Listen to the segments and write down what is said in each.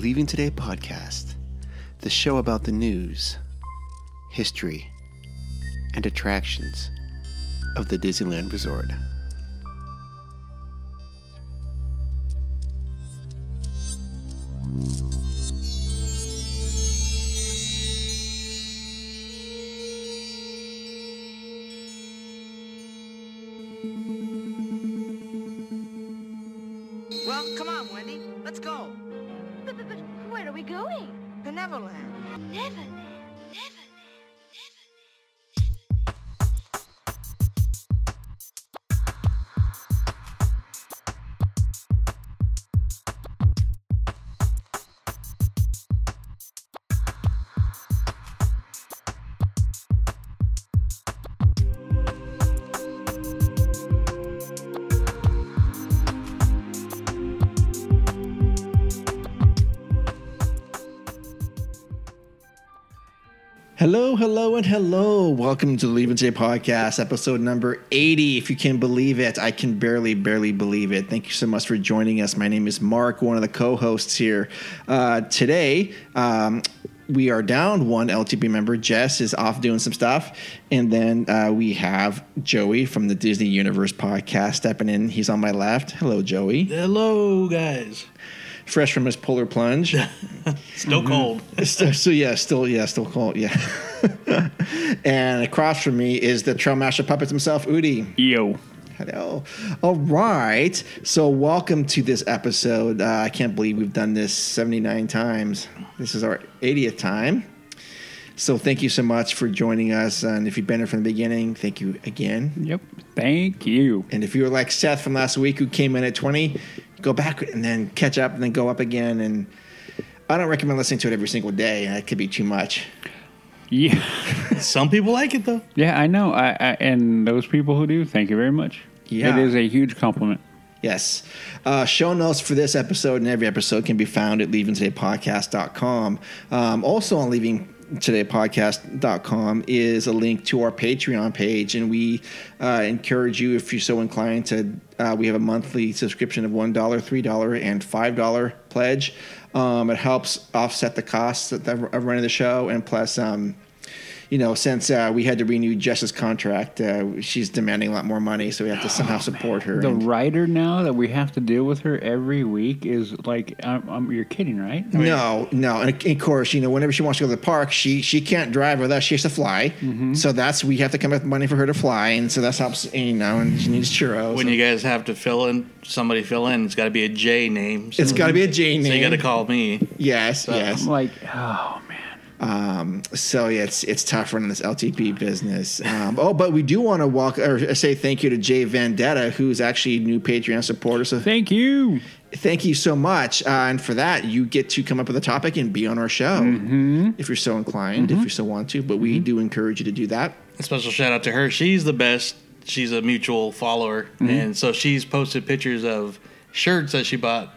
Leaving Today podcast, the show about the news, history, and attractions of the Disneyland Resort. Welcome to the Leaving Today podcast, episode number 80. If you can believe it, I can barely, barely believe it. Thank you so much for joining us. My name is Mark, one of the co hosts here. Uh, today, um, we are down one LTP member. Jess is off doing some stuff. And then uh, we have Joey from the Disney Universe podcast stepping in. He's on my left. Hello, Joey. Hello, guys. Fresh from his polar plunge. Still cold. so, so, yeah, still yeah, still cold, yeah. and across from me is the Trail Master Puppets himself, Udi. Yo. Hello. All right. So welcome to this episode. Uh, I can't believe we've done this 79 times. This is our 80th time. So thank you so much for joining us. And if you've been here from the beginning, thank you again. Yep. Thank you. And if you were like Seth from last week who came in at 20, go back and then catch up and then go up again. And I don't recommend listening to it every single day. That could be too much. Yeah. Some people like it though. Yeah, I know. I, I and those people who do, thank you very much. Yeah. It is a huge compliment. Yes. Uh, show notes for this episode and every episode can be found at leavingtodaypodcast.com. Um, also on leavingtodaypodcast.com is a link to our Patreon page. And we uh, encourage you, if you're so inclined, to uh, we have a monthly subscription of $1, $3, and $5 pledge. Um, it helps offset the costs of, running the show. And plus, um, you know, since uh, we had to renew Jess's contract, uh, she's demanding a lot more money, so we have to somehow support her. The And- writer now that we have to deal with her every week is like, um, um, you're kidding, right? I mean, No, no, and of course, you know, whenever she wants to go to the park, she she can't drive with us; she has to fly. Mm-hmm. So that's we have to come up with money for her to fly, and so that's helps. You know, and she needs churros. When you guys have to fill in, somebody fill in. It's got to be a J name. So, it's got to be a J name. so you got to call me. Yes, yes. I'm like, oh man. Um, so yeah, it's it's tough running this LTP business. Um, oh, but we do want to walk or say thank you to Jay Vendetta, who's actually a new Patreon supporter. So Thank you. thank you so much. Uh, and for that, you get to come up with a topic and be on our show Mm-hmm. if you're so inclined, if you so want to. But we do encourage you to do that. A special shout out to her. She's the best. She's a mutual follower, Mm-hmm. and so she's posted pictures of shirts that she bought,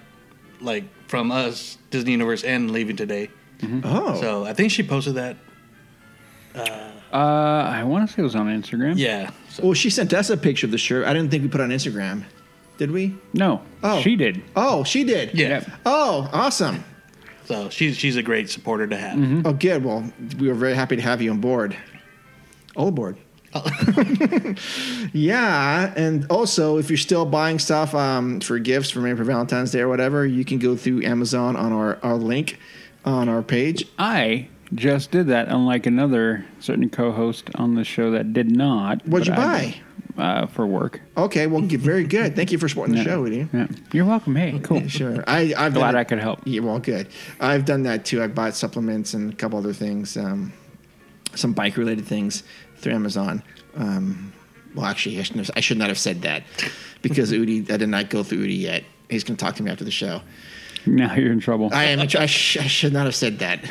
like from us, Disney Universe, and Leaving Today. Oh, So I think she posted that. Uh, I want to say it was on Instagram. Yeah. So Well, she sent us a picture of the shirt. I didn't think we put it on Instagram. Did we? No. Oh. She did. Oh, she did. yeah. Yep. Oh, awesome. So she's she's a great supporter to have. Oh, good. Well, we were very happy to have you on board. All aboard. yeah, and also if you're still buying stuff um, for gifts for maybe for Valentine's Day or whatever, you can go through Amazon on our, our link on our page. I just did that, unlike another certain co-host on the show that did not. What'd you I buy? Uh, for work. Okay, well, very good. Thank you for supporting the show, Woody. Yeah. You're welcome. Hey, cool. Sure. I, I've Glad I could help. Yeah, well, good. I've done that too. I bought supplements and a couple other things, um, some bike related things through Amazon. Um, well, actually, I shouldn't have, I should not have said that because Udi, I did not go through Udi yet. He's going to talk to me after the show. Now you're in trouble. I am. I, sh- I should not have said that.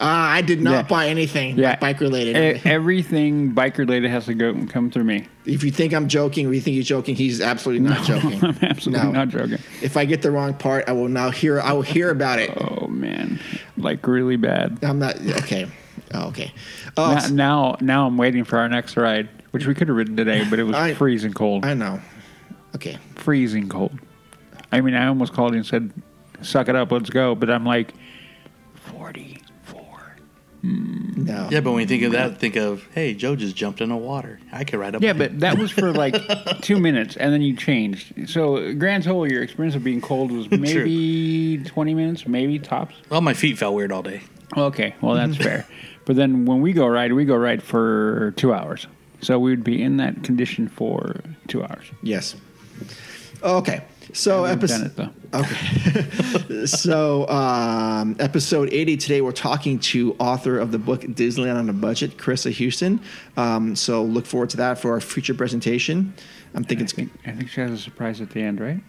Uh, I did not Yeah. buy anything Yeah. bike related. E- Everything bike related has to go come through me. if you think I'm joking or you think he's joking, he's absolutely not joking. I'm absolutely No. not joking. If I get the wrong part, I will now hear. I will hear about it. Oh man, like really bad. I'm not okay. Oh, okay. Oh, Now, now, now I'm waiting for our next ride, which we could have ridden today, but it was I- freezing cold. I know. Okay. freezing cold. I mean, I almost called you and said, suck it up, let's go. But I'm like, 44. Hmm. No. Yeah, but when you think of that, think of, hey, Joe just jumped in the water. I could ride up. Yeah, but that was for like two minutes, and then you changed. So grand total, your experience of being cold was maybe 20 minutes, maybe tops. well, my feet felt weird all day. Okay, well that's fair. But then when we go ride, we go ride for two hours. So we would be in that condition for two hours. Yes. Okay. So episode. Okay. so um, episode 80 today, we're talking to author of the book Disneyland on a Budget, Carissa Houston. Um, so look forward to that for our future presentation. I'm thinking I it's. think, I think she has a surprise at the end, right?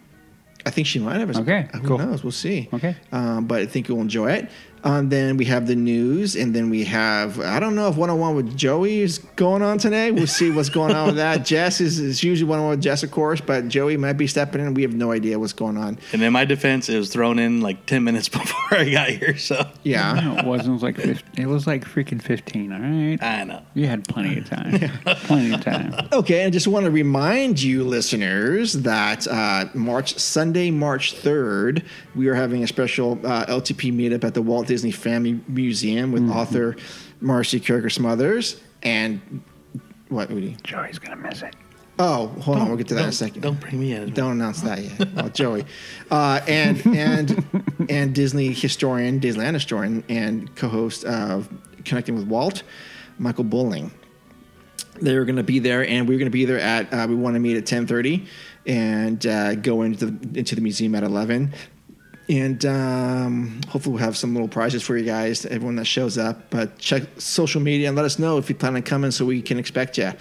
I think she might have. a- Okay, Who cool. knows? We'll see. Okay. Um, but I think you'll enjoy it. Um, then we have the news, and then we have I don't know if one on one with Joey is going on today. We'll see what's going on with that. Jess is, is usually one on one with Jess, of course, but Joey might be stepping in. We have no idea what's going on. And in my defense, it was thrown in like 10 minutes before I got here. So Yeah. No, it wasn't. It was like 15, it was like freaking fifteen. All right, I know. you had plenty of time. Plenty of time. Okay, I just want to remind you, listeners, that uh, March Sunday, March third, we are having a special uh, LTP meetup at the Walt Disney Family Museum with author Marcy Carriker Smothers and what, Udi? Joey's gonna miss it. Oh, hold on, we'll get to that in a second. Don't bring me in. Don't announce that yet. Oh, Joey, uh, and and and Disney historian, Disneyland historian, and co-host of Connecting with Walt, Michael Bowling. They were going to be there, and we were going to be there at. Uh, we want to meet at ten thirty, and uh, go into the into the museum at eleven. And um, hopefully we'll have some little prizes for you guys, everyone that shows up. But check social media and let us know if you plan on coming, so we can expect you.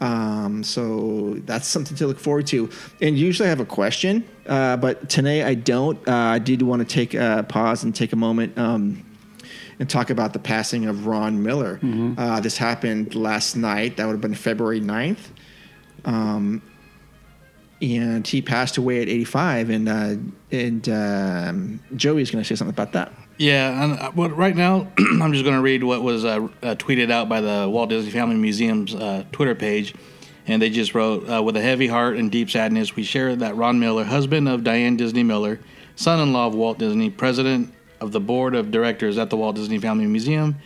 Um, so that's something to look forward to. And usually I have a question, uh, but today I don't. Uh, I did want to take a pause and take a moment um, and talk about the passing of Ron Miller. Uh, this happened last night. That would have been February 9th. Um, and he passed away at 85. And uh, and um, Joey's going to say something about that. Yeah, and uh, well, right now I'm just going to read what was uh, uh, tweeted out by the Walt Disney Family Museum's uh, Twitter page, and they just wrote, uh, "With a heavy heart and deep sadness, we share that Ron Miller, husband of Diane Disney Miller, son-in-law of Walt Disney, president of the board of directors at the Walt Disney Family Museum,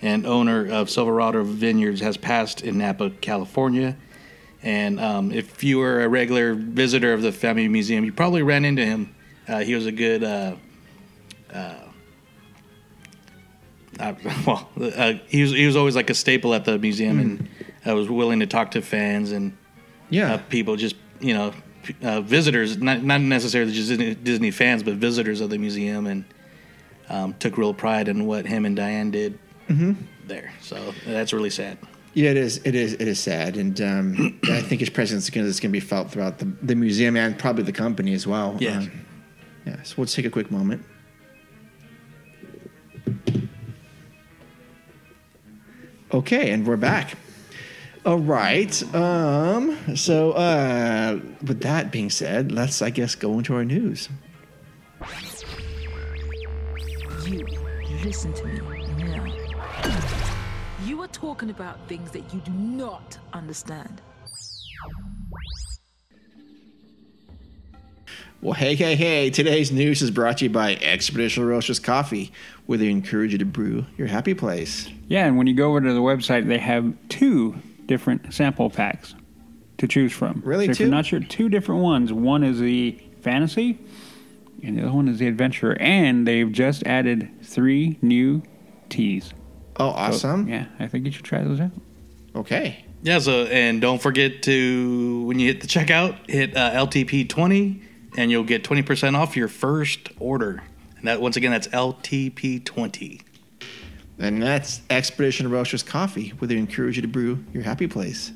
and owner of Silverado Vineyards, has passed in Napa, California." And um, if you were a regular visitor of the Family Museum, you probably ran into him. Uh, he was a good. Uh, uh, well, uh, he was he was always like a staple at the museum, and I was willing to talk to fans and Yeah. uh, people, just you know, uh, visitors, not not necessarily just Disney, Disney fans, but visitors of the museum, and um, took real pride in what him and Diane did there. So that's really sad. Yeah, it is. It is. It is sad, and um, I think his presence is going to be felt throughout the, the museum and probably the company as well. Yes. Um, yeah. So we'll take a quick moment. Okay, and we're back. All right. Um. So, uh, with that being said, let's, I guess, go into our news. You listen to me now. You are talking about things that you do not understand. Well, hey, hey, hey! Today's news is brought to you by Expedition Roasters Coffee, where they encourage you to brew your happy place. Yeah, and when you go over to the website, they have two different sample packs to choose from. Really, So if two? you're not sure, two different ones. One is the fantasy, and the other one is the adventure. And they've just added three new teas. Oh, So, awesome! yeah, I think you should try those out. Okay. Yeah. So and don't forget to when you hit the checkout, hit uh, LTP twenty, and you'll get twenty percent off your first order. And that once again, that's LTP twenty. And that's Expedition Roasters Coffee, where they encourage you to brew your happy place.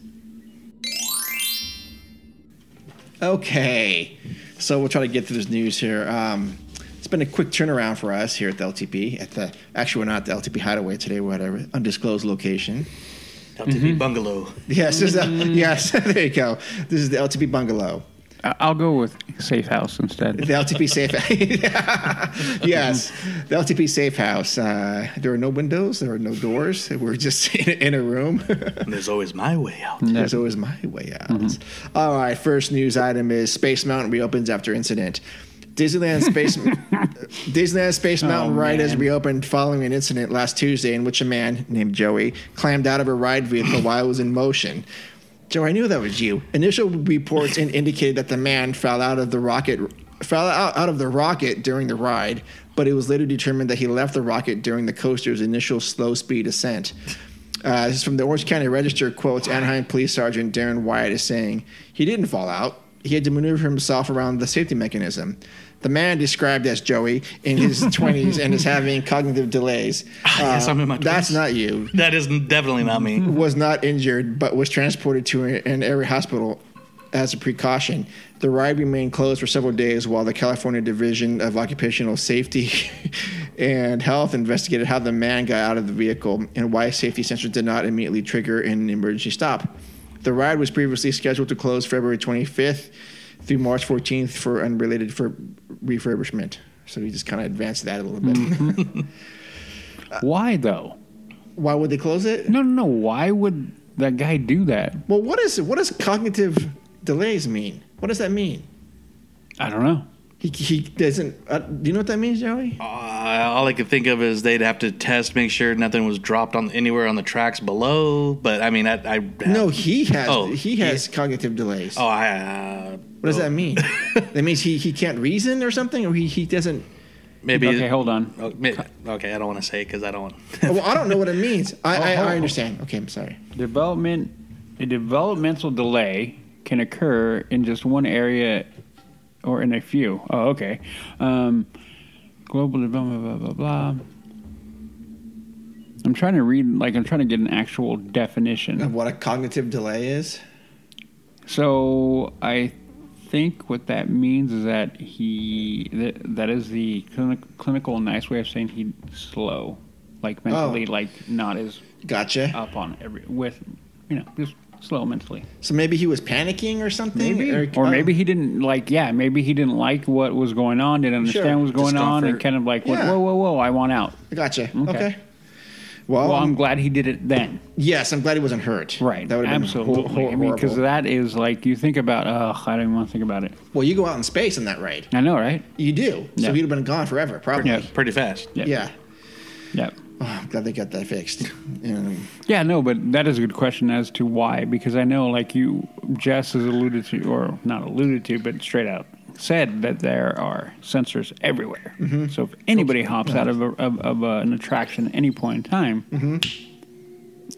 Okay, so we'll try to get through this news here. Um, it's been a quick turnaround for us here at the LTP. At the actually, we're not at the LTP Hideaway today. We're at an undisclosed location. LTP mm-hmm. bungalow. Yes, this is the, mm-hmm. yes. there you go. This is the LTP Bungalow. I- I'll go with Safe House instead. The LTP safe. House. Yes, the LTP safe house. Uh, there are no windows. There are no doors. We're just in, in a room. And there's always my way out. There's always my way out. Mm-hmm. All right, first news item is Space Mountain reopens after incident. Disneyland Space Disneyland Space Mountain Oh, ride has reopened following an incident last Tuesday in which a man named Joey climbed out of a ride vehicle while it was in motion. Joe, I knew that was you. Initial reports in- indicated that the man fell out of the rocket fell out, out of the rocket during the ride, but it was later determined that he left the rocket during the coaster's initial slow speed ascent. Uh, this is from the Orange County Register quotes Anaheim Police Sergeant Daron Wyatt is saying he didn't fall out. He had to maneuver himself around the safety mechanism. The man described as Joey in his 20s and is having cognitive delays. yes, Uh, I'm in my 20s. That's not you That is definitely not me. was not injured but was transported to an area hospital as a precaution. The ride remained closed for several days while the California Division of Occupational Safety and Health investigated how the man got out of the vehicle and why safety sensors did not immediately trigger an emergency stop. The ride was previously scheduled to close February 25th through March 14th for unrelated for refurbishment. So we just kind of advanced that a little bit. Why though? Why would they close it? No, no, no. Why would that guy do that? Well, what is what does cognitive delays mean? What does that mean? I don't know. He, he doesn't. Uh, do you know what that means, Joey? Uh, all I could think of is they'd have to test, make sure nothing was dropped on anywhere on the tracks below. But I mean, I, I No, he has. Oh, he has cognitive delays. Oh, I. Uh, what does that mean? that means he, he can't reason or something, or he, he doesn't. maybe. Okay, hold on. Oh, may- Okay, I don't want to say because I don't want. Well, I don't know what it means. I, I, Oh, oh, I understand. Okay, I'm sorry. Development, a developmental delay can occur in just one area or in a few. Oh, okay. Um, global development, blah, blah, blah. I'm trying to read, like, I'm trying to get an actual definition. Of what a cognitive delay is? So I think what that means is that he, that, that is the clinic, clinical nice way of saying he's slow. Like mentally, Oh. like not as Gotcha. up on every, with, you know, just slow mentally. So maybe he was panicking or something, Maybe, or, oh, maybe he didn't like. Yeah, maybe he didn't like what was going on. Didn't understand Sure. what was going on, and kind of like, went, Yeah. whoa, whoa, whoa! I want out. Gotcha. Okay. Okay. Well, Well, I'm glad he did it then. yes, I'm glad he wasn't hurt. Right. That would have been Absolutely. hor- hor- I mean, because that is like you think about. Ugh, I don't even want to think about it. well, you go out in space on that ride. I know, right? You do. So Yeah. he'd have been gone forever, probably. Yeah. Pretty fast. Yeah. Yeah. Yeah. Oh, I'm glad they got that fixed. Um, Yeah, no, but that is a good question as to why, because I know, like you, Jess has alluded to, or not alluded to, but straight out said that there are sensors everywhere. Mm-hmm. So if anybody hops out of, a, of, of a, an attraction at any point in time, Mm-hmm.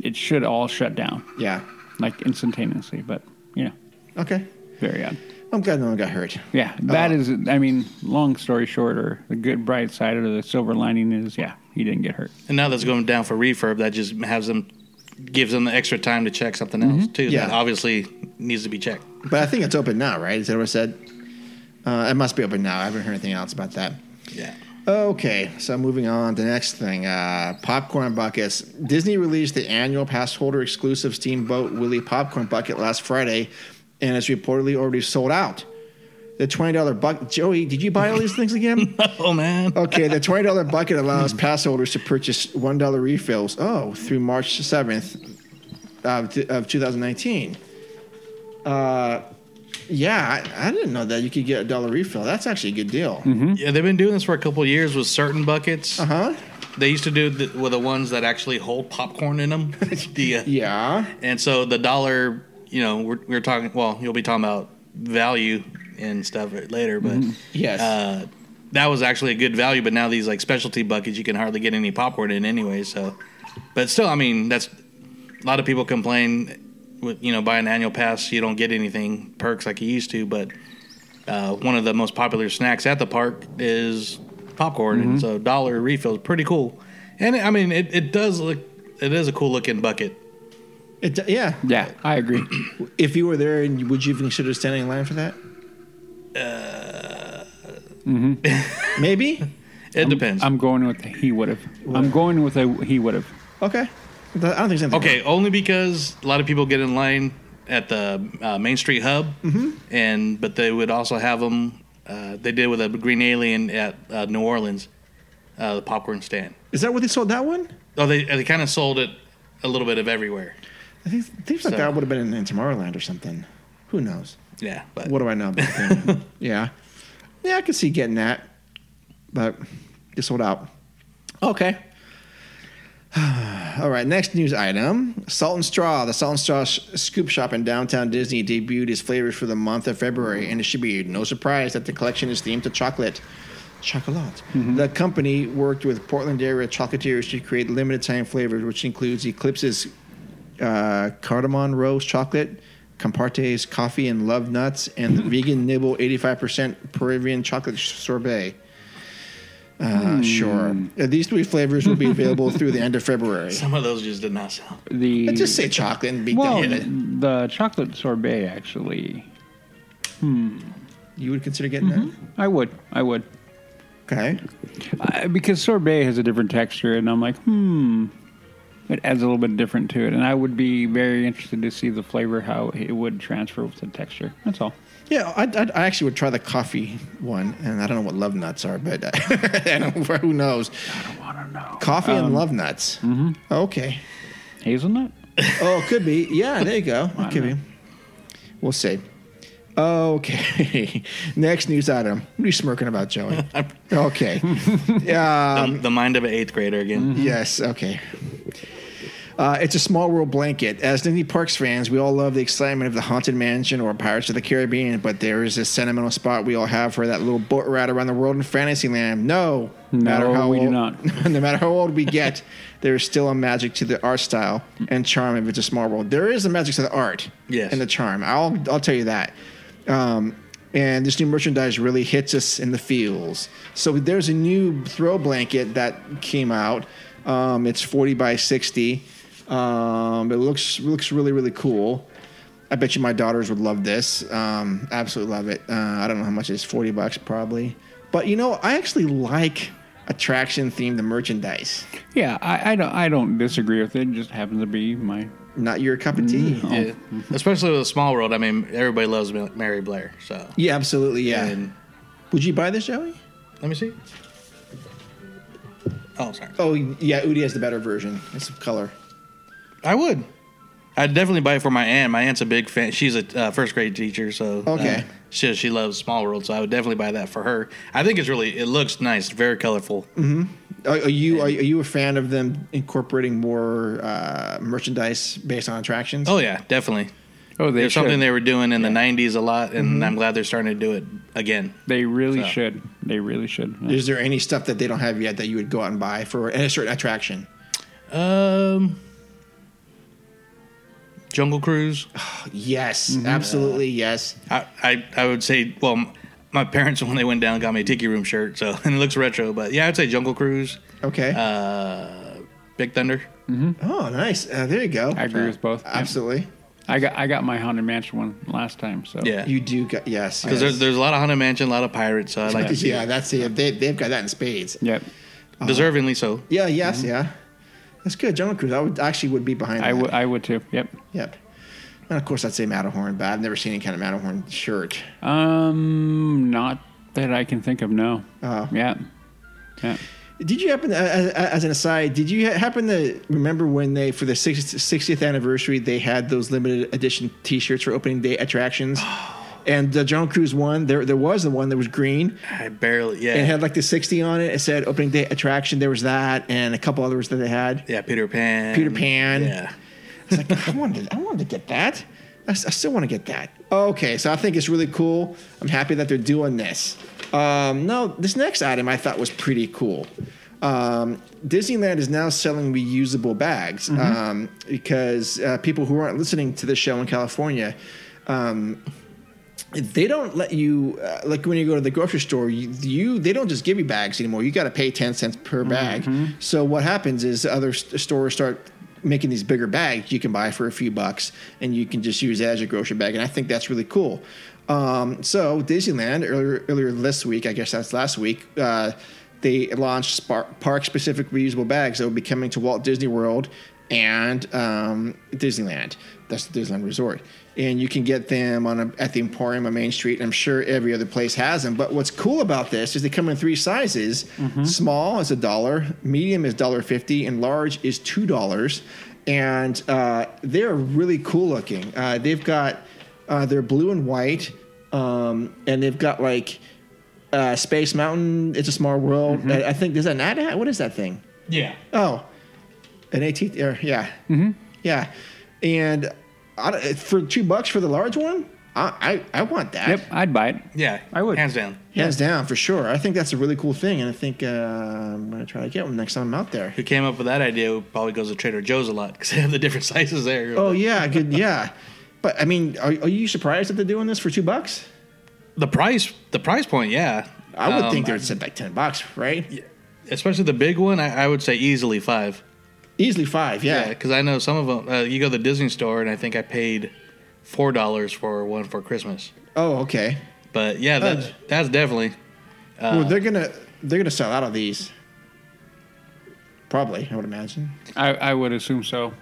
it should all shut down, yeah. like instantaneously. But you know, Okay. very odd. I'm glad no one got hurt. Yeah, that Uh, is. I mean, long story short, or the good bright side or the silver lining is, yeah, he didn't get hurt. And now that's going down for refurb. That just has them, gives them the extra time to check something else too. Mm-hmm. Yeah. That obviously needs to be checked. But I think it's open now, right? Is that what I said? Uh, it must be open now. I haven't heard anything else about that. Yeah. Okay, so moving on to the next thing. Uh, popcorn buckets. Disney released the annual pass holder exclusive Steamboat Willie popcorn bucket last Friday, and it's reportedly already sold out. The $20 bucket. Joey, did you buy all these things again? Oh man. Okay, the twenty dollar bucket allows pass holders to purchase one dollar refills. Oh, through March seventh of, of two thousand nineteen. Uh, yeah, I, I didn't know that you could get a dollar refill. That's actually a good deal. Yeah, they've been doing this for a couple of years with certain buckets. Uh huh. They used to do the, with the ones that actually hold popcorn in them. the, uh, Yeah. And so the dollar, you know, we're, we're talking. Well, you'll be talking about value and stuff later, but Yes. uh, that was actually a good value. But now these like specialty buckets, you can hardly get any popcorn in anyway. So, but still, I mean, that's a lot of people complain with you know buying an annual pass, you don't get anything perks like you used to. But uh, one of the most popular snacks at the park is popcorn, and so dollar refill is pretty cool. And I mean, it, it does look. It is a cool looking bucket. It, yeah. Yeah, I agree. If you were there, and would you even consider standing in line for that? Uh, maybe. It depends. I'm going with the he would have. I'm going with a he would have. Okay. I don't think it's anything. Okay, only because a lot of people get in line at the uh, Main Street Hub, Mm-hmm. and but they would also have them. Uh, they did with a Green Alien at uh, New Orleans, uh, the popcorn stand. Is that where they sold that one? Oh, they they kind of sold it a little bit of everywhere. I think things like So- that would have been in, in Tomorrowland or something. Who knows? Yeah, but What do I know about that? yeah. Yeah, I could see getting that. but they sold out. Okay. All right, next news item. Salt and Straw. The Salt and Straw sh- Scoop Shop in downtown Disney debuted its flavors for the month of February, and it should be no surprise that the collection is themed to chocolate. Chocolate. The company worked with Portland area chocolatiers to create limited time flavors, which includes Eclipse's uh, cardamom rose chocolate, Comparte's coffee and love nuts, and the vegan nibble 85% Peruvian chocolate sorbet. Uh, Sure. Uh, these three flavors will be available through the end of February. Some of those just did not sound. The Let's just say chocolate and be well, done with it. the chocolate sorbet actually. Hmm. You would consider getting that? I would. I would. Okay. I, because sorbet has a different texture, and I'm like, hmm, it adds a little bit different to it, and I would be very interested to see the flavor how it would transfer with the texture. That's all. Yeah, I, I, I actually would try the coffee one, and I don't know what love nuts are, but I don't, who knows? I don't want to know. Coffee and love nuts. Mm-hmm. Okay. Hazelnut. Oh, could be. Yeah, there you go. It could be. We'll see. Okay. Next news item. What are you smirking about, Joey? Okay. Um, the, the mind of an eighth grader again. Yes. Okay. Uh, it's a small world blanket. As Disney Parks fans, we all love the excitement of the Haunted Mansion or Pirates of the Caribbean, but there is this sentimental spot we all have for that little boat ride around the world in Fantasyland. No, No, we do not. no matter how old we get, there is still a magic to the art style and charm of It's a Small World. There is a magic to the art Yes. and the charm. I'll I'll tell you that. Um, and this new merchandise really hits us in the feels. So there's a new throw blanket that came out. Um, it's 40 by 60. Um, it looks looks really really cool. I bet you my daughters would love this. Um, absolutely love it. Uh, I don't know how much it is, 40 bucks probably. But you know, I actually like attraction themed merchandise. Yeah, I, I don't. I don't disagree with it. It just happens to be my. Not your cup of tea. Yeah. Especially with a small world. I mean, everybody loves Ma- Mary Blair. So Yeah, absolutely. Yeah. And Would you buy this, Joey? let me see. Oh, sorry. Oh, yeah. Udi has the better version. It's color. I would. I'd definitely buy it for my aunt. My aunt's a big fan. She's a uh, first grade teacher, so Okay. uh, she she loves Small World. So I would definitely buy that for her. I think it's really it looks nice, very colorful. Are, are you are, are you a fan of them incorporating more uh, merchandise based on attractions? Oh yeah, definitely. Oh, they There's should. something they were doing in the '90s a lot, and I'm glad they're starting to do it again. They really So. should. They really should. Is there any stuff that they don't have yet that you would go out and buy for a certain attraction? Um, Jungle Cruise. Yes, absolutely yes. I, I I would say well. My parents, when they went down, got me a Tiki Room shirt, so and it looks retro. But yeah, I'd say Jungle Cruise, Okay. uh, Big Thunder. oh, nice. Uh, there you go. I agree with both. Yeah. Absolutely. I got I got my haunted mansion one last time. So Yeah, You do. Got, yes. because yes. there's, there's a lot of Haunted Mansion, a lot of pirates. So I like to see yeah, it. that's it. They, they've got that in spades. Yep. deservingly so. Yeah. Yes. Yeah. That's good. Jungle Cruise. I would actually would be behind. I that. would I would too. Yep. Yep. And of course, I'd say Matterhorn, but I've never seen any kind of Matterhorn shirt. Um, not that I can think of. No. Oh. Yeah. Yeah. Did you happen, to, as, as an aside, did you happen to remember when they, for the 60th 60th anniversary, they had those limited edition T-shirts for opening day attractions? And the Jungle Cruise one, there there was the one that was green. I barely, yeah, and It had like the 60 on it. It said opening day attraction. There was that, and a couple others that they had. yeah, Peter Pan, Peter Pan. yeah. It's like I wanted, I wanted to get that. I still want to get that. Okay, so I think it's really cool. I'm happy that they're doing this. Um, no, this next item I thought was pretty cool. Um, Disneyland is now selling reusable bags um, because uh, people who aren't listening to this show in California. Um, they don't let you uh, like when you go to the grocery store you, you they don't just give you bags anymore. You got to pay 10 cents per bag. So what happens is other st- stores start making these bigger bags you can buy for a few bucks and you can just use it as your grocery bag and i think that's really cool. Um, so disneyland earlier, earlier this week i guess that's last week uh, they launched park specific reusable bags that will be coming to walt disney world and um, Disneyland. That's the Disneyland Resort, and you can get them on a, at the Emporium on Main Street. And I'm sure every other place has them. But what's cool about this is they come in three sizes. Small is a dollar, medium is dollar fifty, and large is two dollars. And uh, they're really cool looking. Uh, they've got uh, they're blue and white, um, and they've got like uh, Space Mountain. It's a Small World. Mm-hmm. I, I think is that not what is that thing? Yeah. Oh, an AT. Yeah, mm-hmm. yeah, and I, for two bucks for the large one, I I, I want that. Yep, I'd buy it. Yeah. I would. Hands down. Hands down for sure. I think that's a really cool thing, and I think uh, I'm gonna try to get one next time I'm out there. Who came up with that idea probably goes to Trader Joe's a lot because they have the different sizes there. Oh yeah, good. Yeah, but I mean, are, are you surprised that they're doing this for two bucks? The price, the price point, yeah. I would Um, think they'd said like ten bucks, right? especially the big one. I, I would say easily five. Easily five. Yeah. because I know some of them. Uh, you go to the Disney store, and I think I paid four dollars for one for Christmas. Oh, okay. But yeah, that, Uh, that's definitely. well, they're gonna they're gonna sell out of these. Probably, I would imagine. I, I would assume so.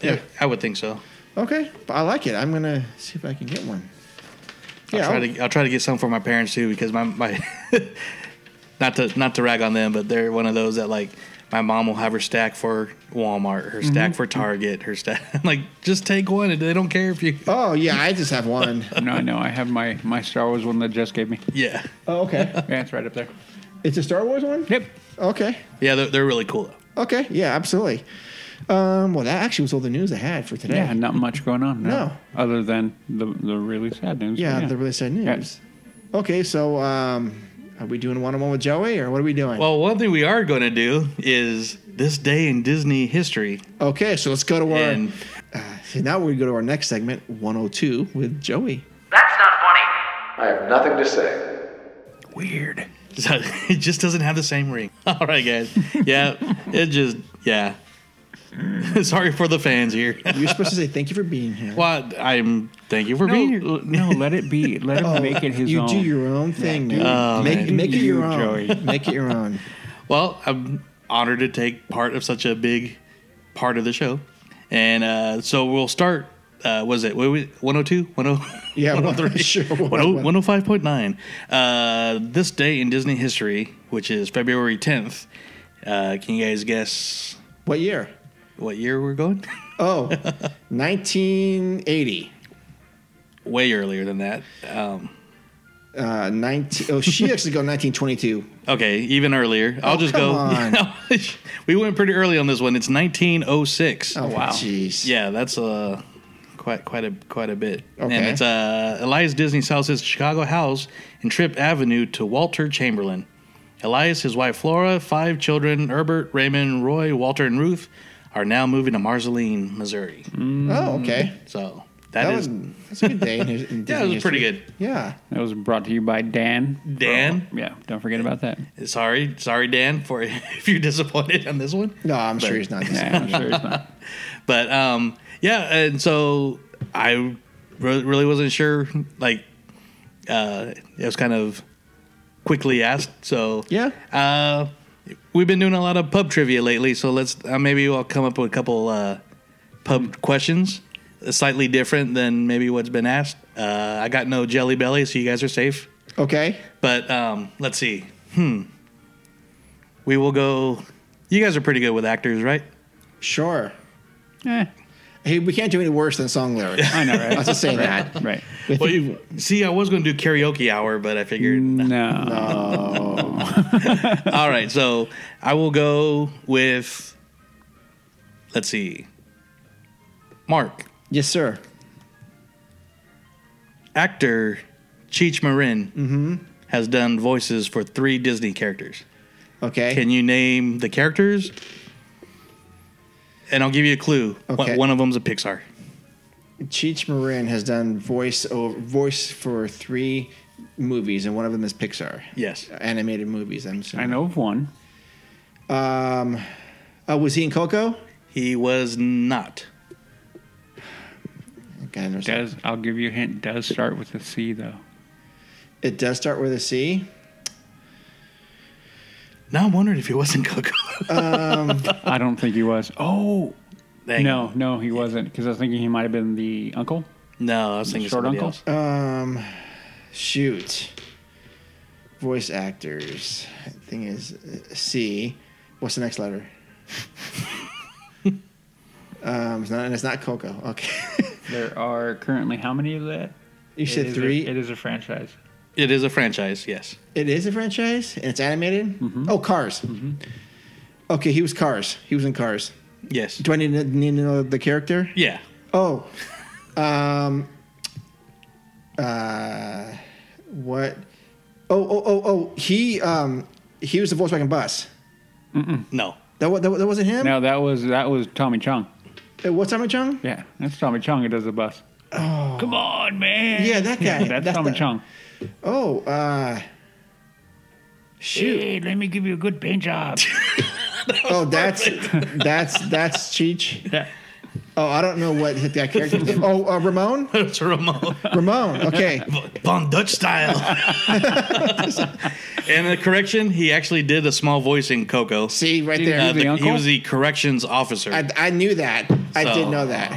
Yeah, I would think so. Okay, but I like it. I'm gonna see if I can get one. I'll Yeah, try I'll- to I'll try to get some for my parents too because my my not to not to rag on them, but they're one of those that like my mom will have her stack for Walmart, her stack for Target, her stack. I'm like, just take one, and they don't care if you. Oh yeah, I just have one. No, no, I have my, my Star Wars one that Jess gave me. Yeah, oh, okay. Yeah, it's right up there. It's a Star Wars one. Yep. Okay. yeah, they're, they're really cool. Though. Okay. Yeah, absolutely. Um, well, that actually was all the news I had for today. Yeah, not much going on. No. No. Other than the the really sad news. Yeah, but the really sad news. Okay, so um, are we doing one on one with Joey, or what are we doing? Well, one thing we are going to do is this day in Disney history, okay, so let's go to our. and uh, so now we go to our next segment, 102 with Joey. That's not funny. I have nothing to say. Weird. it just doesn't have the same ring. All right, guys. Yeah, it just yeah. Sorry for the fans here. You're supposed to say thank you for being here. Well, I'm thank you for No, being here. no, let it be. Let him make it his you own. You do your own thing, man. Oh, make, man. make it You, your own. Joey. Make it your own. Well, I'm honored to take part of such a big part of the show. And uh, so we'll start. Uh, was it 102? 10, Yeah, 103? sure. 10 105.9. Uh, this day in Disney history, which is February 10th. Uh, can you guys guess What year? What year we're going? Oh, 1980. Way earlier than that. Um, Uh, 19, oh, she actually go 1922. okay, even earlier. I'll Oh, just go. we went pretty early on this one. It's 1906. Oh, wow. Jeez. Yeah, that's uh quite quite a quite a bit. Okay. And it's uh Elias Disney sells his Chicago house in Tripp Avenue to Walter Chamberlain. Elias, his wife Flora, five children, Herbert, Raymond, Roy, Walter, and Ruth, are now moving to Marceline, Missouri. Oh, okay. So That that was that's a good day. In, his- in yeah, it Disney was pretty history. good. Yeah. That was brought to you by Dan. Dan, Yeah, don't forget about that. sorry, sorry, Dan, for if you're disappointed on this one. No, I'm But- sure he's not. Yeah, I'm sure he's not. But um, yeah, and so I re- really wasn't sure. Like, uh, it was kind of quickly asked. So Yeah. uh, we've been doing a lot of pub trivia lately. So let's uh, maybe I'll come up with a couple uh, pub questions, uh, slightly different than maybe what's been asked. Uh, I got no jelly belly, so you guys are safe. Okay. But um, let's see. Hmm. We will go. You guys are pretty good with actors, right? Sure. Eh, Hey, we can't do any worse than song lyrics. I know, I was right? just saying that. right. If Well, you- you, see, I was going to do karaoke hour, but I figured. No. All right, so I will go with. Let's see. Mark, yes, sir. actor Cheech Marin Mm-hmm. has done voices for three Disney characters. Okay. Can you name the characters? And I'll give you a clue. One- Okay. One of them's a Pixar. Cheech Marin has done voice over, voice for three movies, and one of them is Pixar. Yes. Animated movies. I'm I know of one. Um, oh, was he in Coco? He was not. Okay, Does I'll give you a hint. Does start with a C though. It does start with a C. Now I'm wondering if he wasn't Coco. I don't think he was. Oh Dang. no, no, he wasn't. Because I was thinking he might have been the uncle. No, I was thinking Short somebody uncle? else. Um, shoot. Voice actors. Thing is uh, C. What's the next letter? um, it's not. And it's not Coco. Okay. There are currently how many of that? you It said is a- three. it is a franchise. It is a franchise, yes. It is a franchise and it's animated. Mm-hmm. Oh, Cars. Okay, he was Cars. He was in Cars. Yes. Do I need to, need to know the character? Yeah. Oh, um, uh, what? Oh, oh, oh, oh. He um, he was the Volkswagen bus. No. That, wa- that, that wasn't him. No, that was that was Tommy Chong. Uh, What's Tommy Chong? Yeah, that's Tommy Chong who does the bus. Oh, come on, man. Yeah, that guy. that's, That's Tommy the- Chong. Oh, uh, shoot. Hey, let me give you a good paint job. Oh, that's that's that's Cheech. yeah. Oh, I don't know what hit that character. Oh, uh, Ramon. It's Ramon. Ramon. Okay. Von Dutch style. and the correction, he actually did a small voice in Coco. See right See, there. Uh, the the- he was the corrections officer. I, I knew that. I So- did know that.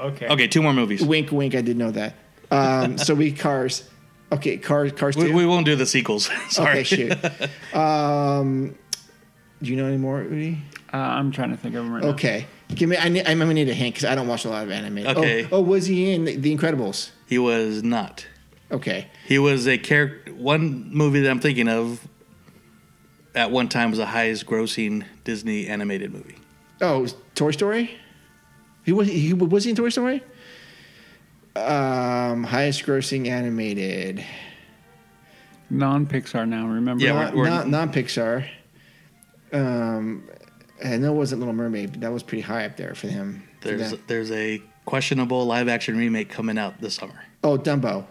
Okay. okay, two more movies. Wink, wink. I did know that. Um, so we cars. Okay, cars. Cars We, two. we won't do the sequels. Sorry. Okay, shoot. Um, do you know any more, Udi? Uh, I'm trying to think of him right now. Okay, give me. I need, I'm gonna need a hint because I don't watch a lot of anime. Okay. Oh, oh, was he in The Incredibles? He was not. Okay. He was a character. One movie that I'm thinking of at one time was the highest grossing Disney animated movie. Oh, Toy Story. He was. He was he in Toy Story? Um, highest grossing animated. Non Pixar now, remember? Yeah, not, we're- not, not Pixar. Um, I know it wasn't Little Mermaid, but that was pretty high up there for him. There's that. there's a questionable live action remake coming out this summer. Oh, Dumbo.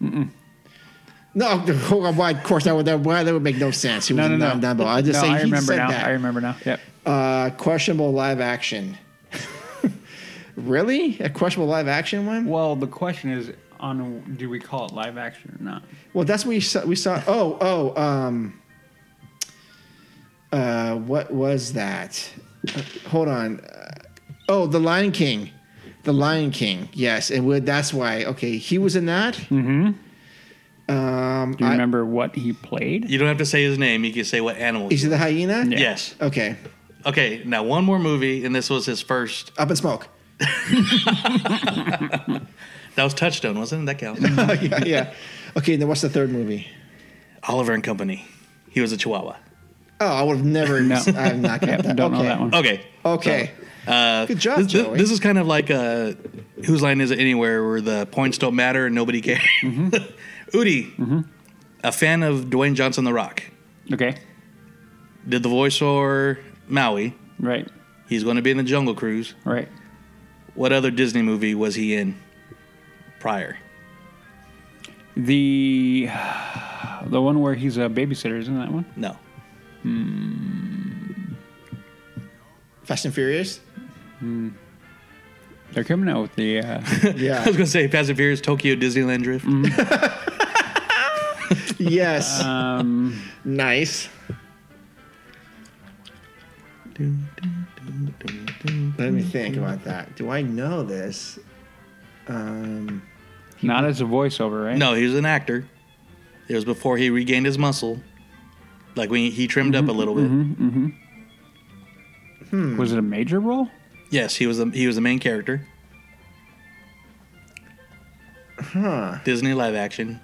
No, hold on, why? Of course, that would that, why, that would make no sense. He was No, no, in no. Dumbo. I just no, say I he remember said now. that. I remember now. Yep. Uh, questionable live action. Really, a questionable live action one? Well, the question is on do we call it live action or not? Well, that's what we saw. We saw. Oh, oh. Um. Uh, what was that? Uh, hold on. Uh, oh, The Lion King. The Lion King. Yes, and would that's why. Okay, he was in that. Mm-hmm. Um, Do you I- remember what he played? You don't have to say his name. You can say what animal. Is he the hyena? Yeah. Yes. Okay. Okay. Now one more movie, and this was his first. Up in smoke. That was Touchstone, wasn't it? That counts. yeah, yeah. Okay, then what's the third movie? Oliver and Company. He was a Chihuahua. Oh, I would have never. No. I'm not Yep, got that. don't okay. know that one. Okay. Okay. Uh, Good job, this, this- Joey. This is kind of like uh whose line is it anywhere where the points don't matter and nobody cares. Mm-hmm. Udi, a fan of Dwayne Johnson, The Rock, Okay. did the voice for Maui. Right. He's going to be in the Jungle Cruise. Right. What other Disney movie was he in prior? The the one where he's a babysitter, isn't that one? No. Fast and Furious. They're coming out with the uh, I was going to say Fast and Furious, Tokyo Disneyland Drift. yes. um, nice. Let me think about that. Do I know this? Um, not as a voiceover, right? No, he was an actor. It was before he regained his muscle. Like when he, he trimmed up a mm-hmm, little bit. Mm-hmm, mm-hmm. Hmm. Was it a major role? Yes, he was the, he was the main character. huh. Disney live action.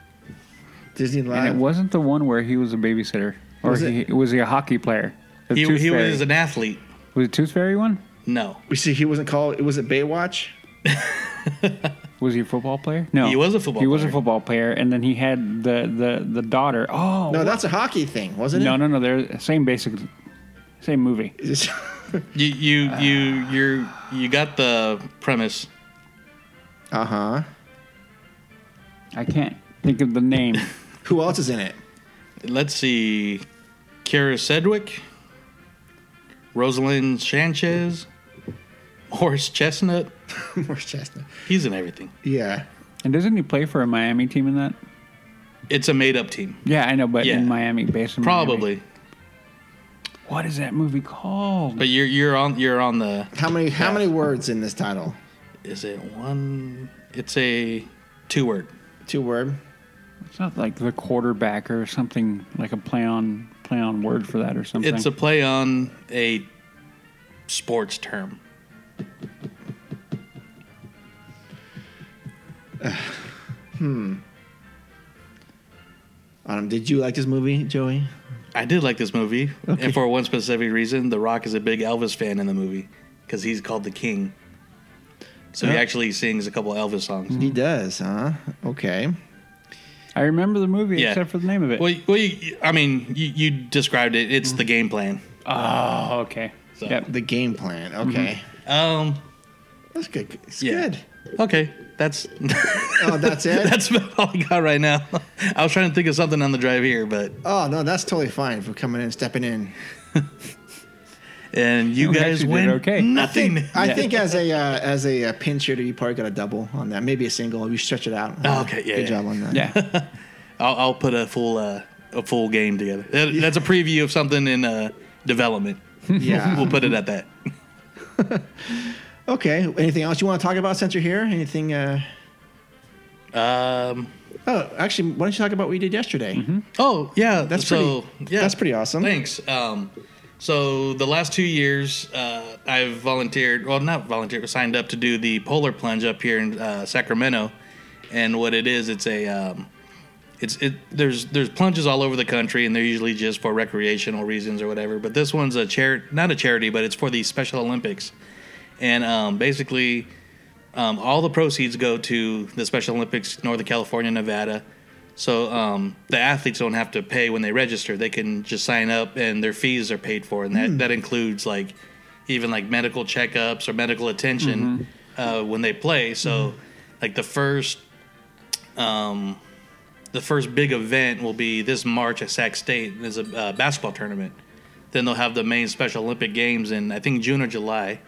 Disney Live. And it wasn't the one where he was a babysitter, or Was he, it- was he a hockey player? The He, Tooth he Fairy. was an athlete. Was it Tooth Fairy one? No, We see he wasn't called. It was a Baywatch. Was he a football player? No, He was a football He was a player. football player, and then he had the the the daughter. Oh No, that's a hockey thing, wasn't no, it? no, no. No. They're same basic, same movie. no. you you you you you got the premise. uh huh. I can't think of the name. Who else is in it? Let's see, Kyra Sedgwick, Roselyn Sanchez, Morris Chestnut. Morris Chestnut. He's in everything. Yeah. and doesn't he play for a Miami team in that? It's a made up team, Yeah, I know, but Yeah. in Miami, based in Miami. probably. What is that movie called? But you're you're on you're on the. How many? How Yeah. many words in this title? Is it one? It's a two word. Two word. It's not like the quarterback or something like a play on play on word for that or something. It's a play on a sports term. Hmm. Um, did you like this movie, Joey? I did like this movie, Okay. and for one specific reason, The Rock is a big Elvis fan in the movie because he's called the King. So he actually sings a couple Elvis songs. He does, huh? Okay. I remember the movie Yeah. except for the name of it. Well, well, you, I mean, you, you described it. It's the game plan. oh, okay. So- Yep. The game plan. Okay. Um. That's good. It's Yeah. good. Okay, that's Oh, that's it? that's about all I got right now. I was trying to think of something on the drive here, but oh, no, that's totally fine for coming in, stepping in. and you We guys win okay. nothing. I Yeah. think as a uh, as a uh, pinch hitter, you probably got a double on that. Maybe a single. You stretch it out. Oh, okay, yeah, Good yeah. job on that. Yeah. I'll, I'll put a full uh, a full game together. That- That's a preview of something in uh, development. Yeah. We'll put it at that. Okay. Anything else you want to talk about since you're here? Anything? Uh... Um. Oh, actually, why don't you talk about what we did yesterday? Oh yeah, That's so, pretty. Yeah, That's pretty awesome. Thanks. Um, so the last two years, uh, I've volunteered. Well, not volunteered, signed up to do the polar plunge up here in uh, Sacramento. And what it is, it's a um, it's it. There's there's plunges all over the country, and they're usually just for recreational reasons or whatever. But this one's a charity, not a charity, but it's for the Special Olympics. And um, basically, um, all the proceeds go to the Special Olympics, Northern California, Nevada. So um, the athletes don't have to pay when they register; they can just sign up, and their fees are paid for, and that, that includes like even like medical checkups or medical attention uh, when they play. So, like the first, um, the first big event will be this March at Sac State. There's a uh, basketball tournament. Then they'll have the main Special Olympic Games in I think June or July.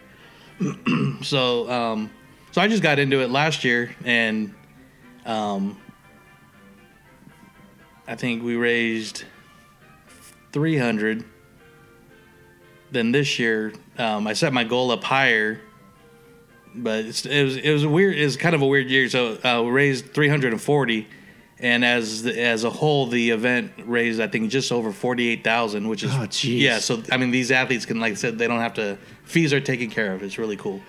so, um, so I just got into it last year, and um, I think we raised three hundred. Then this year, um, I set my goal up higher, but it's, it was it was a weird. It was kind of a weird year. So uh, we raised three hundred and forty, and as the, as a whole, the event raised I think just over forty eight thousand, which is Oh, yeah. So I mean, these athletes can like I said, they don't have to fees are taken care of. It's really cool.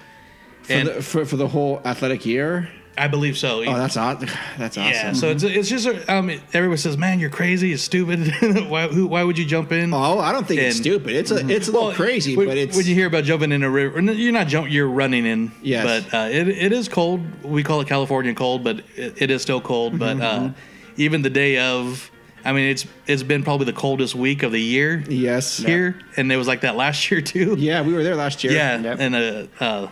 For, And the, for for the whole athletic year. I believe so. Oh, that's aw- That's awesome. Yeah, so it's it's just um, everyone says, "Man, you're crazy, it's stupid. why who, why would you jump in?" Oh, I don't think it's stupid. It's a it's a little Well, crazy, when, but it's when you hear about jumping in a river, you're not jump, you're running in. Yes. but uh, it it is cold. We call it California cold, but it, it is still cold. But Mm-hmm, uh, even the day of, I mean, it's it's been probably the coldest week of the year yes. here, and it was like that last year too. Yeah, we were there last year. Yeah, Yep. and uh, uh,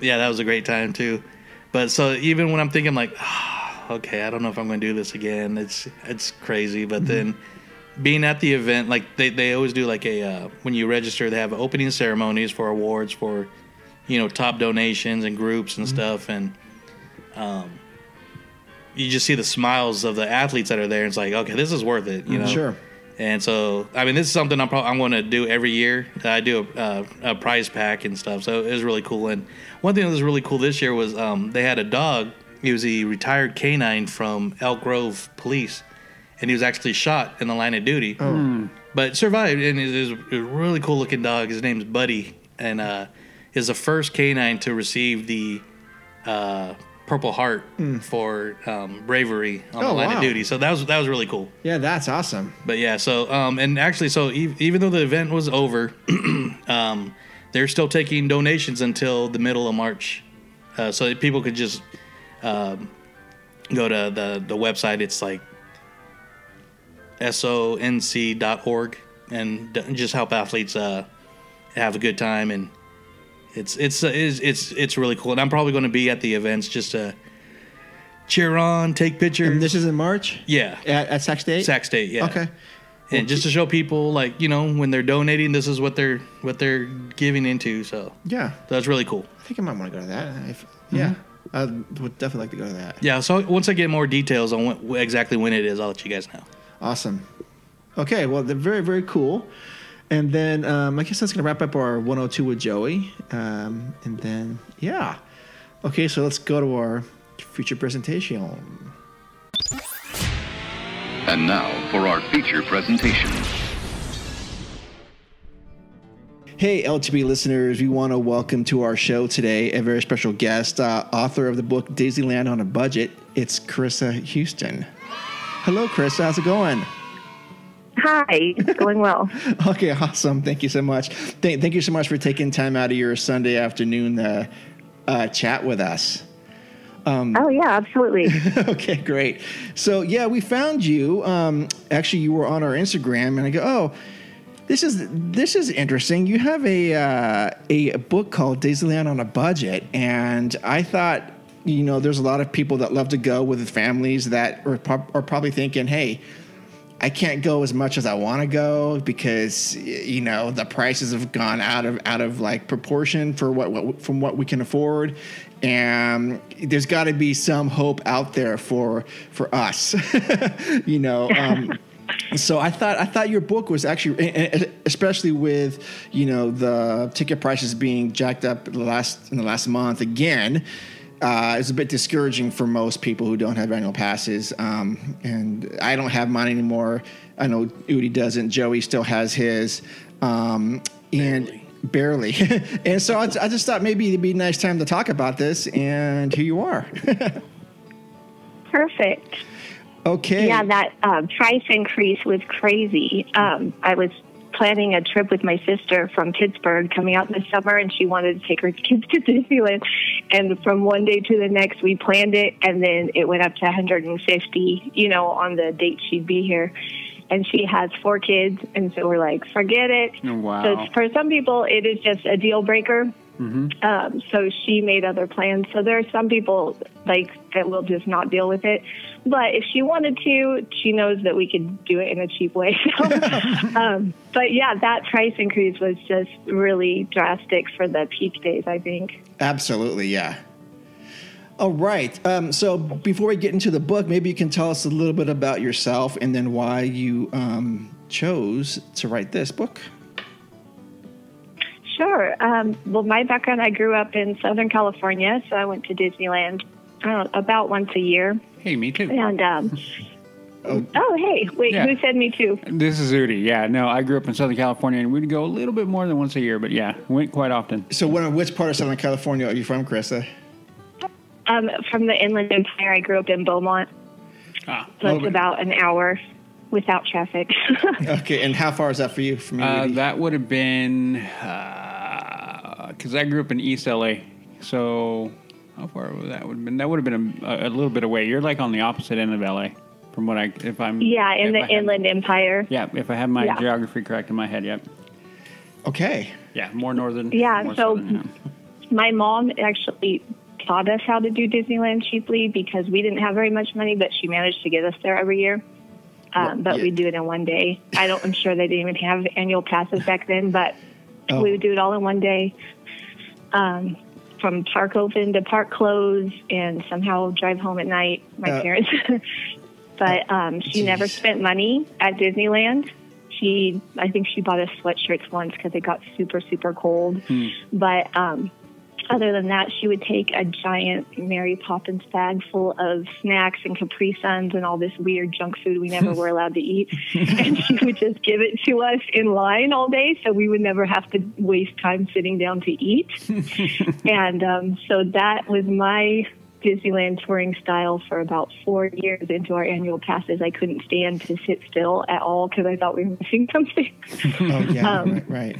yeah, that was a great time too. But so even when I'm thinking like, "Ah, okay, I don't know if I'm going to do this again. It's it's crazy. But then being at the event, like they, they always do like a uh, when you register, they have opening ceremonies for awards for you know top donations and groups and stuff, and um, you just see the smiles of the athletes that are there. And it's like, okay, this is worth it. You know, Sure. and so, I mean, this is something I'm probably I'm going to do every year. I do a, uh, a prize pack and stuff, so it was really cool. And one thing that was really cool this year was um, they had a dog. He was a retired canine from Elk Grove Police, and he was actually shot in the line of duty, but survived. And it is a really cool looking dog. His name's Buddy, and uh, is the first canine to receive the uh, Purple Heart for um, bravery on Oh, the line wow. of duty. So that was that was really cool. Yeah, that's awesome. But yeah, so um, and actually, so e- even though the event was over, um, they're still taking donations until the middle of March, uh, so that people could just um, go to the the website. It's like sonc.org and d- just help athletes uh, have a good time and. It's it's uh, it's it's it's really cool, and I'm probably going to be at the events just to cheer on, take pictures. And this is in March yeah, at, at Sac State. Sac State. Yeah. Okay. And just to show people like you know when they're donating this is what they're what they're giving into so Yeah, that's really cool I think I might want to go to that. If, Yeah, I would definitely like to go to that. yeah so once i get more details on what, exactly when it is i'll let you guys know Awesome. Okay, well, they're very, very cool. And then um, I guess that's going to wrap up our 102 with Joey. Um, and then, yeah. Okay, so let's go to our future presentation. And now for our feature presentation. Hey, LTP listeners, we want to welcome to our show today a very special guest, uh, author of the book Disneyland on a Budget. It's Carissa Houston. Hello, Chris. How's it going? Hi, it's going well. Okay, awesome. Thank you so much. Thank, thank you so much for taking time out of your Sunday afternoon to uh, chat with us. Oh yeah, absolutely. okay, great. So yeah, we found you. Um, actually, you were on our Instagram, and I go, oh, this is this is interesting. You have a uh, a book called Disneyland on a Budget, and I thought, you know, there's a lot of people that love to go with families that are, prob- are probably thinking, hey. I can't go as much as I want to go because you know the prices have gone out of out of like proportion for what, what from what we can afford, and there's got to be some hope out there for for us, you know. Um, so I thought I thought your book was actually, especially with you know the ticket prices being jacked up in the last in the last month again. Uh, it's a bit discouraging for most people who don't have annual passes, um, and I don't have mine anymore. I know Udi doesn't. Joey still has his, um, and barely. and so I, I just thought maybe it'd be a nice time to talk about this, and here you are. Perfect. okay. Yeah, that uh, price increase was crazy. Um, I was planning a trip with my sister from Pittsburgh coming out this summer, and she wanted to take her kids to Disneyland. And from one day to the next, we planned it, and then it went up to 150, you know, on the date she'd be here. And she has four kids, and so we're like, forget it. Oh, wow. So for some people, it is just a deal breaker. Um, so she made other plans. So there are some people like that will just not deal with it. But if she wanted to, she knows that we could do it in a cheap way. So, um, but yeah, that price increase was just really drastic for the peak days. I think. Absolutely, yeah. All right. Um, so before we get into the book, maybe you can tell us a little bit about yourself and then why you um, chose to write this book. Sure. Um, well, my background, I grew up in Southern California, so I went to Disneyland uh, about once a year. Hey, me too. And um, oh, hey, wait, Yeah. who said me too? This is Udi. Yeah, no, I grew up in Southern California, and we'd go a little bit more than once a year, but yeah, went quite often. So, when, which part of Southern California are you from, Carissa? Um, from the Inland Empire, I grew up in Beaumont, Ah, so it's about an hour without traffic. Okay, and how far is that for you from you? Uh, that would have been because I grew up in East LA. So how far would that would have been? That would have been a, a little bit away. You're like on the opposite end of LA, from what I if I'm yeah, in the I have- Inland Empire. Yeah, if I have my Yeah. geography correct in my head. Yep. okay. Yeah, more northern. Yeah, more so- southern, My mom actually taught us how to do Disneyland cheaply because we didn't have very much money, but she managed to get us there every year. Um, but yeah. we do it in one day. I don't. I'm sure they didn't even have annual passes back then, but Oh. we would do it all in one day. Um, from park open to park close, and somehow drive home at night. My Uh, parents. but um, she never spent money at Disneyland. She, I think she bought us sweatshirts once because it got super, super cold. But um, other than that, she would take a giant Mary Poppins bag full of snacks and Capri Suns and all this weird junk food we never were allowed to eat. and she would just give it to us in line all day so we would never have to waste time sitting down to eat. and um, so that was my Disneyland touring style for about four years into our annual passes. I couldn't stand to sit still at all because I thought we were missing something. Oh, yeah, Um, right, right.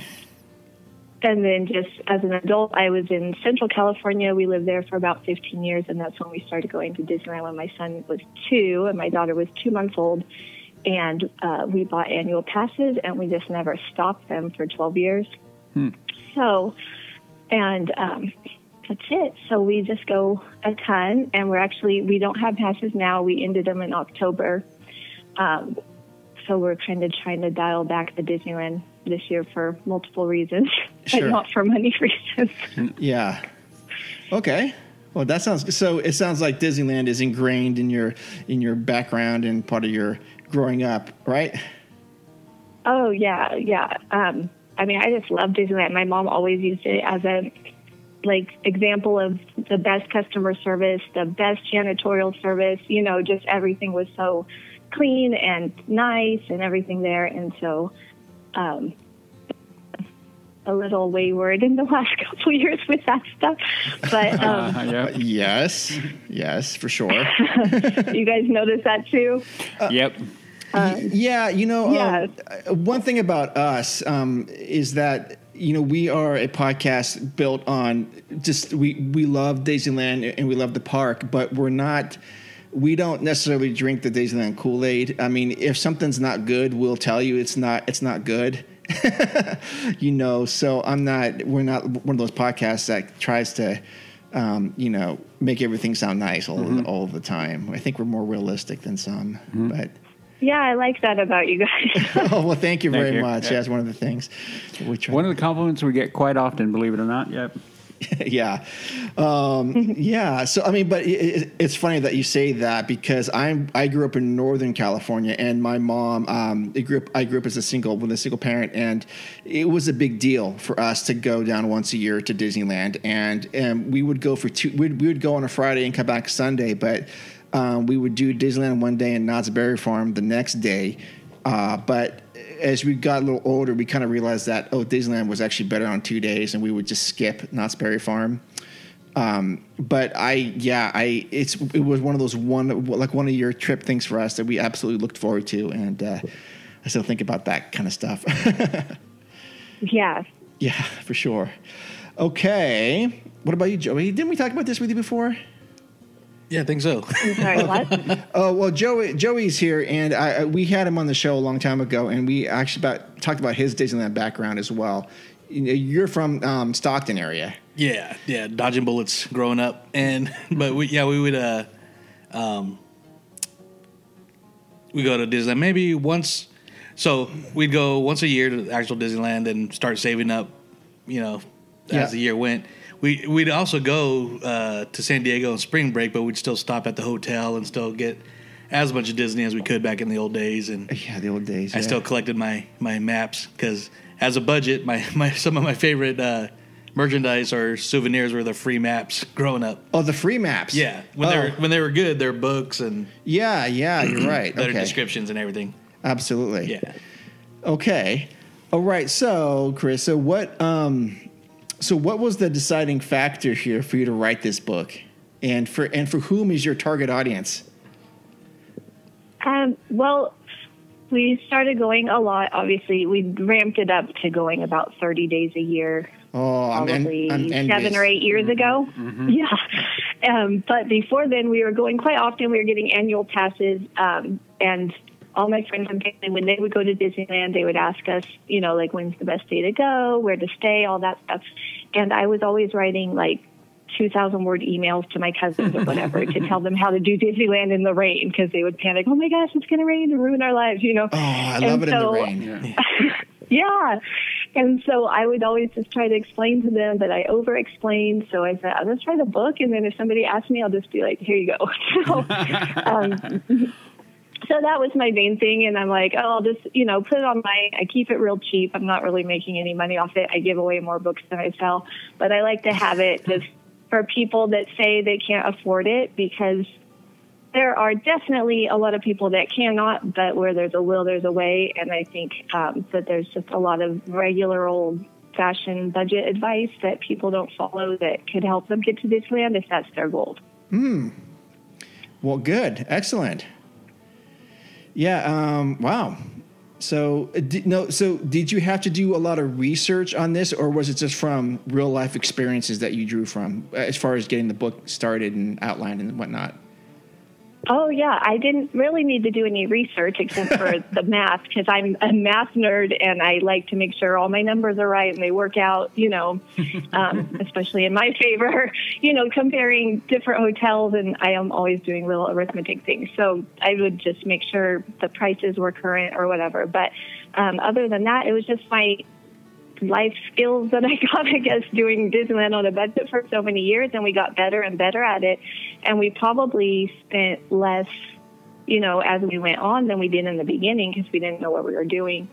And then just as an adult, I was in Central California. We lived there for about 15 years, and that's when we started going to Disneyland when my son was two and my daughter was two months old. And uh, we bought annual passes, and we just never stopped them for 12 years. So, and um, that's it. So we just go a ton, and we're actually we don't have passes now. We ended them in October. Um, so we're kind of trying to dial back the Disneyland this year for multiple reasons, Sure. but not for money reasons. Yeah. Okay. Well, that sounds. So it sounds like Disneyland is ingrained in your in your background and part of your growing up, right? oh yeah, yeah. Um, I mean, I just love Disneyland. My mom always used it as a like example of the best customer service, the best janitorial service. You know, just everything was so clean and nice and everything there. And so, um, a little wayward in the last couple years with that stuff. But um, Uh, yeah. Yes, yes, for sure. you guys notice that too? yep. yeah, you know, um, Yeah. uh, one thing about us um, is that you know we are a podcast built on just we we love Disneyland and we love the park, but we're not. We don't necessarily drink the Disneyland Kool Aid. I mean, if something's not good, we'll tell you it's not. It's not good. you know, so I'm not. We're not one of those podcasts that tries to, um, you know, make everything sound nice all Mm-hmm. all the time. I think we're more realistic than some, but. Yeah, I like that about you guys. oh well, thank you Thank very you. much. Yeah. That's one of the things we try. One of the compliments we get quite often, believe it or not. Yep. yeah, um, yeah. So I mean, but it, it, it's funny that you say that because I'm I grew up in Northern California, and my mom um, grew up I grew up as a single with a single parent, and it was a big deal for us to go down once a year to Disneyland, and and we would go for two. We'd, we would go on a Friday and come back Sunday, but. Um, we would do Disneyland one day and Knott's Berry Farm the next day. Uh, but as we got a little older, we kind of realized that oh, Disneyland was actually better on two days, and we would just skip Knott's Berry Farm. Um, but I, yeah, I it's it was one of those one like one of your trip things for us that we absolutely looked forward to, and uh, I still think about that kind of stuff. yeah. yeah, for sure. Okay, what about you, Joey? Didn't we talk about this with you before? Yeah, I think so. I'm sorry, what? Oh well, Joey Joey's here, and I, I- we had him on the show a long time ago, and we actually about talked about his Disneyland background as well. You know, You're from um, Stockton area. Yeah, yeah, dodging bullets growing up, and but we yeah we would uh, um, we go to Disneyland maybe once. So we'd go once a year to the actual Disneyland and start saving up, you know, as Yeah. the year went. We we'd also go uh, to San Diego on spring break, but we'd still stop at the hotel and still get as much of Disney as we could back in the old days. And Yeah, the old days. I yeah. still collected my my maps because as a budget, my, my some of my favorite uh, merchandise or souvenirs were the free maps growing up. Oh, the free maps. Yeah, when they Oh. were when they were good, they're books and Yeah, yeah, you're right. better Okay. descriptions and everything. Absolutely. Yeah. Okay. All right. So, Chris, so what um so what was the deciding factor here for you to write this book? And for and for whom is your target audience? Um, well, we started going a lot. Obviously, we ramped it up to going about 30 days a year Oh, I'm, en- probably I'm seven or eight years ago. Yeah. Um, but before then, we were going quite often. We were getting annual passes. Um, and all my friends and family, when they would go to Disneyland, they would ask us, you know, like, when's the best day to go, where to stay, all that stuff. And I was always writing, like, 2,000 word emails to my cousins or whatever to tell them how to do Disneyland in the rain because they would panic, oh my gosh, it's going to rain and ruin our lives, you know. Oh, I And love it so- in the rain. Yeah. And so I would always just try to explain to them, but I over explained. So I said, I'll just write a book. And then if somebody asks me, I'll just be like, here you go. so, um, so that was my main thing. And I'm like, oh, I'll just, you know, put it on my, I keep it real cheap. I'm not really making any money off it. I give away more books than I sell, but I like to have it just for people that say they can't afford it because there are definitely a lot of people that cannot, but where there's a will, there's a way. And I think um, that there's just a lot of regular old fashioned budget advice that people don't follow that could help them get to Disneyland if that's their goal. Hmm. Well, good, excellent. Yeah. Um, wow. So, uh, did, no. So, did you have to do a lot of research on this, or was it just from real life experiences that you drew from, uh, as far as getting the book started and outlined and whatnot? Oh yeah, I didn't really need to do any research except for the math because I'm a math nerd and I like to make sure all my numbers are right and they work out. You know, um, especially in my favor. You know, comparing different hotels and I am always doing little arithmetic things. So I would just make sure the prices were current or whatever. But um, other than that, it was just my life skills that I got, I guess, doing Disneyland on a budget for so many years, and we got better and better at it. And we probably spent less, you know, as we went on than we did in the beginning because we didn't know what we were doing.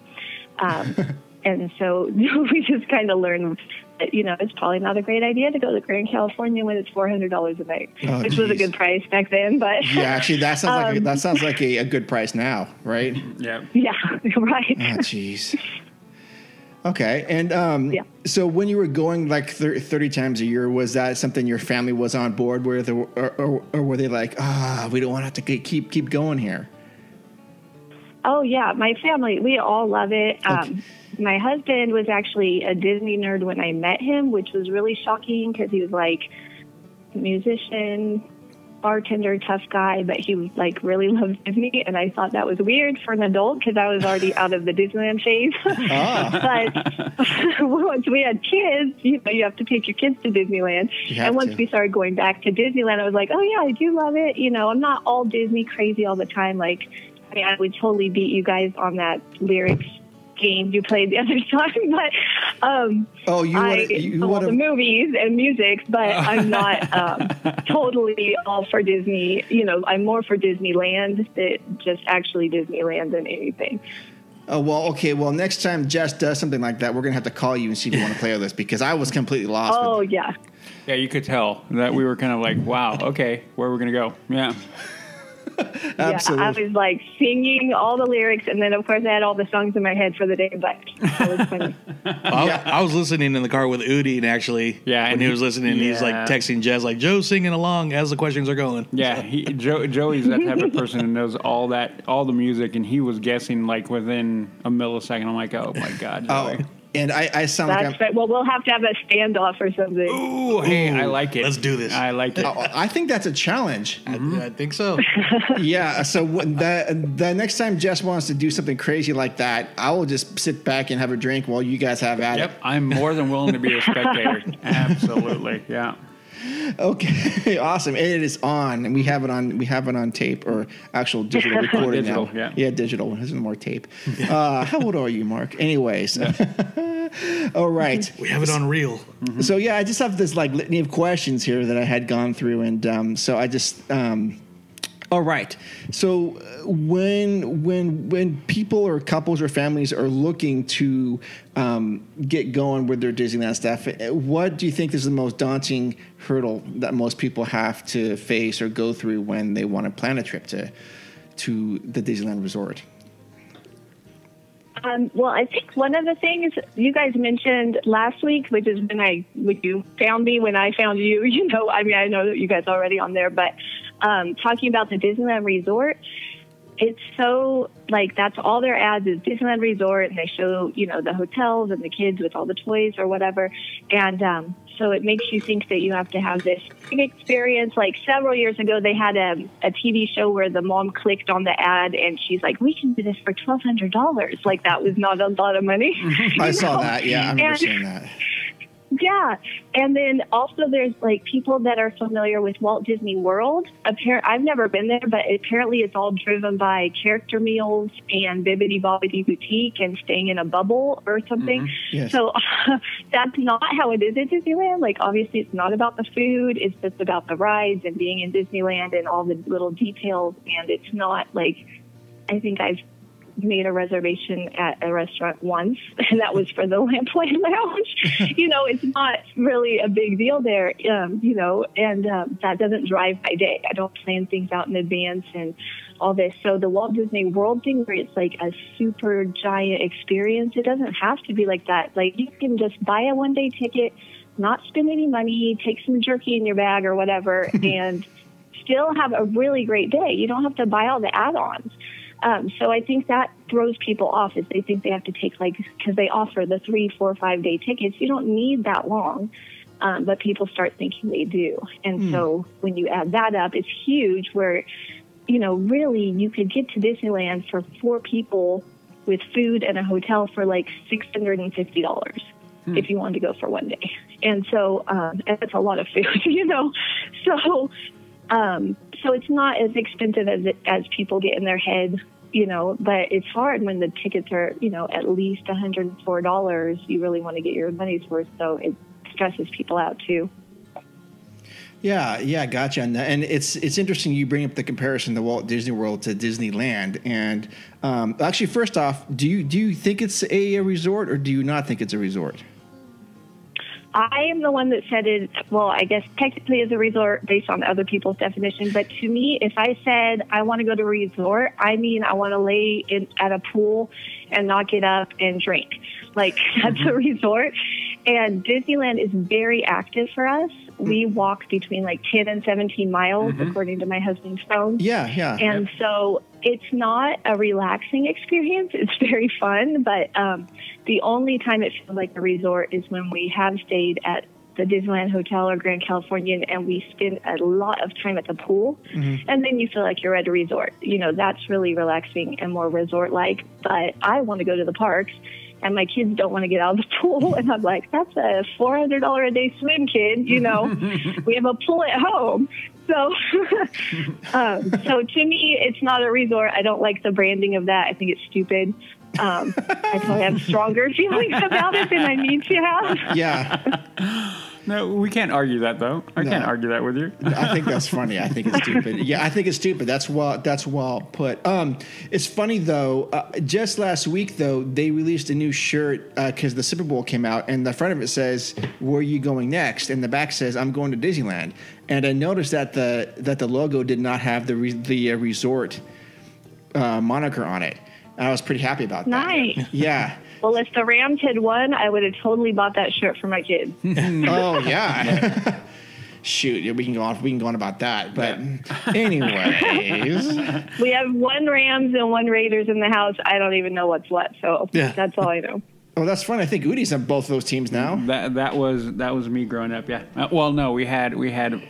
Um, and so we just kind of learned that, you know, it's probably not a great idea to go to Grand Californian when it's $400 a night, Oh, which was a good price back then. But Yeah, actually, that sounds like a, Um, that sounds like a, a good price now, right? Yeah. yeah, right. Oh, jeez. Okay, and um, Yeah. so when you were going like thir- thirty times a year, was that something your family was on board with, or or, or, were they like, ah, we don't want to have to keep keep going here? Oh yeah, my family, we all love it. Um, my husband was actually a Disney nerd when I met him, which was really shocking because he was like musician, bartender, tough guy, but he was like really loved Disney, and I thought that was weird for an adult because I was already out of the Disneyland phase. but once we had kids, you know, you have to take your kids to Disneyland. And once to. we started going back to Disneyland, I was like, oh yeah, I do love it. You know, I'm not all Disney crazy all the time. Like, I mean, I would totally beat you guys on that lyrics game you played the other time, but um, Oh, you I would you all the movies and music, but I'm not um, totally all for Disney. You know, I'm more for Disneyland than just actually Disneyland than anything. Oh well, okay. Well, next time Jes does something like that, we're gonna have to call you and see if you want to play with us because I was completely lost. Oh yeah. Yeah, you could tell that we were kind of like, wow, okay, where are we going to go? Yeah. Absolutely. Yeah, I was like singing all the lyrics, and then of course I had all the songs in my head for the day. But that was funny. I, I was listening in the car with Udi, and actually, Yeah, when and he he- was listening, he's like texting Jes, like Joe's singing along as the questions are going. Yeah, he, Joe, Joey's that type of person who knows all that, all the music, and he was guessing like within a millisecond. I'm like, oh my god, oh, Joey. And I, I sound like That's I'm. right. Well, we'll have to have a standoff or something. Ooh, hey, I like it. let's do this. I like it. Oh, I think that's a challenge. I, I think so. yeah. So the the next time Jes wants to do something crazy like that, I will just sit back and have a drink while you guys have at it. Yep, I'm more than willing to be a spectator. Absolutely, yeah. It. Okay. awesome. And it is on, and we have it on. We have it on tape or actual digital recording Digital, now. yeah. Yeah, digital. This is more tape. Uh, how old are you, Mark? Anyways. All right. we have it on reel. So yeah, I just have this like litany of questions here that I had gone through, and um, so I just. Um, all right. So uh, when when when people or couples or families are looking to um, get going with their Disneyland stuff, uh, what do you think is the most daunting hurdle that most people have to face or go through when they want to plan a trip to to the Disneyland resort? Um, well, I think one of the things you guys mentioned last week, which is when I when you found me, when I found you, you know, I mean, I know that you guys are already on there, but um, talking about the Disneyland Resort, it's so like that's all their ads is Disneyland Resort, and they show you know the hotels and the kids with all the toys or whatever, and um, so it makes you think that you have to have this big experience. Like several years ago, they had a, a TV show where the mom clicked on the ad and she's like, "We can do this for twelve hundred dollars." Like that was not a lot of money. I you saw that. Yeah, I remember And- seeing that. Yeah, and then also there's like people that are familiar with Walt Disney World. Appar- I've never been there, but apparently it's all driven by character meals and Bibbidi Bobbidi Boutique and staying in a bubble or something. Mm-hmm. Yes. So that's not how it is at Disneyland. Like obviously it's not about the food; it's just about the rides and being in Disneyland and all the little details. And it's not like I think I've made a reservation at a restaurant once, and that was for the Lamplight Lounge. you know, it's not really a big deal there, um, you know, and um, that doesn't drive my day. I don't plan things out in advance and all this. So the Walt Disney World thing, where it's like a super giant experience, it doesn't have to be like that. Like you can just buy a one day ticket, not spend any money, take some jerky in your bag or whatever, and still have a really great day. You don't have to buy all the add-ons. Um, so I think that throws people off if they think they have to take like because they offer the three, four, five day tickets. You don't need that long, um, but people start thinking they do, and so when you add that up, it's huge. Where you know really you could get to Disneyland for four people with food and a hotel for like six hundred and fifty dollars if you wanted to go for one day, and so um, and that's a lot of food, you know. So um, so it's not as expensive as as people get in their head, you know. But it's hard when the tickets are, you know, at least one hundred and four dollars. You really want to get your money's worth, so it stresses people out too. Yeah, yeah, gotcha. And, and it's it's interesting you bring up the comparison the Walt Disney World to Disneyland. And um, actually, first off, do you do you think it's a, a resort or do you not think it's a resort? I am the one that said it. Well, I guess technically as a resort based on other people's definition. But to me, if I said I want to go to a resort, I mean I want to lay in at a pool and not get up and drink. Like that's a mm-hmm. resort. And Disneyland is very active for us. Hmm. We walk between like 10 and 17 miles, mm-hmm. according to my husband's phone. Yeah, yeah. And so it's not a relaxing experience. It's very fun, but um, the only time it feels like a resort is when we have stayed at the Disneyland Hotel or Grand Californian and we spend a lot of time at the pool. Mm-hmm. And then you feel like you're at a resort. You know, that's really relaxing and more resort like. But I want to go to the parks. And my kids don't want to get out of the pool, and I'm like, "That's a four hundred dollar a day swim, kid. You know, we have a pool at home, so um, so to me, it's not a resort. I don't like the branding of that. I think it's stupid. Um, I probably have stronger feelings about it than I need to have. yeah. No, we can't argue that though. I No. can't argue that with you. I think that's funny. I think it's stupid. Yeah, I think it's stupid. That's well. That's well put. Um, it's funny though. Uh, just last week though, they released a new shirt because the Super Bowl came out, and the front of it says, "Where are you going next?" and the back says, "I'm going to Disneyland." And I noticed that the that the logo did not have the re, the uh, resort uh, moniker on it. And I was pretty happy about that. Nice. Yeah. Well, if the Rams had won, I would have totally bought that shirt for my kids. Oh yeah. Shoot, we can go on. We can go on about that. But anyways. We have one Rams and one Raiders in the house. I don't even know what's what, so Yeah. that's all I know. Well, that's fun. I think Udi's on both those teams now. That that was that was me growing up. Yeah. Uh, well, no, we had we had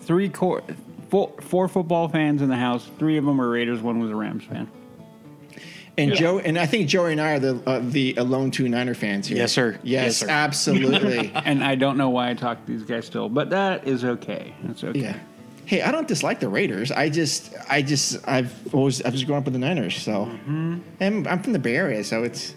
three core, four, four football fans in the house. Three of them were Raiders. One was a Rams fan. And Yeah. Joe and I think Joey and I are the uh, the lone two Niner fans here. Yes, sir. Yes, Yes, sir. absolutely. And I don't know why I talk to these guys still, but that is okay. That's okay. yeah. Hey, I don't dislike the Raiders. I just, I just, I've always, I've just grown up with the Niners. So, Mm-hmm. and I'm from the Bay Area, so it's,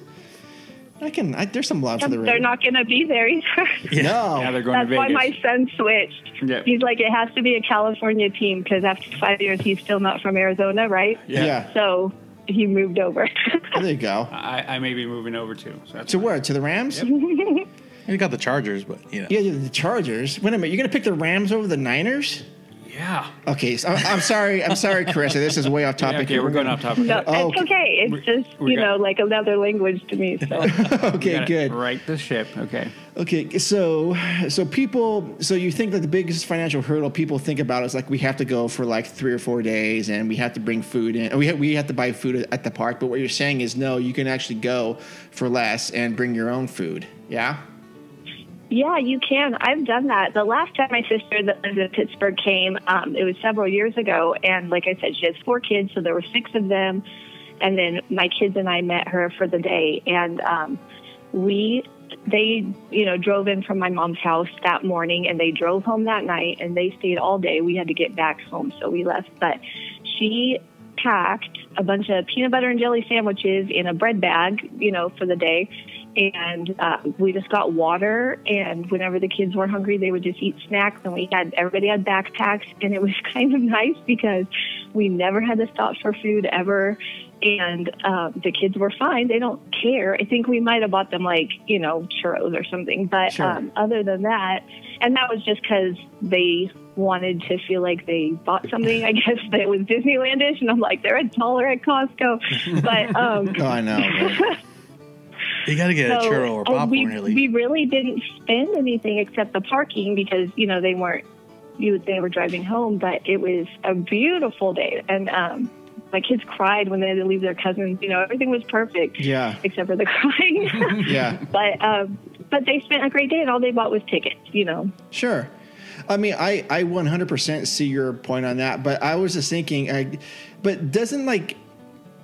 I can, I, there's some love for the Raiders. They're not going to be there either. No. Yeah, they're going That's to why my son switched. Yeah. He's like, it has to be a California team because after five years, he's still not from Arizona, right? yeah. So he moved over. There you go. I, I may be moving over too. So that's To where? To the Rams? You got the Chargers, but you know. Yeah, the Chargers. Wait a minute. You're gonna pick the Rams over the Niners? Yeah. Okay. So I'm, I'm sorry. I'm sorry, Carissa. This is way off Yeah, topic. okay, here. we're going off topic. no, Oh, it's okay. It's just, you got- know, like another language to me. So. okay, good. Right the ship. Okay. Okay, so so people, so you think that the biggest financial hurdle people think about is like we have to go for like three or four days, and we have to bring food in, we have, we have to buy food at the park. But what you're saying is no, you can actually go for less and bring your own food. Yeah. Yeah, you can. I've done that. The last time my sister that lives in Pittsburgh came, um, it was several years ago, and like I said, she has four kids, so there were six of them, and then my kids and I met her for the day, and um, we they you know drove in from my mom's house that morning, and they drove home that night, and they stayed all day. We had to get back home, so we left, but she packed a bunch of peanut butter and jelly sandwiches in a bread bag, you know, for the day. And uh, we just got water. And whenever the kids were hungry, they would just eat snacks. And we had everybody had backpacks, and it was kind of nice because we never had to stop for food ever. And uh, the kids were fine; they don't care. I think we might have bought them like you know churros or something, but Sure. um, other than that, and that was just because they wanted to feel like they bought something. I guess that was Disneylandish, and I'm like, they're a dollar at Costco, but um, Oh, I know. right? You got to get a churro or popcorn we, at least. we really didn't spend anything except the parking because you know they weren't you they were driving home, but it was a beautiful day, and um, my kids cried when they had to leave their cousins. You know, everything was perfect Yeah. except for the crying. Yeah. but um, but they spent a great day, and all they bought was tickets. You know. Sure. I mean, I, I 100% see your point on that, but I was just thinking, I, but doesn't like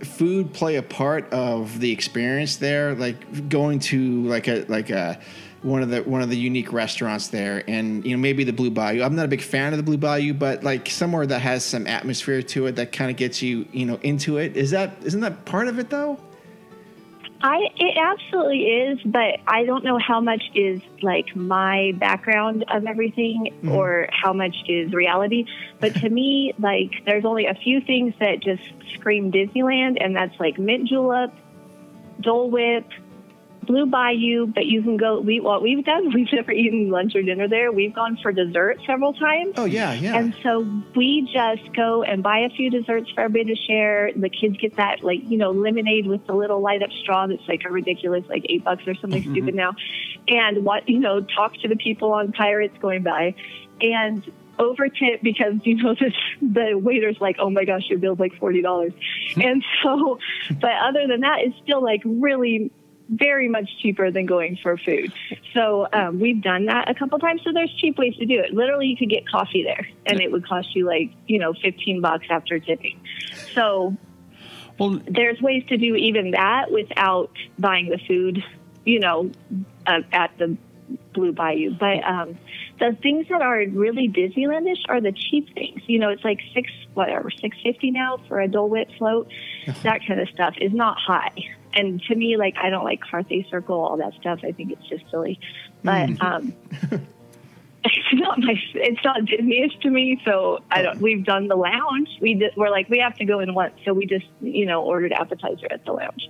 food play a part of the experience there? Like going to like a, like a, one of the one of the unique restaurants there, and you know maybe the Blue Bayou. I'm not a big fan of the Blue Bayou, but like somewhere that has some atmosphere to it that kind of gets you you know into it. Is that isn't that part of it though? I it absolutely is, but I don't know how much is like my background of everything mm-hmm. or how much is reality. But to me, like there's only a few things that just scream Disneyland, and that's like mint julep, Dole Whip, Blue Bayou, but you can go. We what we've done. We've never eaten lunch or dinner there. We've gone for dessert several times. Oh yeah, yeah. And so we just go and buy a few desserts for everybody to share. The kids get that like you know lemonade with the little light up straw that's like a ridiculous like eight bucks or something mm-hmm. stupid now, and what you know talk to the people on pirates going by, and over tip because you know this the waiter's like oh my gosh your bill's like forty dollars, and so but other than that it's still like really very much cheaper than going for food. So um, we've done that a couple times. So there's cheap ways to do it. Literally, you could get coffee there, and it would cost you like you know 15 bucks after tipping. So Well, there's ways to do even that without buying the food, you know, uh, at the Blue Bayou. But um, the things that are really Disneylandish are the cheap things. You know, it's like six whatever six fifty now for a Dole Whip float. that kind of stuff is not high. And to me, like I don't like Carthay Circle, all that stuff. I think it's just silly. But um, it's not my it's not Disneyish to me. So I don't. We've done the lounge. We did, we're like we have to go in once, so we just you know ordered appetizer at the lounge.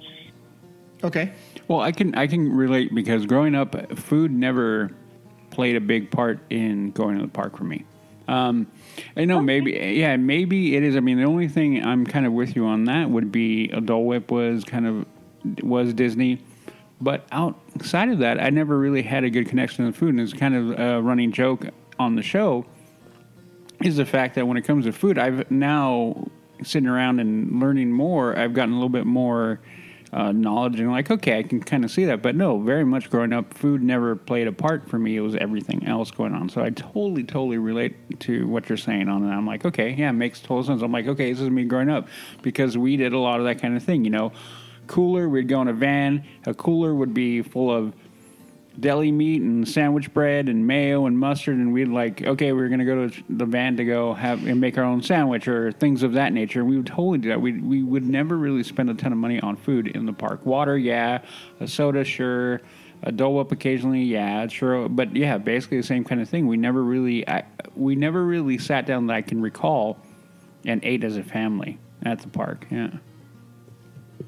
okay. Well, I can I can relate because growing up, food never played a big part in going to the park for me. Um, I know maybe yeah maybe it is. I mean, the only thing I'm kind of with you on that would be a Dole Whip was kind of was Disney, but outside of that, I never really had a good connection to the food, and it's kind of a running joke on the show is the fact that when it comes to food, I've now sitting around and learning more. I've gotten a little bit more uh, knowledge and like, okay, I can kind of see that. But no, very much growing up, food never played a part for me. It was everything else going on. So I totally, totally relate to what you're saying on that. I'm like, okay, yeah, makes total sense. I'm like, okay, this is me growing up because we did a lot of that kind of thing. You know, cooler, we'd go in a van. A cooler would be full of deli meat and sandwich bread and mayo and mustard and we'd like okay we're going to go to the van to go have and make our own sandwich or things of that nature we would totally do that. We, we would never really spend a ton of money on food in the park. Water yeah. A soda sure. A dole whip occasionally yeah sure. But yeah basically the same kind of thing. We never really I, we never really sat down that i can recall and ate as a family at the park yeah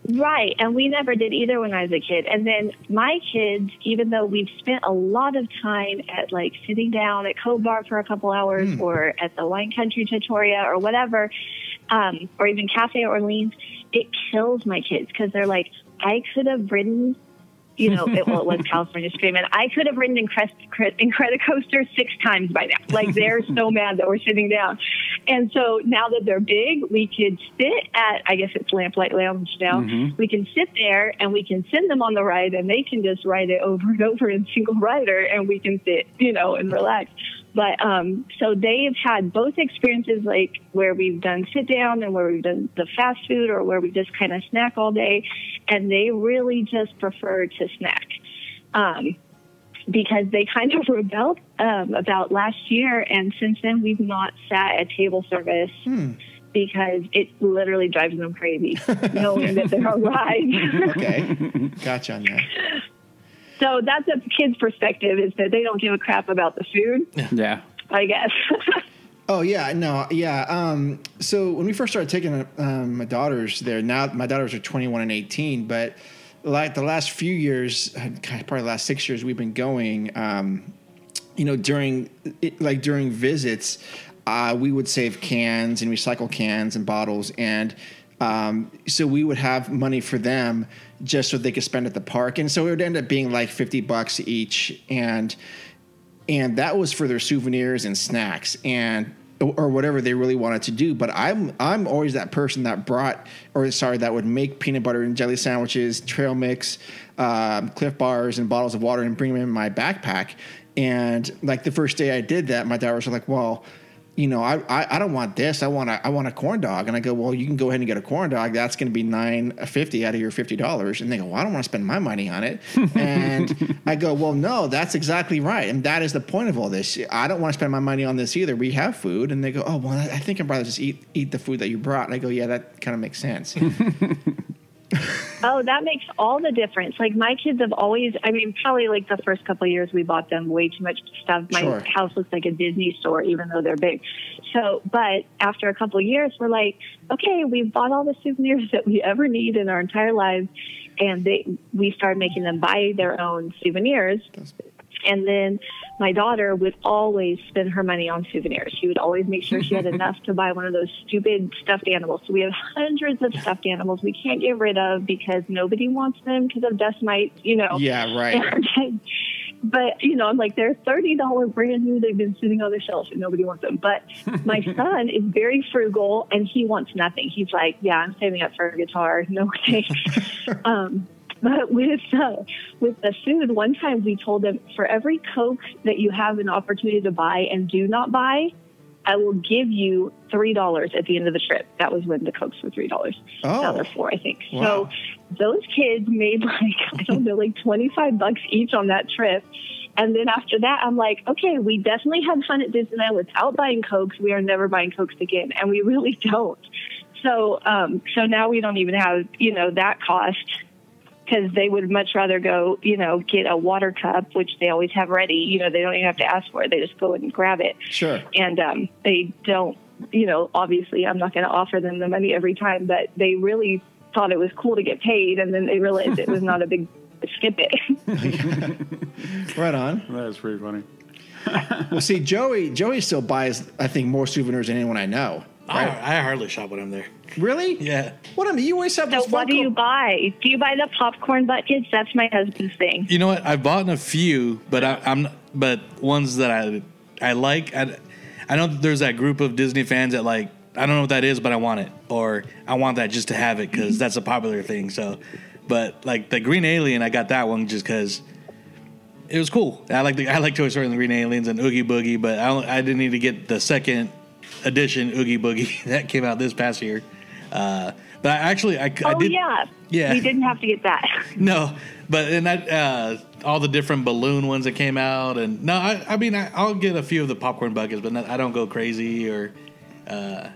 Right, and we never did either when I was a kid. And then my kids, even though we've spent a lot of time at like sitting down at Cove Bar for a couple hours, or at the Wine Country Trattoria, or whatever, um, or even Cafe Orleans, it kills my kids because they're like, I could have ridden. You know, it, well, it was California Screamin', and I could have ridden Increst, Incredicoaster six times by now. Like they're so mad that we're sitting down, and so now that they're big, we could sit at I guess it's Lamplight Lounge now. Mm-hmm. We can sit there and we can send them on the ride, and they can just ride it over and over in single rider, and we can sit, you know, and relax. But um, so they've had both experiences, like where we've done sit down and where we've done the fast food, or where we just kind of snack all day, and they really just prefer to snack. Um, because they kind of rebelled um, about last year, and since then we've not sat at table service because it literally drives them crazy knowing that they're a ride. Okay. gotcha on that. So that's a kid's perspective: is that they don't give a crap about the food. yeah I guess. Oh yeah, no, yeah. Um, so when we first started taking um, my daughters there, now my daughters are 21 and 18, but like the last few years, probably the last six years, we've been going. Um, you know, during like during visits, uh, we would save cans and recycle cans and bottles, and um, so we would have money for them just so they could spend at the park, and so it would end up being like 50 bucks each, and and that was for their souvenirs and snacks and or whatever they really wanted to do. But i'm i'm always that person that brought or sorry that would make peanut butter and jelly sandwiches trail mix um, Clif bars and bottles of water and bring them in my backpack. And like the first day i did that my daughters were like well you know, I, I, I don't want this. I want a I want a corn dog. And I go, well, you can go ahead and get a corn dog. That's going to be nine uh, fifty out of your fifty dollars. And they go, well, I don't want to spend my money on it. and I go, well, no, that's exactly right. And that is the point of all this. I don't want to spend my money on this either. We have food. And they go, oh, well, I think I'd rather just eat eat the food that you brought. And I go, yeah, that kind of makes sense. Oh, that makes all the difference. Like my kids have always, I mean, probably like the first couple of years we bought them way too much stuff. My Sure. house looks like a Disney store, even though they're big. So, but after a couple of years, we're like, okay, we've bought all the souvenirs that we ever need in our entire lives. And they, we started making them buy their own souvenirs. And then my daughter would always spend her money on souvenirs. She would always make sure she had enough to buy one of those stupid stuffed animals. So we have hundreds of stuffed animals we can't get rid of because nobody wants them because of dust mites, you know. Yeah, right. but you know, I'm like they're thirty dollar brand new. They've been sitting on the shelf and nobody wants them. But my son is very frugal and he wants nothing. He's like, yeah, I'm saving up for a guitar. No thanks. um, but with uh, with the food, one time we told them for every Coke that you have an opportunity to buy and do not buy, I will give you three dollars at the end of the trip. That was when the Cokes were three dollars. Oh. Now they're four, I think. Wow. So those kids made like I don't know, like twenty five bucks each on that trip. And then after that, I'm like, okay, we definitely had fun at Disneyland without buying Cokes. We are never buying Cokes again, and we really don't. So, um, so now we don't even have, you know, that cost because they would much rather go, you know, get a water cup, which they always have ready. You know, they don't even have to ask for it; they just go and grab it. Sure. And um, they don't, you know, obviously, I'm not going to offer them the money every time, but they really thought it was cool to get paid, and then they realized it was not a big skip it. Right on. That's pretty funny. Well, see, Joey, Joey still buys, I think, more souvenirs than anyone I know. I, Right? I hardly shop when I'm there. Really? Yeah. What I mean, you always have so, what do you buy? Do you buy the popcorn buckets? That's my husband's thing. You know what? I've bought a few, but I, I'm but ones that I I like. I, I know that there's that group of Disney fans that like I don't know what that is, but I want it, or I want that just to have it because that's a popular thing. So, but like the Green Alien, I got that one just because it was cool. I like the I like Toy Story and the Green Aliens and Oogie Boogie, but I I didn't need to get the second edition Oogie Boogie that came out this past year. Uh, but I actually I, I Oh did yeah, Yeah. We didn't have to get that. no, but and that uh, all the different balloon ones that came out, and no, I, I mean I, I'll get a few of the popcorn buckets, but not, I don't go crazy or uh,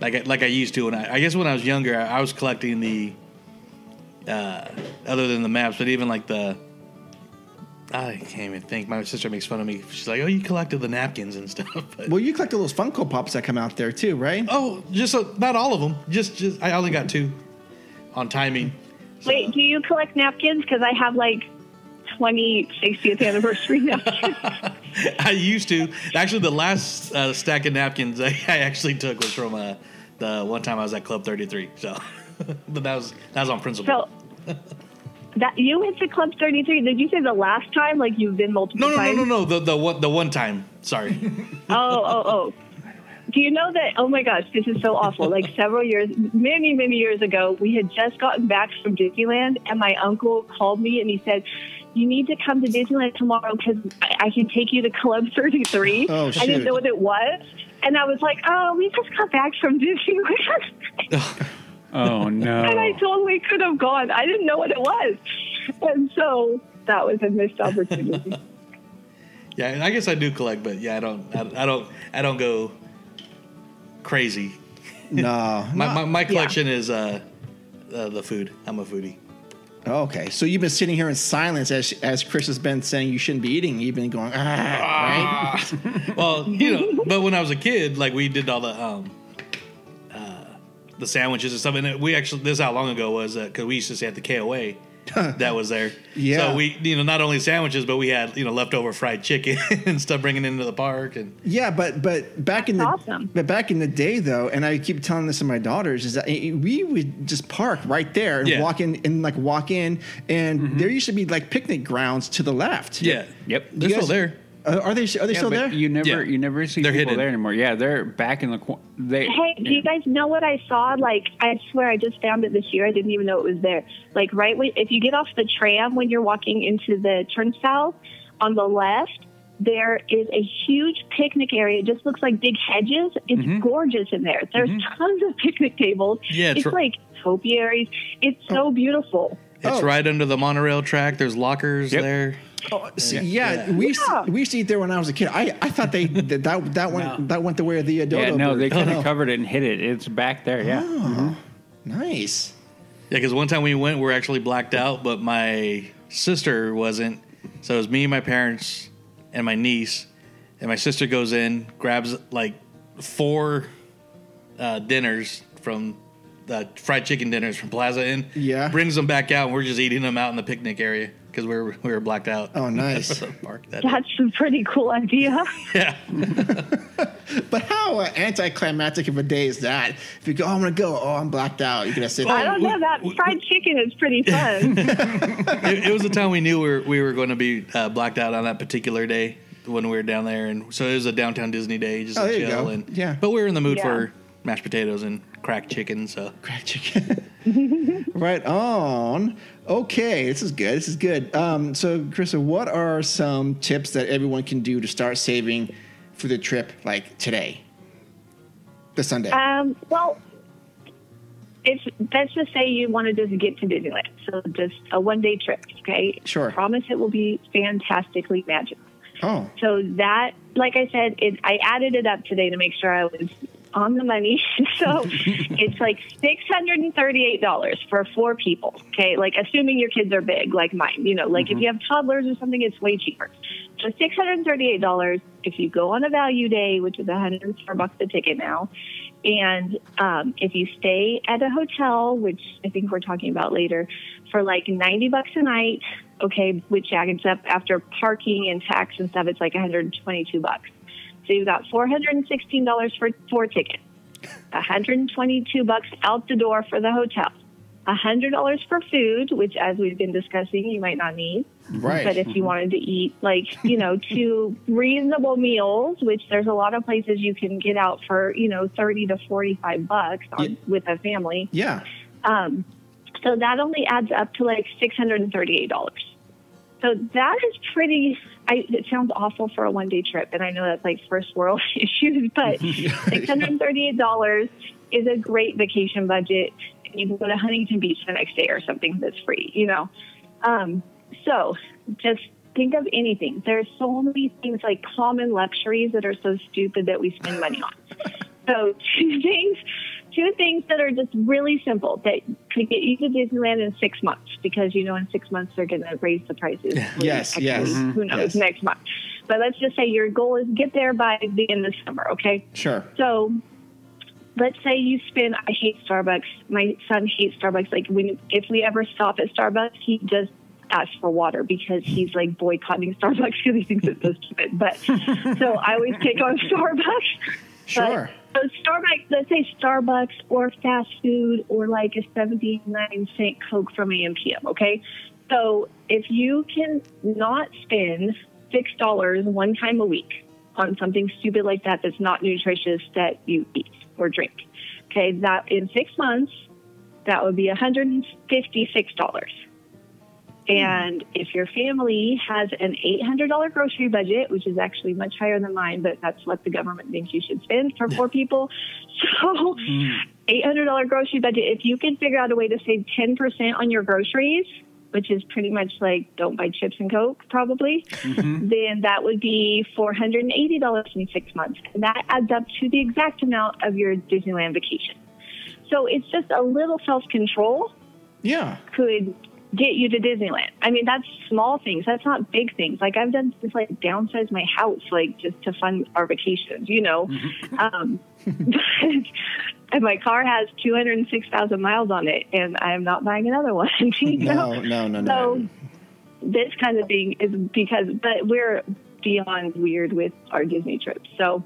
like I, like I used to. When I, I guess when I was younger, I, I was collecting the uh, other than the maps, but even like the I can't even think. My sister makes fun of me. She's like, "Oh, you collected the napkins and stuff." But, Well, you collect all those Funko Pops that come out there too, right? oh, just uh, not all of them. Just just I only got two on timing. Wait, do you collect napkins? Because I have like 20 60th anniversary napkins. I used to. Actually, the last uh, stack of napkins I, I actually took was from uh, the one time I was at Club 33. So, but that was that was on principle. so that you went to Club 33. Did you say the last time? Like you've been multiple no, no, no, times? no, no. The the one the one time. Sorry. Oh, oh, oh. Do you know that? Oh my gosh, this is so awful. Like several years, many, many years ago, we had just gotten back from Disneyland, and my uncle called me and he said, "You need to come to Disneyland tomorrow because I, I can take you to Club 33." Oh, I didn't know what it was, and I was like, "Oh, we just got back from Disneyland." Oh no! and I totally could have gone. I didn't know what it was, and so that was a missed opportunity. yeah, and I guess I do collect, but yeah, I don't. I, I don't. I don't go crazy. No. My my, my collection is uh, uh, the food. I'm a foodie. Okay, so you've been sitting here in silence as as Chris has been saying you shouldn't be eating. You've been going, ah, right? well, you know, but when I was a kid, like we did all the um, the sandwiches and stuff, and we actually this is how long ago it was uh, because we used to stay at the KOA that was there. Yeah. So we, you know, not only sandwiches, but we had you know leftover fried chicken and stuff bringing into the park, and Yeah, but but back in the awesome. but back in the day though, and I keep telling this to my daughters is that we would just park right there and Yeah. walk in and like walk in, and mm-hmm. there used to be like picnic grounds to the left. yeah, Yep. they're You still guys- there. Uh, are they are they Yeah, still there? You never, Yeah. you never see They're people hidden. there anymore. Yeah, they're back in the corner. They. Hey, do you guys know what I saw? Like, I swear I just found it this year. I didn't even know it was there. Like, right when, if you get off the tram when you're walking into the turnstile, on the left, there is a huge picnic area. It just looks like big hedges. It's gorgeous in there. There's tons of picnic tables. Yeah, it's it's r- like topiaries. It's so beautiful. It's Oh. right under the monorail track. There's lockers Yep. there. Oh, see, yeah, Yeah. we used Yeah. to, we used to eat there when I was a kid. I, I thought they that that, that went that went the way of the dodo yeah, no, bird. they kind of Oh, covered it and hid it. It's back there. Yeah. nice. Yeah, because one time we went, we were actually blacked out, but my sister wasn't. So it was me, my parents, and my niece. And my sister goes in, grabs like four uh, dinners from the fried chicken dinners from Plaza Inn. Yeah. Brings them back out, and we're just eating them out in the picnic area because we were we were blacked out. Oh, nice. Park that day. That's a pretty cool idea. yeah. But how uh, anticlimactic of a day is that? If you go, oh, I'm gonna go. Oh, I'm blacked out. You're gonna sit. I there. don't know. That fried chicken is pretty fun. it, it was the time we knew we were, we were going to be uh, blacked out on that particular day when we were down there, and so it was a downtown Disney day, just Oh, to there you chill. go. And Yeah. but we were in the mood Yeah. for mashed potatoes and cracked chicken, so Crack chicken. right on. Okay, this is good. This is good. Um, so, Carissa, what are some tips that everyone can do to start saving for the trip, like today, the Sunday? Um, well, if let's just say you wanted to just get to Disneyland, so just a one day trip, okay? Sure. Promise it will be fantastically magical. oh, So that, like I said, it, I added it up today to make sure I was on the money. so it's like six hundred and thirty-eight dollars for four people. Okay, like assuming your kids are big, like mine. You know, like if you have toddlers or something, it's way cheaper. So six hundred and thirty-eight dollars if you go on a value day, which is a hundred and four bucks a ticket now. And um, if you stay at a hotel, which I think we're talking about later, for like 90 bucks a night, okay, which adds up after parking and tax and stuff, it's like 122 bucks. So you've got $416 for four tickets, 122 bucks out the door for the hotel, $100 for food, which as we've been discussing, you might not need. right. But if you wanted to eat like, you know, two reasonable meals, which there's a lot of places you can get out for, you know, 30 to 45 bucks on, Yeah. with a family. yeah. Um, so that only adds up to like $638. So that is pretty, I, it sounds awful for a one day trip. And I know that's like first world issues, but $638 is a great vacation budget. You can go to Huntington Beach the next day or something that's free, you know? Um, so just think of anything. There's so many things like common luxuries that are so stupid that we spend money on. So two things, two things that are just really simple that could get you to Disneyland in six months because you know in six months they're going to raise the prices. Yes, Actually, yes, Who mm-hmm. knows yes. next month? But let's just say your goal is get there by the end of summer. Okay. Sure. So let's say you spend I hate Starbucks. My son hates Starbucks. Like when if we ever stop at Starbucks, he just asks for water because he's like boycotting Starbucks because he thinks it's so stupid. But so I always pick on Starbucks. Sure. But, so Starbucks, let's say Starbucks or fast food or like a 79 cent Coke from AMPM, okay? So if you can not spend $6 one time a week on something stupid like that that's not nutritious that you eat or drink, okay, that in six months, that would be $156. And if your family has an $800 grocery budget, which is actually much higher than mine, but that's what the government thinks you should spend for four people. So, mm. $800 grocery budget, if you can figure out a way to save 10% on your groceries, which is pretty much like don't buy chips and Coke, probably, mm-hmm. then that would be $480 in six months. And that adds up to the exact amount of your Disneyland vacation. So it's just a little self control Yeah. could get you to Disneyland. I mean, that's small things. That's not big things. Like I've done just like downsize my house, like just to fund our vacations, you know. um, and my car has 206,000 miles on it and I'm not buying another one. you know? No, no, no, So no. this kind of thing is because, but we're beyond weird with our Disney trips. So,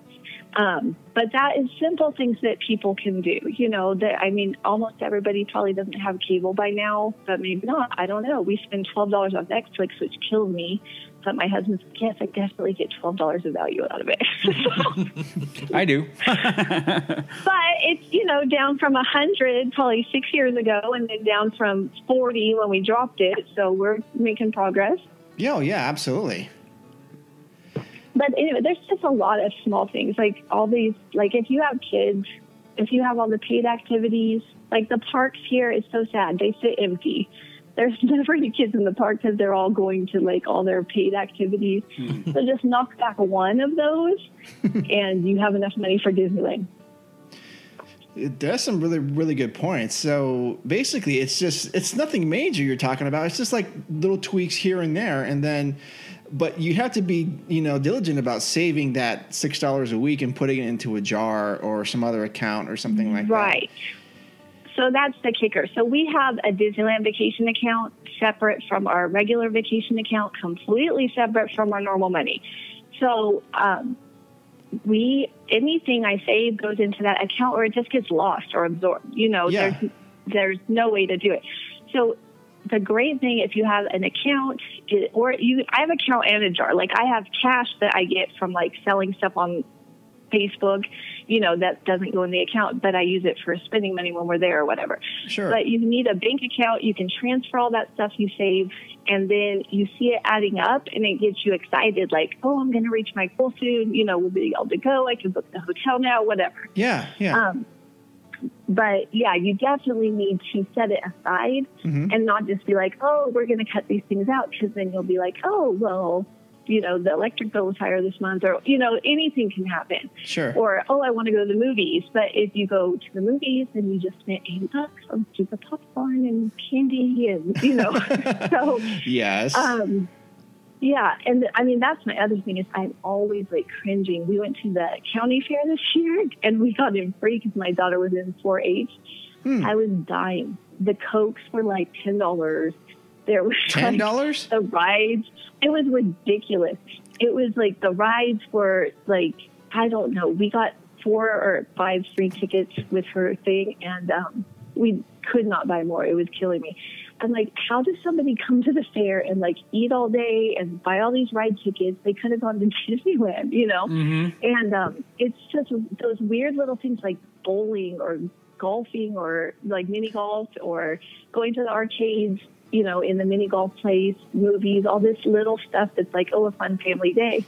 um, but that is simple things that people can do. You know, that I mean, almost everybody probably doesn't have cable by now, but maybe not. I don't know. We spend twelve dollars on Netflix, which kills me. But my husband's like, yes, I definitely get twelve dollars of value out of it. I do. but it's you know down from a hundred probably six years ago, and then down from forty when we dropped it. So we're making progress. Yeah, oh, yeah, absolutely. But anyway, there's just a lot of small things. Like all these, like if you have kids, if you have all the paid activities, like the parks here is so sad. They sit empty. There's never any kids in the park because they're all going to like all their paid activities. Hmm. So just knock back one of those and you have enough money for Disneyland. That's some really really good points. So basically, it's just it's nothing major you're talking about. It's just like little tweaks here and there, and then. But you have to be, you know, diligent about saving that six dollars a week and putting it into a jar or some other account or something like that. Right. So that's the kicker. So we have a Disneyland vacation account separate from our regular vacation account, completely separate from our normal money. So um, we anything I save goes into that account, or it just gets lost or absorbed. You know, Yeah. there's there's no way to do it. So the great thing if you have an account or you I have an account and a jar. Like I have cash that I get from like selling stuff on Facebook, you know, that doesn't go in the account, but I use it for spending money when we're there or whatever. Sure. But you need a bank account, you can transfer all that stuff you save, and then you see it adding up and it gets you excited, like, oh, I'm going to reach my goal soon, you know, we'll be able to go, I can book the hotel now, whatever. Yeah, yeah. Um, but yeah, you definitely need to set it aside Mhm. and not just be like, oh, we're going to cut these things out because then you'll be like, oh, well, you know, the electric bill was higher this month, or you know, anything can happen. Sure. Or oh, I want to go to the movies, but if you go to the movies and you just spent eighty bucks on stupid popcorn and candy and you know, so yes. um, yeah, and I mean that's my other thing is I'm always like cringing. We went to the county fair this year and we got in free because my daughter was in 4-H. Hmm. I was dying. The cokes were like ten dollars. There was Ten like, dollars? the rides. It was ridiculous. It was like the rides were like I don't know. We got four or five free tickets with her thing, and um, we could not buy more. It was killing me. I'm like, how does somebody come to the fair and like eat all day and buy all these ride tickets? They could have gone to Disneyland, you know. And um, it's just those weird little things like bowling or golfing or like mini golf or going to the arcades, you know, in the mini golf place, movies, all this little stuff that's like, oh, a fun family day.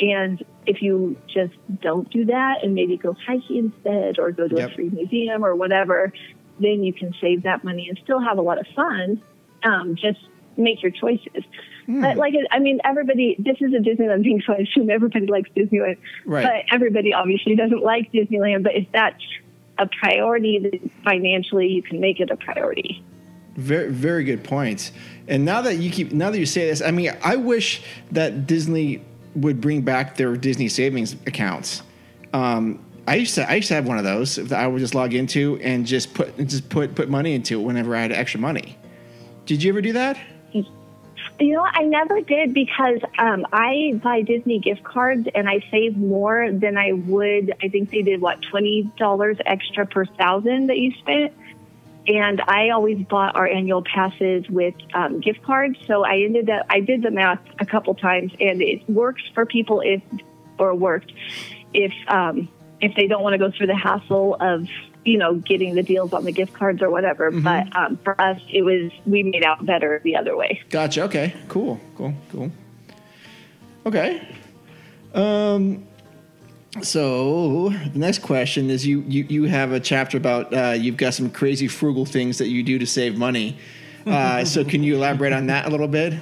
And if you just don't do that and maybe go hiking instead or go to Yep. a free museum or whatever, then you can save that money and still have a lot of fun. Um, just make your choices. But like, I mean, everybody, this is a Disneyland thing, so I assume everybody likes Disneyland. Right. But everybody obviously doesn't like Disneyland. But if that's a priority, then financially you can make it a priority. Very, very good points. And now that you keep, now that you say this, I mean, I wish that Disney would bring back their Disney savings accounts. Um, I used to, I used to have one of those that I would just log into and just put, just put, put money into it whenever I had extra money. Did you ever do that? You know, I never did because um, I buy Disney gift cards and I save more than I would. I think they did what twenty dollars extra per thousand that you spent, and I always bought our annual passes with um, gift cards. So I ended up I did the math a couple times, and it works for people if or worked if um, if they don't want to go through the hassle of you know getting the deals on the gift cards or whatever. But um, for us, it was we made out better the other way. Gotcha. Okay. Cool. Cool. Cool. Okay. Um. So the next question is you you you have a chapter about uh, you've got some crazy frugal things that you do to save money. Uh, so can you elaborate on that a little bit?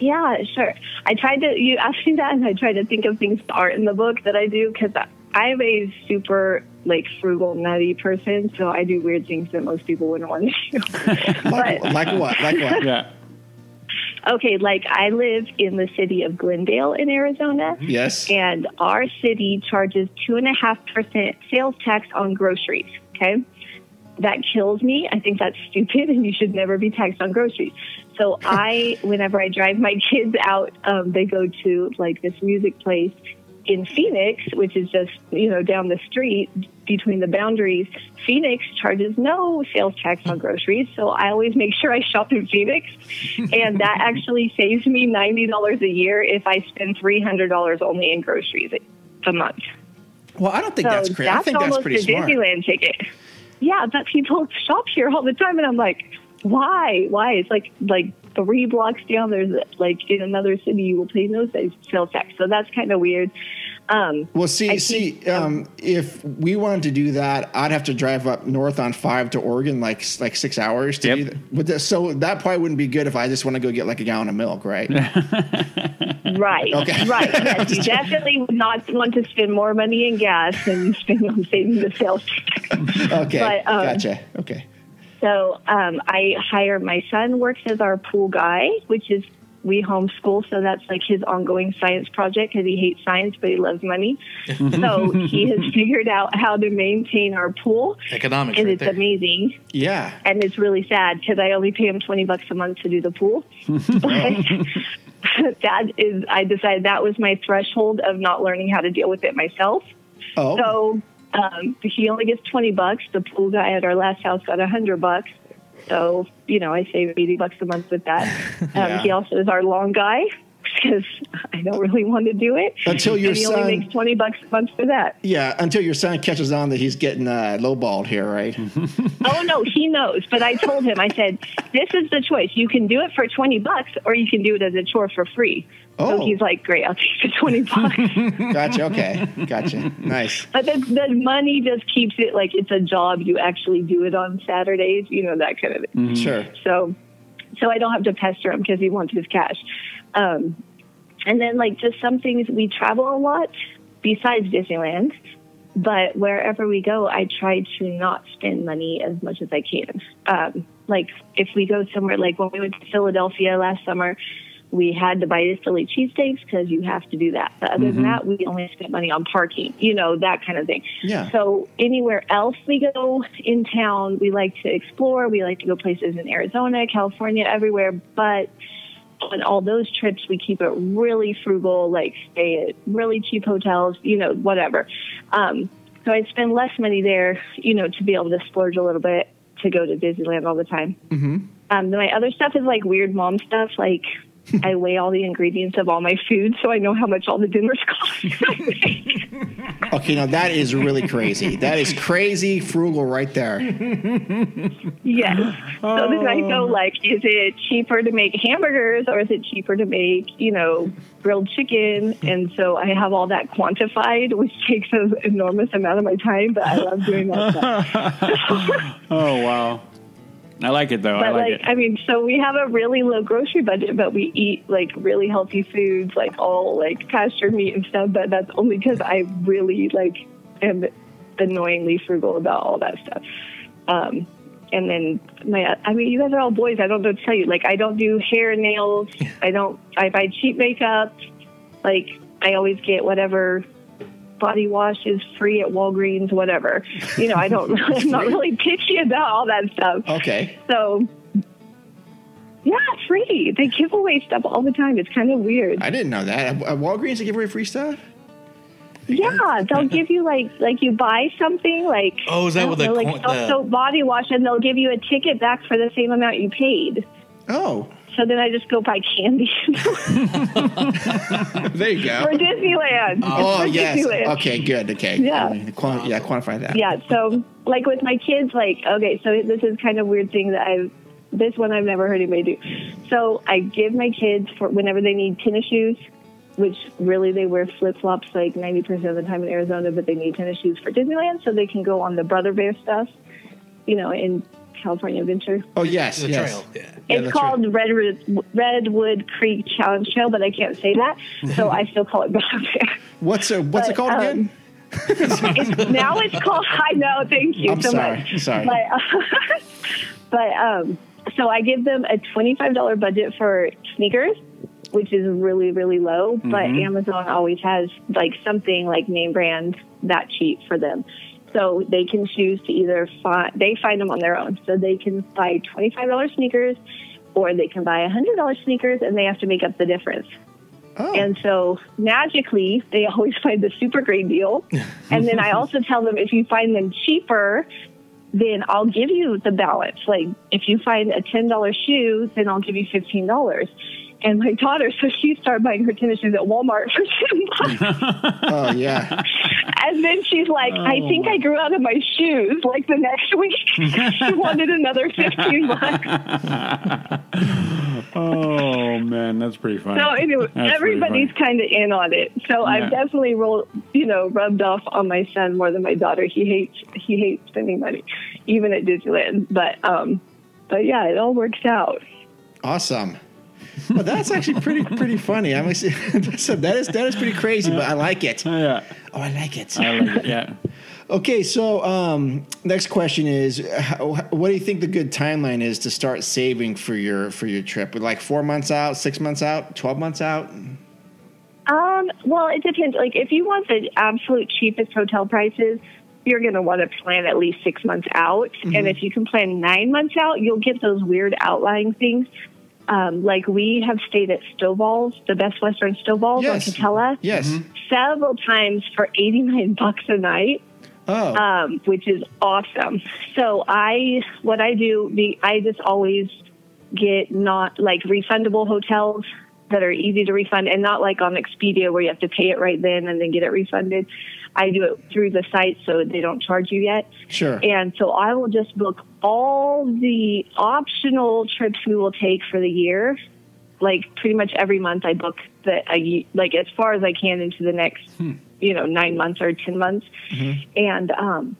Yeah, sure. I tried to, you asked me that, and I tried to think of things that aren't in the book that I do because I'm a super, like, frugal, nutty person, so I do weird things that most people wouldn't want to do. Like, but, like what? Like what? Yeah. okay, like, I live in the city of Glendale in Arizona, mm-hmm. Yes. and our city charges 2.5% sales tax on groceries, okay? That kills me. I think that's stupid, and you should never be taxed on groceries. So I, whenever I drive my kids out, um, they go to like this music place in Phoenix, which is just you know down the street between the boundaries. Phoenix charges no sales tax on groceries, so I always make sure I shop in Phoenix, and that actually saves me ninety dollars a year if I spend three hundred dollars only in groceries a month. Well, I don't think So that's crazy. I think that's almost pretty a smart. Disneyland ticket. Yeah, but people shop here all the time, and I'm like, why? Why? It's like like three blocks down. There's like in another city, you will pay no sales tax. So that's kind of weird. Um, Well, see, I see, think, um, if we wanted to do that, I'd have to drive up north on five to Oregon, like like six hours to Yep. do that. But that- so that probably wouldn't be good if I just want to go get like a gallon of milk, right? Right, Okay. right. Yes, you definitely would not want to spend more money in gas than you spend on saving the sales. Okay, But, um, gotcha. Okay. So um, I hire my son works as our pool guy, which is we homeschool, so that's like his ongoing science project because he hates science but he loves money. so he has figured out how to maintain our pool, Economics and right it's there. amazing. Yeah. And it's really sad because I only pay him twenty bucks a month to do the pool. But that is, I decided that was my threshold of not learning how to deal with it myself. Oh. So um, he only gets twenty bucks. The pool guy at our last house got a hundred bucks. So you know, I save eighty bucks a month with that. Um, Yeah. He also is our long guy because I don't really want to do it Until your and he son- only makes twenty bucks a month for that. yeah. Until your son catches on that he's getting uh, lowballed here, right? Oh no, he knows. But I told him, I said, "This is the choice. You can do it for twenty bucks, or you can do it as a chore for free." Oh. So he's like, "Great, I'll take the twenty bucks." gotcha. Okay. Gotcha. Nice. but the, the money just keeps it like it's a job. You actually do it on Saturdays, you know that kind of thing. Sure. So, so I don't have to pester him because he wants his cash. Um, and then like just some things we travel a lot besides Disneyland, but wherever we go, I try to not spend money as much as I can. Um, like if we go somewhere, like when we went to Philadelphia last summer, we had to buy the Philly cheesesteaks because you have to do that. But other than that, we only spent money on parking, you know, that kind of thing. Yeah. So anywhere else we go in town, we like to explore. We like to go places in Arizona, California, everywhere. But on all those trips, we keep it really frugal, like stay at really cheap hotels, you know, whatever. Um, so I'd spend less money there, you know, to be able to splurge a little bit to go to Disneyland all the time. Mm-hmm. Um, then my other stuff is like weird mom stuff, like. I weigh all the ingredients of all my food so I know how much all the dinners cost. Okay. Now that is really crazy. That is crazy frugal right there. Yes. So then I go oh. like, is it cheaper to make hamburgers or is it cheaper to make, you know, grilled chicken? And so I have all that quantified, which takes an enormous amount of my time, but I love doing that stuff. Oh wow. I like it though. I But like, like, it. I mean, so we have a really low grocery budget, but we eat like really healthy foods, like all like pasture meat and stuff. But that's only because I really like am annoyingly frugal about all that stuff. Um, and then my, I mean, you guys are all boys. I don't know what to tell you. Like, I don't do hair, nails. I don't. I buy cheap makeup. Like, I always get whatever body wash is free at Walgreens, whatever. You know, I don't. I'm not really picky about all that stuff. Okay. So, yeah, free. They give away stuff all the time. It's kind of weird. I didn't know that. At at Walgreens, they give away free stuff. Yeah, they'll give you like like you buy something like Oh, is that I what don't the know, coin- like the- soap body wash, and they'll give you a ticket back for the same amount you paid. Oh, So then I just go buy candy there you go. for Disneyland. Oh For yes. Disneyland. Okay. Good. Okay. Yeah. Yeah. Quantify that. yeah so like with my kids like okay so this is kind of weird thing that i've this one i've never heard anybody do so i give my kids for whenever they need tennis shoes which really they wear flip-flops like 90% of the time in arizona but they need tennis shoes for disneyland so they can go on the brother bear stuff you know in california adventure Oh yes. The yes. trail. Yeah. Yeah, it's that's called Redwood, Redwood Creek Challenge Trail, but I can't say that, so I still call it Brother Bear. What's uh, what's it called um, again? it's, now it's called. I know. Thank you I'm so sorry, much. sorry. But, uh, but um, so I give them a twenty-five dollar budget for sneakers, which is really really low. But Amazon always has like something like name brand that cheap for them. So they can choose to either find they find them on their own. So they can buy twenty-five dollar sneakers, or they can buy hundred dollar sneakers, and they have to make up the difference. Oh. And so magically, they always find the super great deal. And then I also tell them if you find them cheaper, then I'll give you the balance. Like if you find a ten dollar shoe, then I'll give you fifteen dollars. And my daughter, so she started buying her tennis shoes at Walmart for ten bucks. oh yeah. and then she's like, I think I grew out of my shoes. Like the next week, she wanted another fifteen bucks. oh man, that's pretty funny. So anyway, That's everybody's kind of in on it. So Yeah. I've definitely rolled, you know, rubbed off on my son more than my daughter. He hates he hates spending money, even at Disneyland. But um, but yeah, it all works out. Awesome. Well, that's actually pretty pretty funny. I'm actually, that's a, that is that is pretty crazy, but I like it. Yeah. Oh, I like it. I like it. Yeah. Okay, so um, next question is, how, what do you think the good timeline is to start saving for your for your trip? Like four months out, six months out, twelve months out? Um, well, it depends. Like, if you want the absolute cheapest hotel prices, you're going to want to plan at least six months out. And if you can plan nine months out, you'll get those weird outlying things. Um, like we have stayed at Stovall's, the Best Western Stovall's Yes. on Katella, Yes. several times for 89 bucks a night Oh, um, which is awesome. So I, what I do, the I just always get not like refundable hotels that are easy to refund, and not like on Expedia where you have to pay it right then and then get it refunded. I do it through the site so they don't charge you yet. sure. And so I will just book all the optional trips we will take for the year. Like pretty much every month, I book the ye- like as far as I can into the next, you know, nine months or ten months, and um,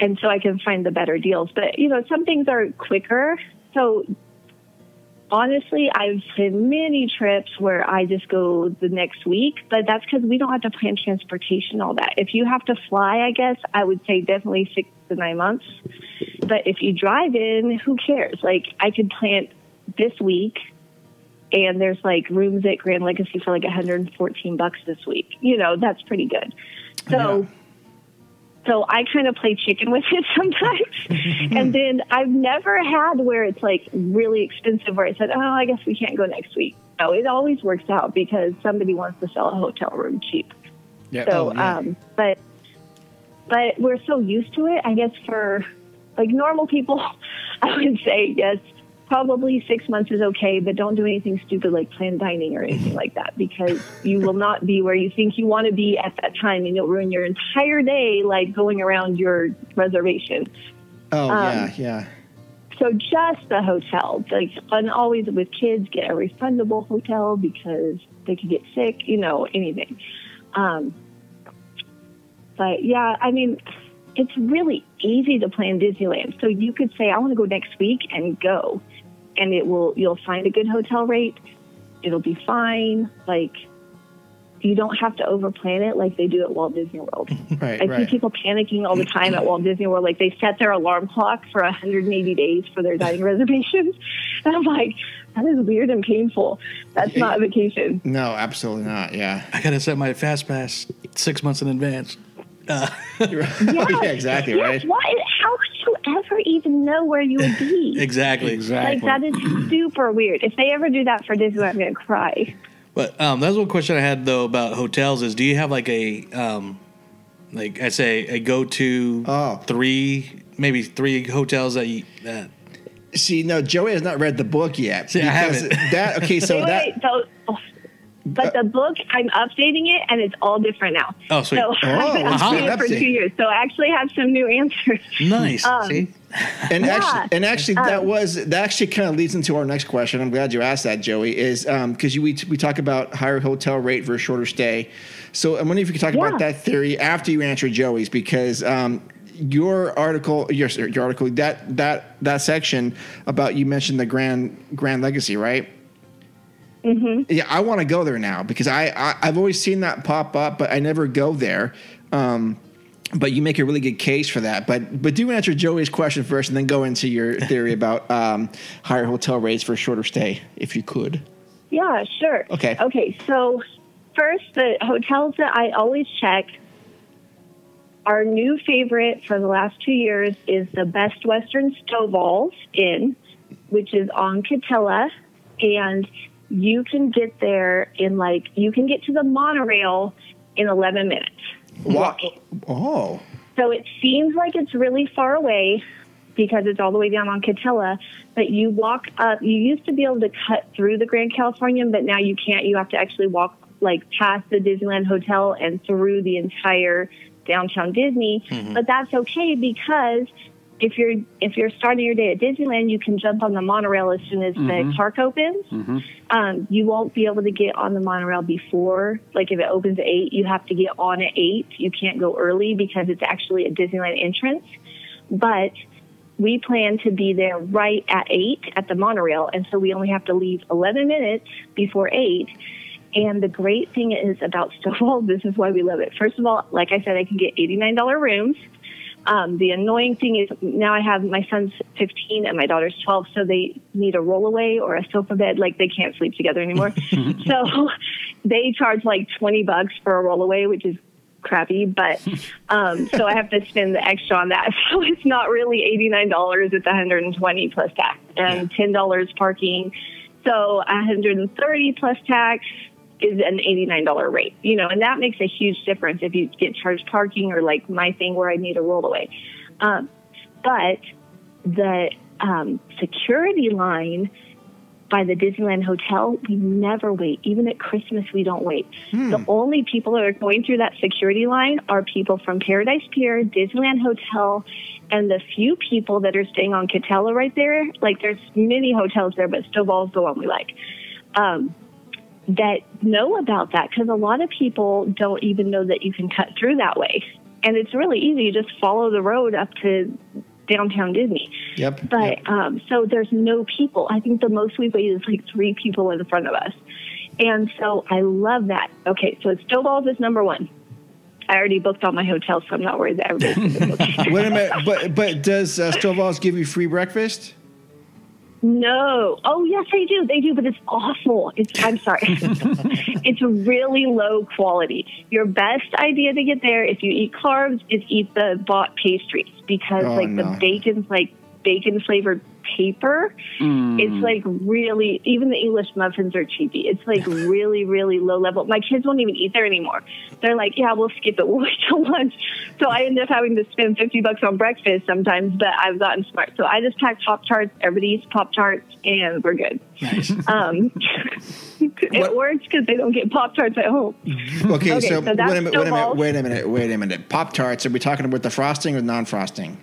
and so I can find the better deals. But you know, some things are quicker. So honestly, I've had many trips where I just go the next week, but that's because we don't have to plan transportation, all that. If you have to fly, I guess I would say definitely six to nine months. But if you drive in, who cares? Like I could plan this week, and there's like rooms at Grand Legacy for like 114 bucks this week. You know, that's pretty good. So. So I kind of play chicken with it sometimes. and then I've never had where it's like really expensive where I said, oh, I guess we can't go next week. No, it always works out because somebody wants to sell a hotel room cheap. yeah. So, oh, yeah. um, but but we're so used to it. I guess for like normal people, I would say yes, probably six months is okay, but don't do anything stupid like plan dining or anything like that because you will not be where you think you want to be at that time, and you'll ruin your entire day like going around your reservation. oh, um, yeah, yeah. So just the hotel, like, and always with kids, get a refundable hotel because they could get sick, you know, anything. Um, but yeah, I mean, it's really easy to plan Disneyland. So you could say, I want to go next week and go, and it will. You'll find a good hotel rate. It'll be fine. Like. You don't have to overplan it like they do at Walt Disney World. Right, I see people panicking all the time at Walt Disney World. Like they set their alarm clock for 180 days for their dining reservations. And I'm like, that is weird and painful. That's not a vacation. No, absolutely not. Yeah. I gotta set my fast pass six months in advance. yeah, exactly, Yes, right? Why? How could you ever even know where you would be? Exactly. Exactly. Like that is super weird. If they ever do that for Disney, I'm gonna cry. But um, that's one question I had though about hotels is do you have like a um, like I say a go to Oh. three maybe three hotels that you that See, no, Joey has not read the book yet. See, I because haven't. That okay, so wait, that wait, so, oh, but the book, I'm updating it, and it's all different now. Oh, sweet. So I've been let's updating it for two years, so I actually have some new answers. nice Um, see and Yeah. actually, and actually, that Um, was that actually kind of leads into our next question. I'm glad you asked that, Joey. Is because you we, we talk about higher hotel rate versus shorter stay. So I'm wondering if you could talk Yeah. about that theory after you answer Joey's because. Um, your article, your, your article, that that that section about you mentioned the Grand Grand Legacy, right? Mm-hmm. Yeah, I want to go there now because I, I I've always seen that pop up, but I never go there. Um, but you make a really good case for that. But but do answer Joey's question first, and then go into your theory about um, higher hotel rates for a shorter stay, if you could. Yeah, sure. Okay. Okay, so first, the hotels that I always check. Our new favorite for the last two years is the Best Western Stovall's Inn, which is on Katella, and you can get there in like you can get to the monorail in 11 minutes. walking. Oh, So it seems like it's really far away because it's all the way down on Katella. But you walk up. You used to be able to cut through the Grand Californian, but now you can't. You have to actually walk like past the Disneyland Hotel and through the entire downtown Disney. Mm-hmm. But that's okay because if you're if you're starting your day at Disneyland, you can jump on the monorail as soon as the park opens. Um, you won't be able to get on the monorail before, like if it opens at eight, you have to get on at eight. You can't go early because it's actually a Disneyland entrance. But we plan to be there right at 8 at the monorail. And so we only have to leave 11 minutes before 8. And the great thing is about Stovall, this is why we love it. First of all, like I said, I can get $89 rooms. Um, the annoying thing is now I have my son's 15 and my daughter's 12, so they need a rollaway or a sofa bed. Like they can't sleep together anymore. so they charge like 20 bucks for a rollaway, which is crappy. But um, so I have to spend the extra on that. So it's not really $89. It's 120 plus tax and $10 parking. So 130 plus tax is an $89 rate, you know, and that makes a huge difference if you get charged parking or like my thing where I need a rollaway. Um, but the um, security line by the Disneyland Hotel, we never wait. Even at Christmas, we don't wait. The only people that are going through that security line are people from Paradise Pier, Disneyland Hotel, and the few people that are staying on Katella right there. Like, there's many hotels there, but Stovall's the one we like. Um, that know about that because a lot of people don't even know that you can cut through that way. And it's really easy. You just follow the road up to downtown Disney. Yep. But yep. um, so there's no people. I think the most we wait is like three people in front of us. And so I love that. Okay, so Stovall's is number one. I already booked all my hotels, so I'm not worried that everybody's. Wait a minute, but but does uh, Stovall's give you free breakfast? No. Oh, yes, they do. They do, but it's awful. It's. I'm sorry. it's really low quality. Your best idea to get there, if you eat carbs, is eat the bought pastries because, Oh, like, no. the bacon's like bacon flavored paper. Mm. It's like really. Even the English muffins are cheapy. It's like really, really low level. My kids won't even eat there anymore. They're like, yeah, we'll skip it. We'll wait till lunch. So I end up having to spend fifty bucks on breakfast sometimes. But I've gotten smart. So I just pack Pop Tarts. Everybody eats Pop Tarts, and we're good. Nice. Um, it works because they don't get Pop Tarts at home. Okay, Okay, so, so wait a minute, wait a minute, wait a minute, wait a minute. Pop tarts. Are we talking about the frosting or non-frosting?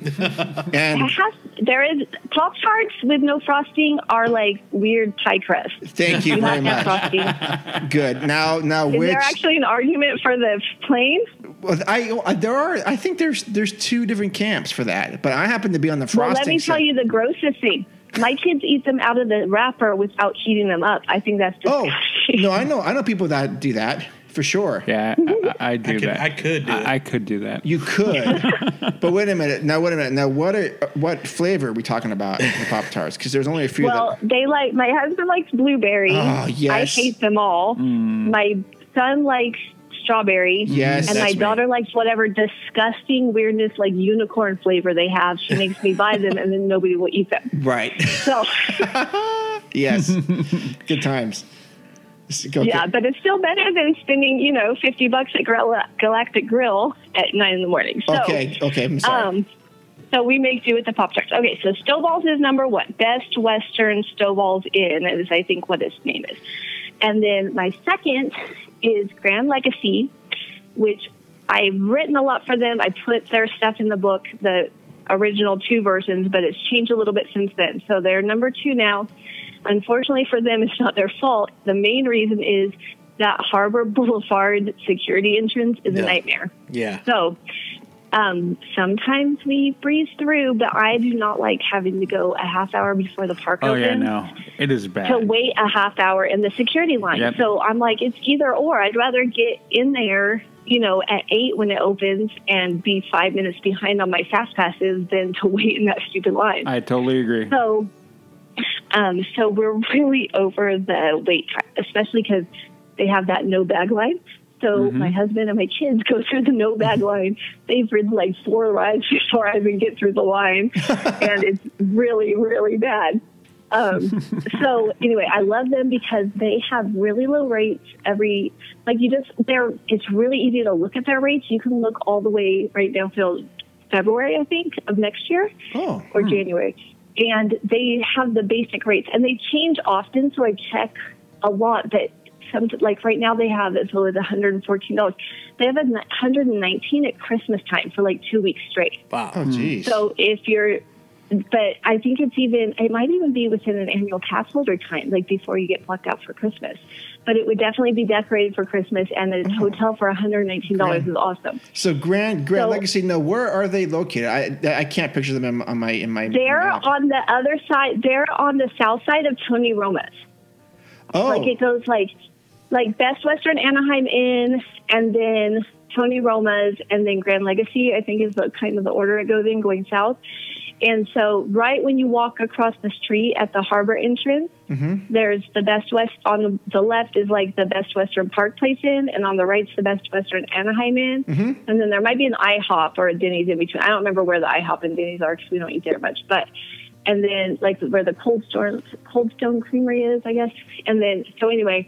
and has, there is Pop Tarts with no frosting are like weird pie crust. thank you You very much. frosting. Good. Now, now, Is which? there actually an argument for the plain? well, I, there are. I think there's there's two different camps for that, but I happen to be on the frosting. Well, let me tell you the grossest thing. My kids eat them out of the wrapper without heating them up. I think that's Oh no, I know. I know people that do that for sure. Yeah, I, I do I could- that. I could do. I, I could do that. You could, but wait a minute. Now, wait a minute. Now, what are, what flavor are we talking about in the Pop Tarts? Because there's only a few. Well, that, they like my husband likes blueberry. Oh, ah, yes. I hate them all. Hmm. My son likes strawberry. Yes, and my that's me. daughter likes whatever disgusting weirdness like unicorn flavor they have. She makes me buy them, and then nobody will eat them. right. So yes. Good times. Okay. yeah, but it's still better than spending you know fifty bucks at Galactic Grill at nine in the morning. So, Okay. Okay. I'm sorry. Um, so we make do with the Pop Tarts. Okay, so Stovall's is number one. Best Western Stovall's Inn is, I think, what its name is. And then my second is Grand Legacy, which I've written a lot for them. I put their stuff in the book, the original two versions, but it's changed a little bit since then. So they're number two now. Unfortunately for them, it's not their fault. The main reason is that Harbor Boulevard security entrance is Yeah. a nightmare. Yeah. So um, sometimes we breeze through, but I do not like having to go a half hour before the park Oh opens Oh yeah, no, it is bad. to wait a half hour in the security line. Yep. So I'm like, it's either or. I'd rather get in there, you know, at eight when it opens and be five minutes behind on my fast passes than to wait in that stupid line. I totally agree. So, um, so we're really over the wait time, especially because they have that no bag line. So my husband and my kids go through the no bag line. They've ridden like four rides before I even get through the line, and it's really, really bad. Um, so anyway, I love them because they have really low rates every like you just they're it's really easy to look at their rates. You can look all the way right down till February, I think, of next year oh. or January. And they have the basic rates and they change often. So I check a lot that some, like right now they have as low as $114. They have a 119 at Christmas time for like two weeks straight. Wow. Oh, hmm. geez. So if you're but I think it's even it might even be within an annual pass holder time, like before you get plucked out for Christmas. But it would definitely be decorated for Christmas, and the mm-hmm. hotel for one hundred nineteen dollars is awesome. So Grand Grand So- Legacy. No, where are they located? I I can't picture them in, on my in my. They're map. on the other side. They're on the south side of Tony Roma's. Oh, Like it goes like like Best Western Anaheim Inn, and then Tony Roma's, and then Grand Legacy. I think is the kind of the order it goes in going south. And so, right when you walk across the street at the harbor entrance, there's the Best West. On the left is like the Best Western Park Place Inn, and on the right's the Best Western Anaheim Inn. And then there might be an IHOP or a Denny's in between. I don't remember where the IHOP and Denny's are because we don't eat there much. But and then like where the Cold Stone Cold Stone Creamery is, I guess. And then so anyway,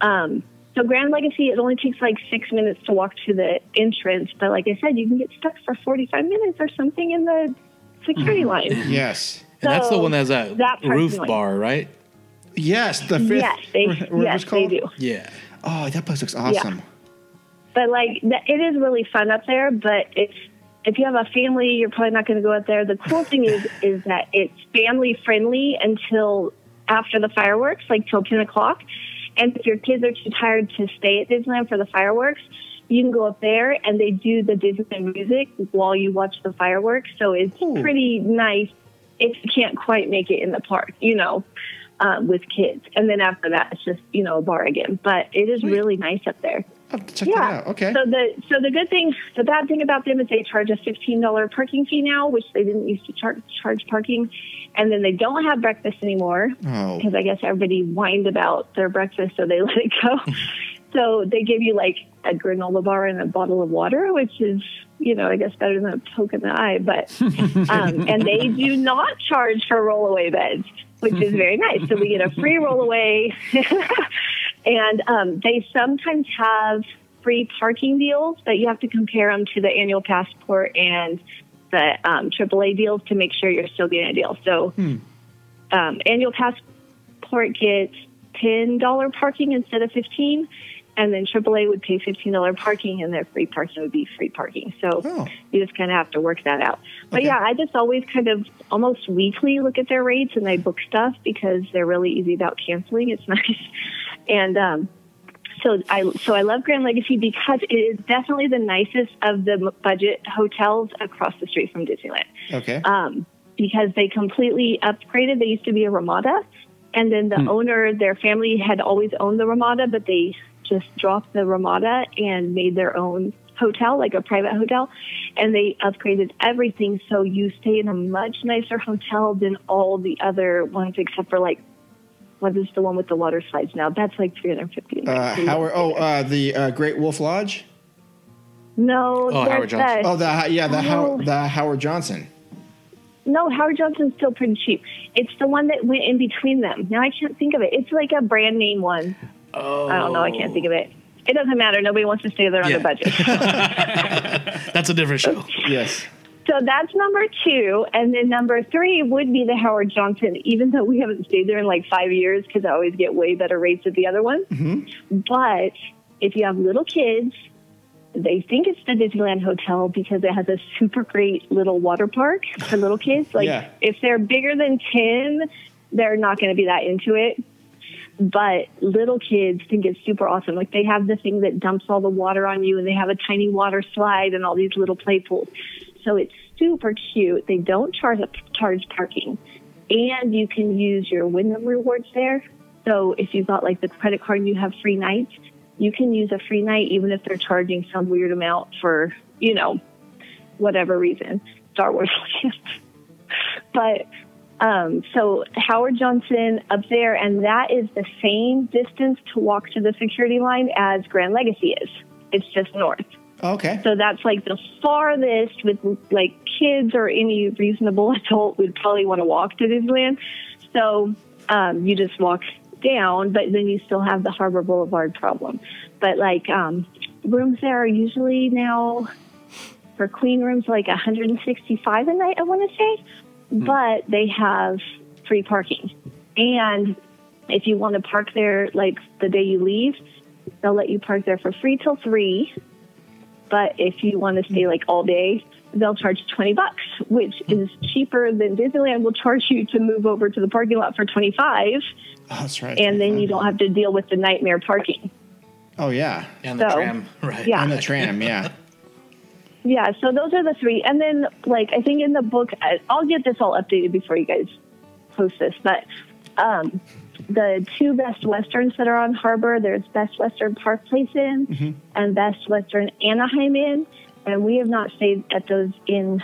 um, so Grand Legacy it only takes like six minutes to walk to the entrance, but like I said, you can get stuck for forty five minutes or something in the security mm-hmm. line. yes, And that's the So, one that's a that roof bar, right? yes. The fifth. Yes, they what- what yes was they called? do. Yeah. Oh, that place looks awesome. But like it is really fun up there. But if if you have a family, you're probably not going to go up there. The cool thing is is that it's family friendly until after the fireworks, like till ten o'clock. And if your kids are too tired to stay at Disneyland for the fireworks, you can go up there and they do the Disney music while you watch the fireworks. So it's pretty nice if you can't quite make it in the park, you know, um, with kids. And then after that, it's just you know a bar again. But it is really nice up there. I'll have to check that out. Okay. So the so the good thing, the bad thing about them is they charge a fifteen dollar parking fee now, which they didn't used to charge charge parking, and then they don't have breakfast anymore Oh. because I guess everybody whined about their breakfast, so they let it go. so they give you like a granola bar and a bottle of water, which is you know I guess better than a poke in the eye, but um, and they do not charge for rollaway beds, which is very nice. So we get a free rollaway. And um, they sometimes have free parking deals, but you have to compare them to the annual passport and the um, AAA deals to make sure you're still getting a deal. So, um, annual passport gets ten dollar parking instead of fifteen, and then AAA would pay fifteen dollar parking, and their free parking would be free parking. So Oh. you just kind of have to work that out. But Okay. yeah, I just always kind of almost weekly look at their rates and I book stuff because they're really easy about canceling. It's nice, and um, so I so I love Grand Legacy because it is definitely the nicest of the budget hotels across the street from Disneyland Okay. um, because they completely upgraded. They used to be a Ramada, and then the owner, their family had always owned the Ramada, but they just dropped the Ramada and made their own hotel, like a private hotel, and they upgraded everything. So you stay in a much nicer hotel than all the other ones, except for like. What is the one with the water slides now? That's like three hundred fifty. uh, Howard. Oh, uh, the uh, Great Wolf Lodge. no, Oh, Howard Johnson. the- Oh, the yeah, the How, Oh. the Howard Johnson. No, Howard Johnson's still pretty cheap. It's the one that went in between them. Now I can't think of it. It's like a brand name one. Oh. I don't know. I can't think of it. It doesn't matter. Nobody wants to stay there on Yeah. the budget. That's a different show. Yes. so that's number two. And then number three would be the Howard Johnson, even though we haven't stayed there in like five years because I always get way better rates at the other one. Mm-hmm. But if you have little kids, they think it's the Disneyland Hotel because it has a super great little water park for little kids. Like Yeah. if they're bigger than 10, they're not going to be that into it. But little kids think it's super awesome. Like they have the thing that dumps all the water on you and they have a tiny water slide and all these little play pools. So it's super cute. They don't charge charge parking. And you can use your Wyndham rewards there. So if you've got like the credit card and you have free nights, you can use a free night even if they're charging some weird amount for, you know, whatever reason. Star Wars But um, so Howard Johnson up there, and that is the same distance to walk to the security line as Grand Legacy is. It's just north. Okay. So that's like the farthest with like kids or any reasonable adult would probably want to walk to Disneyland. So um, you just walk down, but then you still have the Harbor Boulevard problem. But like um, rooms there are usually now for queen rooms like 165 a night, I want to say, Mm. but they have free parking. And if you want to park there like the day you leave, they'll let you park there for free till three. But if you want to stay like all day, they'll charge 20 bucks. which is cheaper than Disneyland will charge you to move over to the parking lot for 25 Oh, that's right. and then you don't have to deal with the nightmare parking. Oh yeah, And the So, tram, right? yeah. and the tram. Yeah. Yeah, so those are the three. And then, like, I think in the book, I'll get this all updated before you guys post this, but um, the two Best Westerns that are on Harbor, there's Best Western Park Place Inn and Best Western Anaheim Inn. And we have not stayed at those in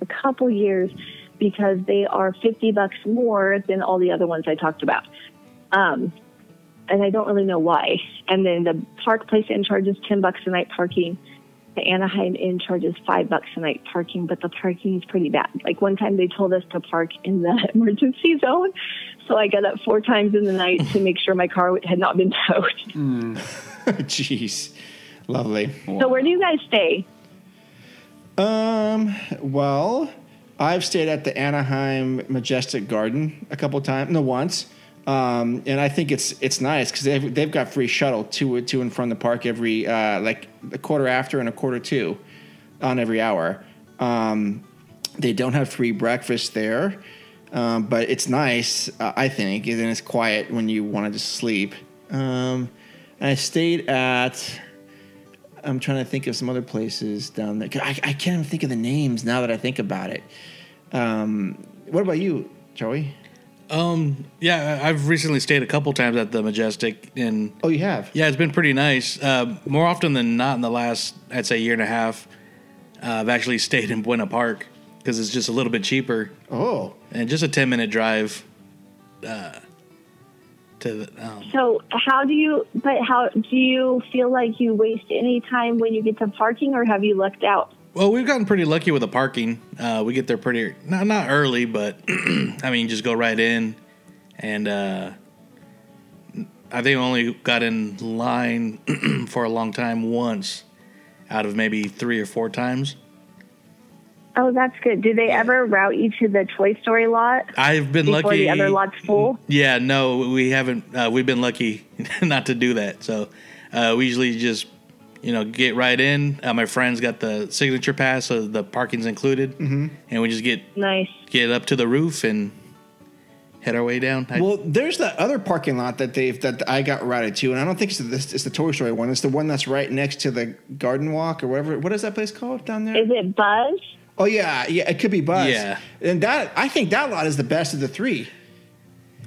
a couple years because they are 50 bucks more than all the other ones I talked about. Um, and I don't really know why. And then the Park Place Inn charges 10 bucks a night parking the Anaheim Inn charges five bucks a night parking, but the parking is pretty bad. Like one time they told us to park in the emergency zone, so I got up four times in the night to make sure my car had not been towed. Jeez, lovely. So where do you guys stay? Um. Well, I've stayed at the Anaheim Majestic Garden a couple times. No, once. Um, and I think it's it's nice because they've they've got free shuttle to to and from the park every uh, like a quarter after and a quarter to on every hour. Um, they don't have free breakfast there, um, but it's nice. Uh, I think, and it's quiet when you want to just sleep. Um, and I stayed at. I'm trying to think of some other places down there. I, I can't even think of the names now that I think about it. Um, what about you, Joey? Um, yeah, I- I've recently stayed a couple times at the Majestic, and Oh, you have. yeah, it's been pretty nice. Uh, more often than not, in the last I'd say year and a half, uh, I've actually stayed in Buena Park because it's just a little bit cheaper Oh, and just a ten minute drive. Uh, to the, um, So how do you? But how do you feel like you waste any time when you get to parking, or have you lucked out? Well, we've gotten pretty lucky with the parking. Uh, we get there pretty not not early, but I mean, just go right in, and uh, I think I only got in line for a long time once out of maybe three or four times. Oh, that's good. Do they ever route you to the Toy Story lot I've been before lucky. the other lot's full? Yeah, no, we haven't. Uh, we've been lucky not to do that. So uh, we usually just, you know, get right in. Uh, my friends got the signature pass, so the parking's included, mm-hmm. and we just get Nice. get up to the roof and head our way down. I- well, there's that other parking lot that they've that I got routed to, and I don't think it's the, it's the Toy Story one. It's the one that's right next to the Garden Walk or whatever. What is that place called down there? Is it Buzz? oh yeah, yeah, it could be Buzz. Yeah. and that I think that lot is the best of the three.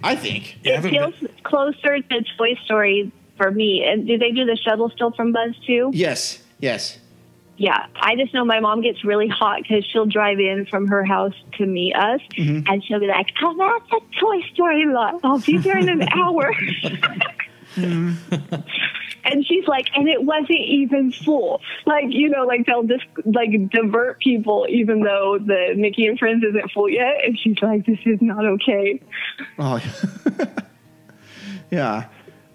I think. Yeah, I it feels been- closer to Toy Story for me. And do they do the shuttle still from Buzz too? Yes, yes. Yeah, I just know my mom gets really hot because she'll drive in from her house to meet us, mm-hmm. and she'll be like, "I'm at the Toy Story lot. I'll be there in an hour." Mm. and she's like, "And it wasn't even full. Like, you know, like they'll just like divert people, even though the Mickey and Friends isn't full yet." And she's like, "This is not okay." Oh, yeah.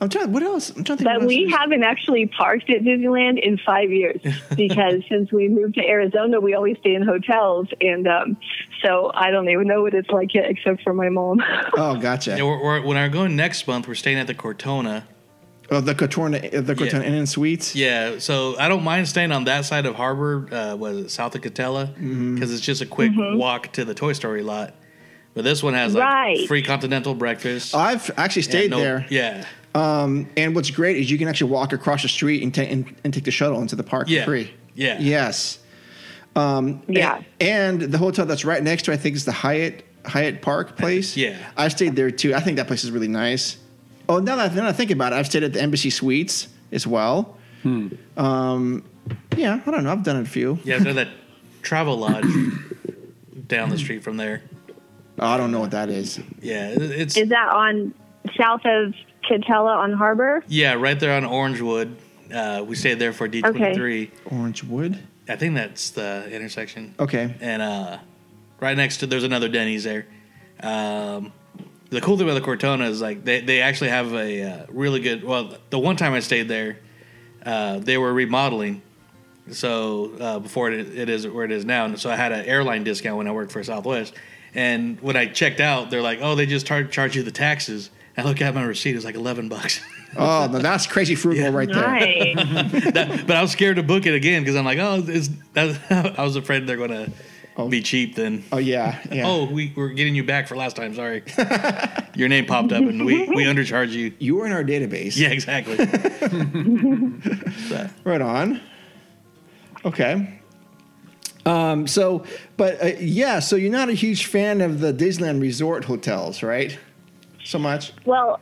I'm trying. What else? I'm trying to think. But we else- haven't actually parked at Disneyland in five years because since we moved to Arizona, we always stay in hotels, and um, so I don't even know what it's like yet, except for my mom. Oh, gotcha. Yeah, we're, we're, when we're going next month, we're staying at the Cortona. Oh, the Cortona, the Cortona Inn and Suites. Yeah, so I don't mind staying on that side of Harbor. Uh, was it south of Katella? Because it's just a quick walk to the Toy Story lot. But this one has like Right. free continental breakfast. I've actually stayed no- there. Yeah, Um, and what's great is you can actually walk across the street and, ta- and, and take the shuttle into the park Yeah. for free. Yeah. Yes. Um, Yeah. And, and the hotel that's right next to, I think, is the Hyatt Hyatt Park place. Yeah. I stayed there too. I think that place is really nice. Oh, now that, now that I think about it, I've stayed at the Embassy Suites as well. Hmm. Um, yeah, I don't know. I've done a few. yeah. i There's that travel lodge down the street from there. I don't know what that is. Yeah, it's Is that on south of Katella on Harbor? yeah right there on Orangewood. Uh, we stayed there for D twenty three. Orangewood. I think that's the intersection. Okay. and uh, right next to there's another Denny's there. Um, the cool thing about the Cortona is like they, they actually have a uh, really good. Well, the one time I stayed there, uh, they were remodeling. So uh, before it, it is where it is now, and so I had an airline discount when I worked for Southwest. And when I checked out, they're like, "Oh, they just tar- charge you the taxes." I look at my receipt; it's like eleven bucks. Oh, that's crazy frugal right there. Nice. That- but I was scared to book it again because I'm like, "Oh, it's." That, I was afraid they're gonna be cheap then. Oh yeah, yeah. Oh, we we're getting you back for last time. Sorry, your name popped up and we we undercharge you. you were in our database. Yeah, exactly. Right on. Okay. Um. So, but uh, yeah. So you're not a huge fan of the Disneyland Resort hotels, right? So much. Well,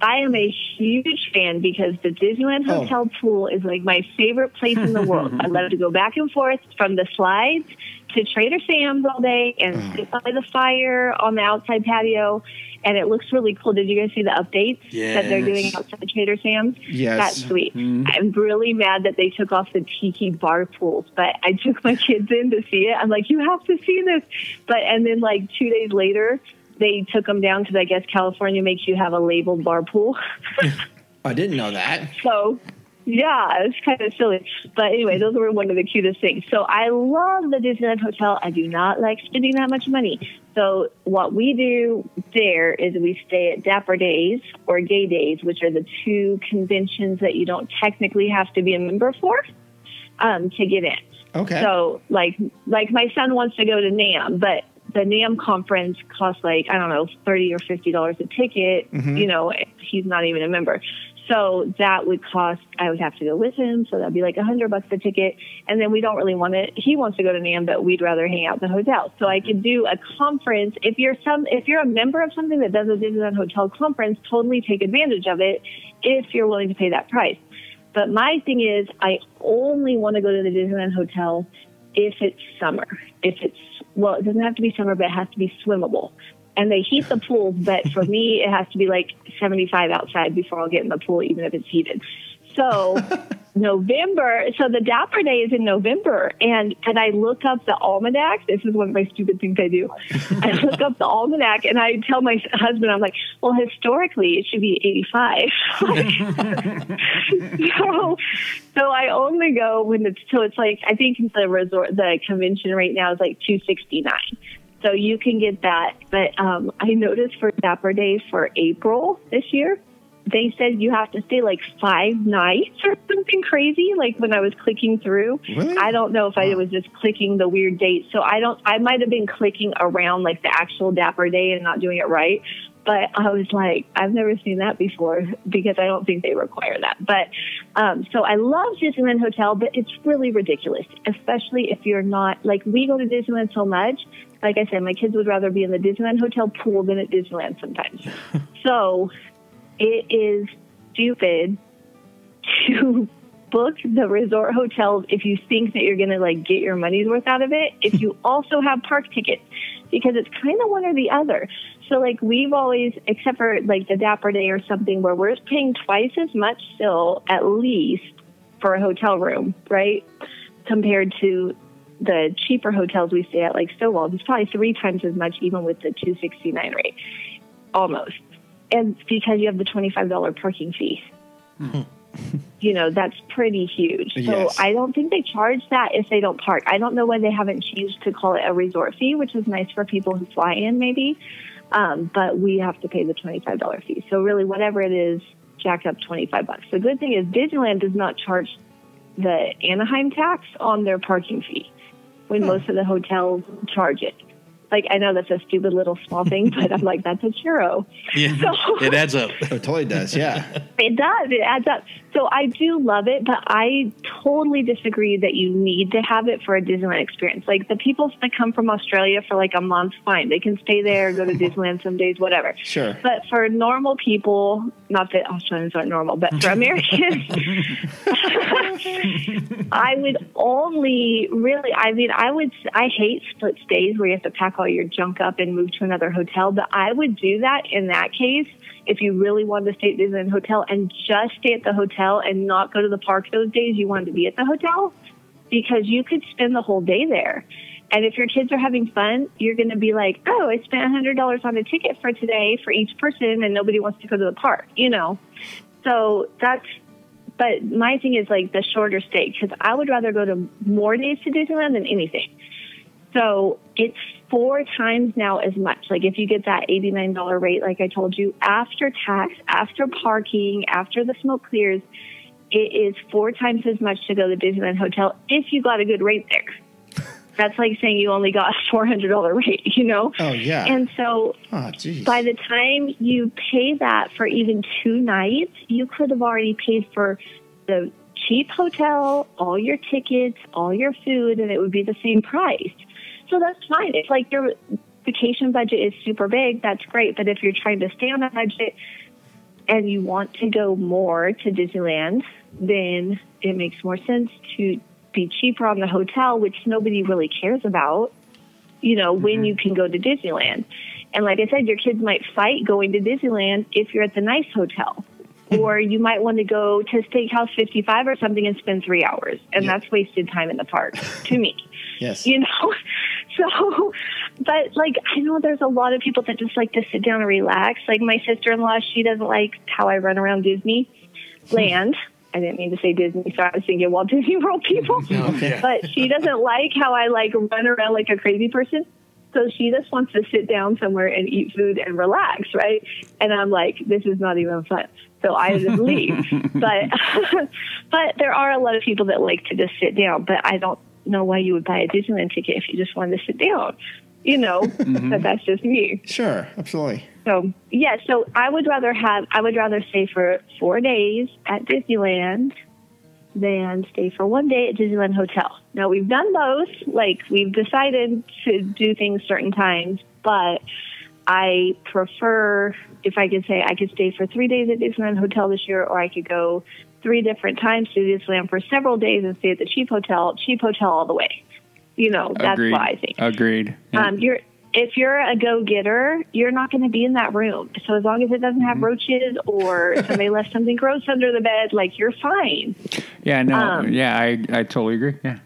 I am a huge fan because the Disneyland Oh. Hotel pool is like my favorite place in the world. I love to go back and forth from the slides to Trader Sam's all day and Oh. sit by the fire on the outside patio. And it looks really cool. Did you guys see the updates that they're doing outside Trader Sam's? Yes. That's sweet. Mm-hmm. I'm really mad that they took off the tiki bar pools, but I took my kids in to see it. I'm like, you have to see this. But and then like two days later, they took them down because I guess California makes you have a labeled bar pool. I didn't know that. so yeah, it's kind of silly. But anyway, those were one of the cutest things. So I love the Disneyland Hotel. I do not like spending that much money. So what we do there is we stay at Dapper Days or Gay Days, which are the two conventions that you don't technically have to be a member for um, to get in. Okay. So like like my son wants to go to NAMM, but the NAMM conference costs like I don't know thirty or fifty dollars a ticket. Mm-hmm. You know, he's not even a member. So that would cost. I would have to go with him. So that'd be like a hundred bucks a ticket. And then we don't really want it. He wants to go to NAMM, but we'd rather hang out in the hotel. So I could do a conference. If you're some, if you're a member of something that does a Disneyland hotel conference, totally take advantage of it if you're willing to pay that price. But my thing is, I only want to go to the Disneyland Hotel if it's summer. If it's, well, it doesn't have to be summer, but it has to be swimmable. And they heat the pools, but for me, it has to be like 75 outside before I'll get in the pool, even if it's heated. So November, so the Dapper Day is in November, and and I look up the almanac. This is one of my stupid things I do. I look up the almanac, and I tell my husband, I'm like, well, historically, it should be 85. so, so I only go when it's so it's like I think the resort the convention right now is like 269. So you can get that, but um, I noticed for Dapper Day for April this year, they said you have to stay like five nights or something crazy. Like when I was clicking through, Really? I don't know if I was just clicking the weird date. So I don't. I might have been clicking around like the actual Dapper Day and not doing it right. But I was like, I've never seen that before because I don't think they require that. But um, so I love Disneyland Hotel, but it's really ridiculous, especially if you're not like we go to Disneyland so much. Like I said, my kids would rather be in the Disneyland Hotel pool than at Disneyland sometimes. so it is stupid to book the resort hotels if you think that you're going to like get your money's worth out of it if you also have park tickets because it's kind of one or the other. So like we've always except for like the dapper day or something where we're paying twice as much still at least for a hotel room right? Compared to the cheaper hotels we stay at like Stovall it's probably three times as much even with the 269 rate almost and because you have the $25 parking fee. You know that's pretty huge. So Yes. i don't think they charge that if they don't park. I don't know why they haven't changed to call it a resort fee which is nice for people who fly in maybe. Um, but we have to pay the $25 fee. So really whatever it is jack up 25 bucks. The good thing is disneyland does not charge the anaheim tax on their parking fee when most of the hotels charge it like i know that's a stupid little small thing but i'm like that's a churro Yeah, it adds up. It totally does. Yeah. it does. It adds up. So I do love it, but I totally disagree that you need to have it for a Disneyland experience. Like the people that come from Australia for like a month, fine. They can stay there, go to Disneyland some days, whatever. Sure. But for normal people, not that Australians aren't normal, but for Americans, I would only really, I mean, I would, I hate split stays where you have to pack all your junk up and move to another hotel, but I would do that in that case if you really wanted to stay at Disneyland Hotel and just stay at the hotel and not go to the park those days you wanted to be at the hotel because you could spend the whole day there. And if your kids are having fun, you're going to be like, oh, I spent $100 on a ticket for today for each person and nobody wants to go to the park, you know? So that's, but my thing is like the shorter stay because I would rather go to more days to Disneyland than anything. So it's four times now as much. Like if you get that $89 rate, like I told you, after tax, after parking, after the smoke clears, it is four times as much to go to Disneyland Hotel if you got a good rate there. That's like saying you only got a four hundred dollar rate, you know. Oh yeah. And so oh by the time you pay that for even two nights, you could have already paid for the cheap hotel, all your tickets, all your food, and it would be the same price. So that's fine. It's like your vacation budget is super big, that's great. But if you're trying to stay on a budget and you want to go more to Disneyland, then it makes more sense to be cheaper on the hotel, which nobody really cares about, you know, when mm-hmm. you can go to Disneyland. And like I said, your kids might fight going to Disneyland if you're at the nice hotel. Mm-hmm. or you might want to go to Steakhouse 55 or something and spend three hours. And Yeah. that's wasted time in the park to me yes. you know so but like i know there's a lot of people that just like to sit down and relax. Like my sister-in-law she doesn't like how i run around disney land. I didn't mean to say disney so i was thinking walt disney world people. But she doesn't like how i like run around like a crazy person. So she just wants to sit down somewhere and eat food and relax right? And i'm like this is not even fun. So i just leave. But but there are a lot of people that like to just sit down but i don't know why you would buy a disneyland ticket if you just wanted to sit down you know but mm-hmm. that's just me Sure. Absolutely. so yeah, so I would rather have I would rather stay for four days at Disneyland than stay for one day at Disneyland Hotel. Now we've done both, like we've decided to do things certain times, but I prefer if I could say I could stay for three days at Disneyland Hotel this year, or I could go three different times to Disneyland for several days and stay at the cheap hotel, cheap hotel all the way. You know, that's Agreed. what I think. Agreed. Yeah. Um, you're if you're a go getter, you're not going to be in that room. So as long as it doesn't have Mm-hmm. roaches or somebody left something gross under the bed, like you're fine. yeah. No. um, yeah. I I totally agree. Yeah.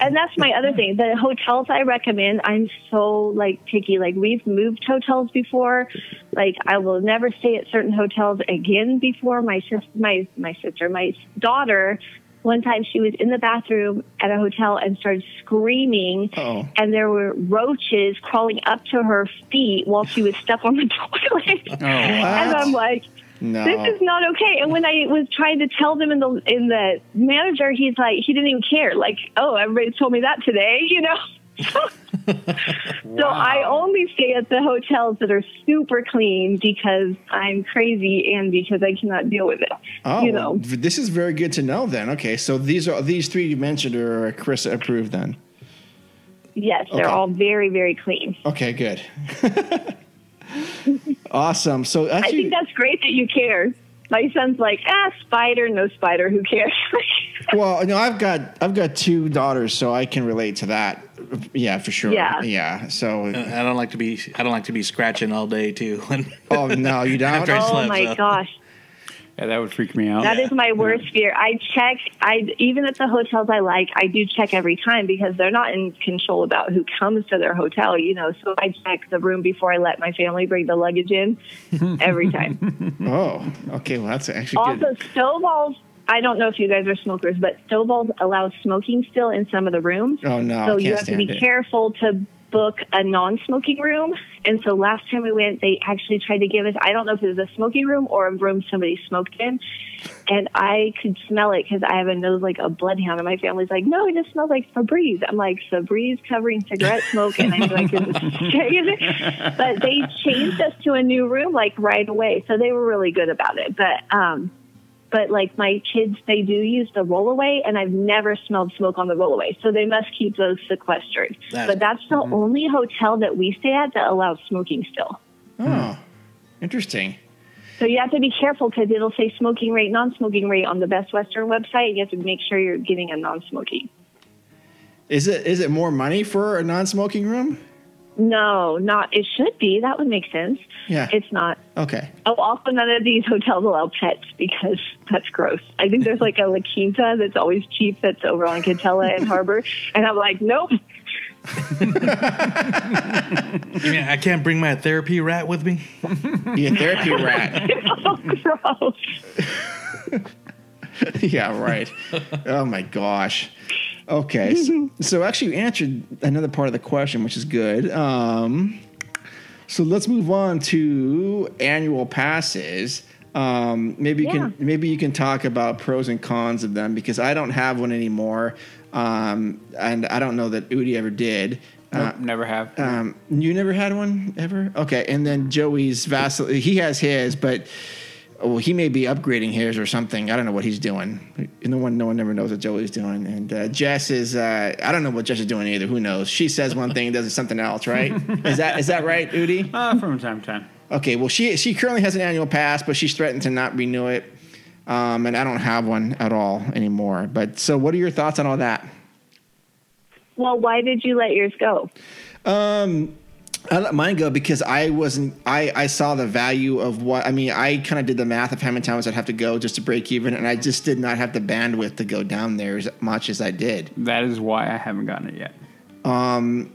And that's my other thing. The hotels I recommend, I'm so like picky. Like we've moved hotels before. Like I will never stay at certain hotels again before. My sis, my my sister, my daughter. One time she was in the bathroom at a hotel and started screaming, Oh. and there were roaches crawling up to her feet while she was stuck on the toilet. Oh. And I'm like, No. this is not okay. And when I was trying to tell them in the in the manager, he's like, he didn't even care. Like, oh, everybody told me that today, you know. So I only stay at the hotels that are super clean because I'm crazy and because I cannot deal with it. Oh, you know. this is very good to know. Then, okay, so these are these three you mentioned are uh, Chris approved. Then, Yes, they're Okay. all very very clean. okay, good, awesome. So I think that's great that you care. My son's like, ah, spider, no spider, who cares? well, no, I've got I've got two daughters, so I can relate to that. Yeah, for sure. Yeah. yeah. So, I don't like to be. I don't like to be scratching all day too. oh no, you don't. After I oh slept, my so- gosh. Yeah. That would freak me out. That is my worst fear. I check. I even at the hotels I like, I do check every time because they're not in control about who comes to their hotel. You know, so I check the room before I let my family bring the luggage in every time. Oh, okay. Well, that's actually also, good. Stovall's. I don't know if you guys are smokers, but Stovall's allows smoking still in some of the rooms. Oh no, so I you can't have to be it. careful to book a non-smoking room. And so last time we went, they actually tried to give us, I don't know if it was a smoking room or a room somebody smoked in. And I could smell it because I have a nose like a bloodhound. And my family's like, no, it just smells like Febreze. I'm like, Febreze covering cigarette smoke. And I'm like, is it stay in it? But they changed us to a new room like right away. So they were really good about it. But, um, but like my kids, they do use the rollaway, and I've never smelled smoke on the rollaway, so they must keep those sequestered. That's- but that's the mm-hmm. only hotel that we stay at that allows smoking still. Oh, interesting. So you have to be careful because it'll say smoking rate, non-smoking rate on the Best Western website. You have to make sure you're getting a non-smoking. Is it is it more money for a non-smoking room? No, not. It should be. That would make sense. Yeah. It's not. Okay. Oh, also none of these hotels allow pets because that's gross. I think there's like a La Quinta that's always cheap that's over on Katella and Harbor, and I'm like, nope. I mean, I can't bring my therapy rat with me. Yeah, therapy rat. oh, gross. yeah, right. Oh my gosh. Okay, so, so actually you answered another part of the question, which is good. Um, so let's move on to annual passes. Um, maybe you Yeah. can maybe you can talk about pros and cons of them because I don't have one anymore, um, and I don't know that Udi ever did. Nope, never have. Um, you never had one ever? Okay, and then Joey's Vasil, he has his, but well, he may be upgrading his or something. I don't know what he's doing. No one, no one ever knows what Joey's doing. And uh, Jes is, uh, I don't know what Jes is doing either. Who knows? She says one thing, and does something else, right? is that is that right, Udi? uh, from time to time. Okay, well, she she currently has an annual pass, but she's threatened to not renew it, um, and I don't have one at all anymore. But so, what are your thoughts on all that? Well, why did you let yours go? Um, I let mine go because I wasn't. I I saw the value of what. I mean, I kind of did the math of how many times I'd have to go just to break even, and I just did not have the bandwidth to go down there as much as I did. That is why I haven't gotten it yet. Um,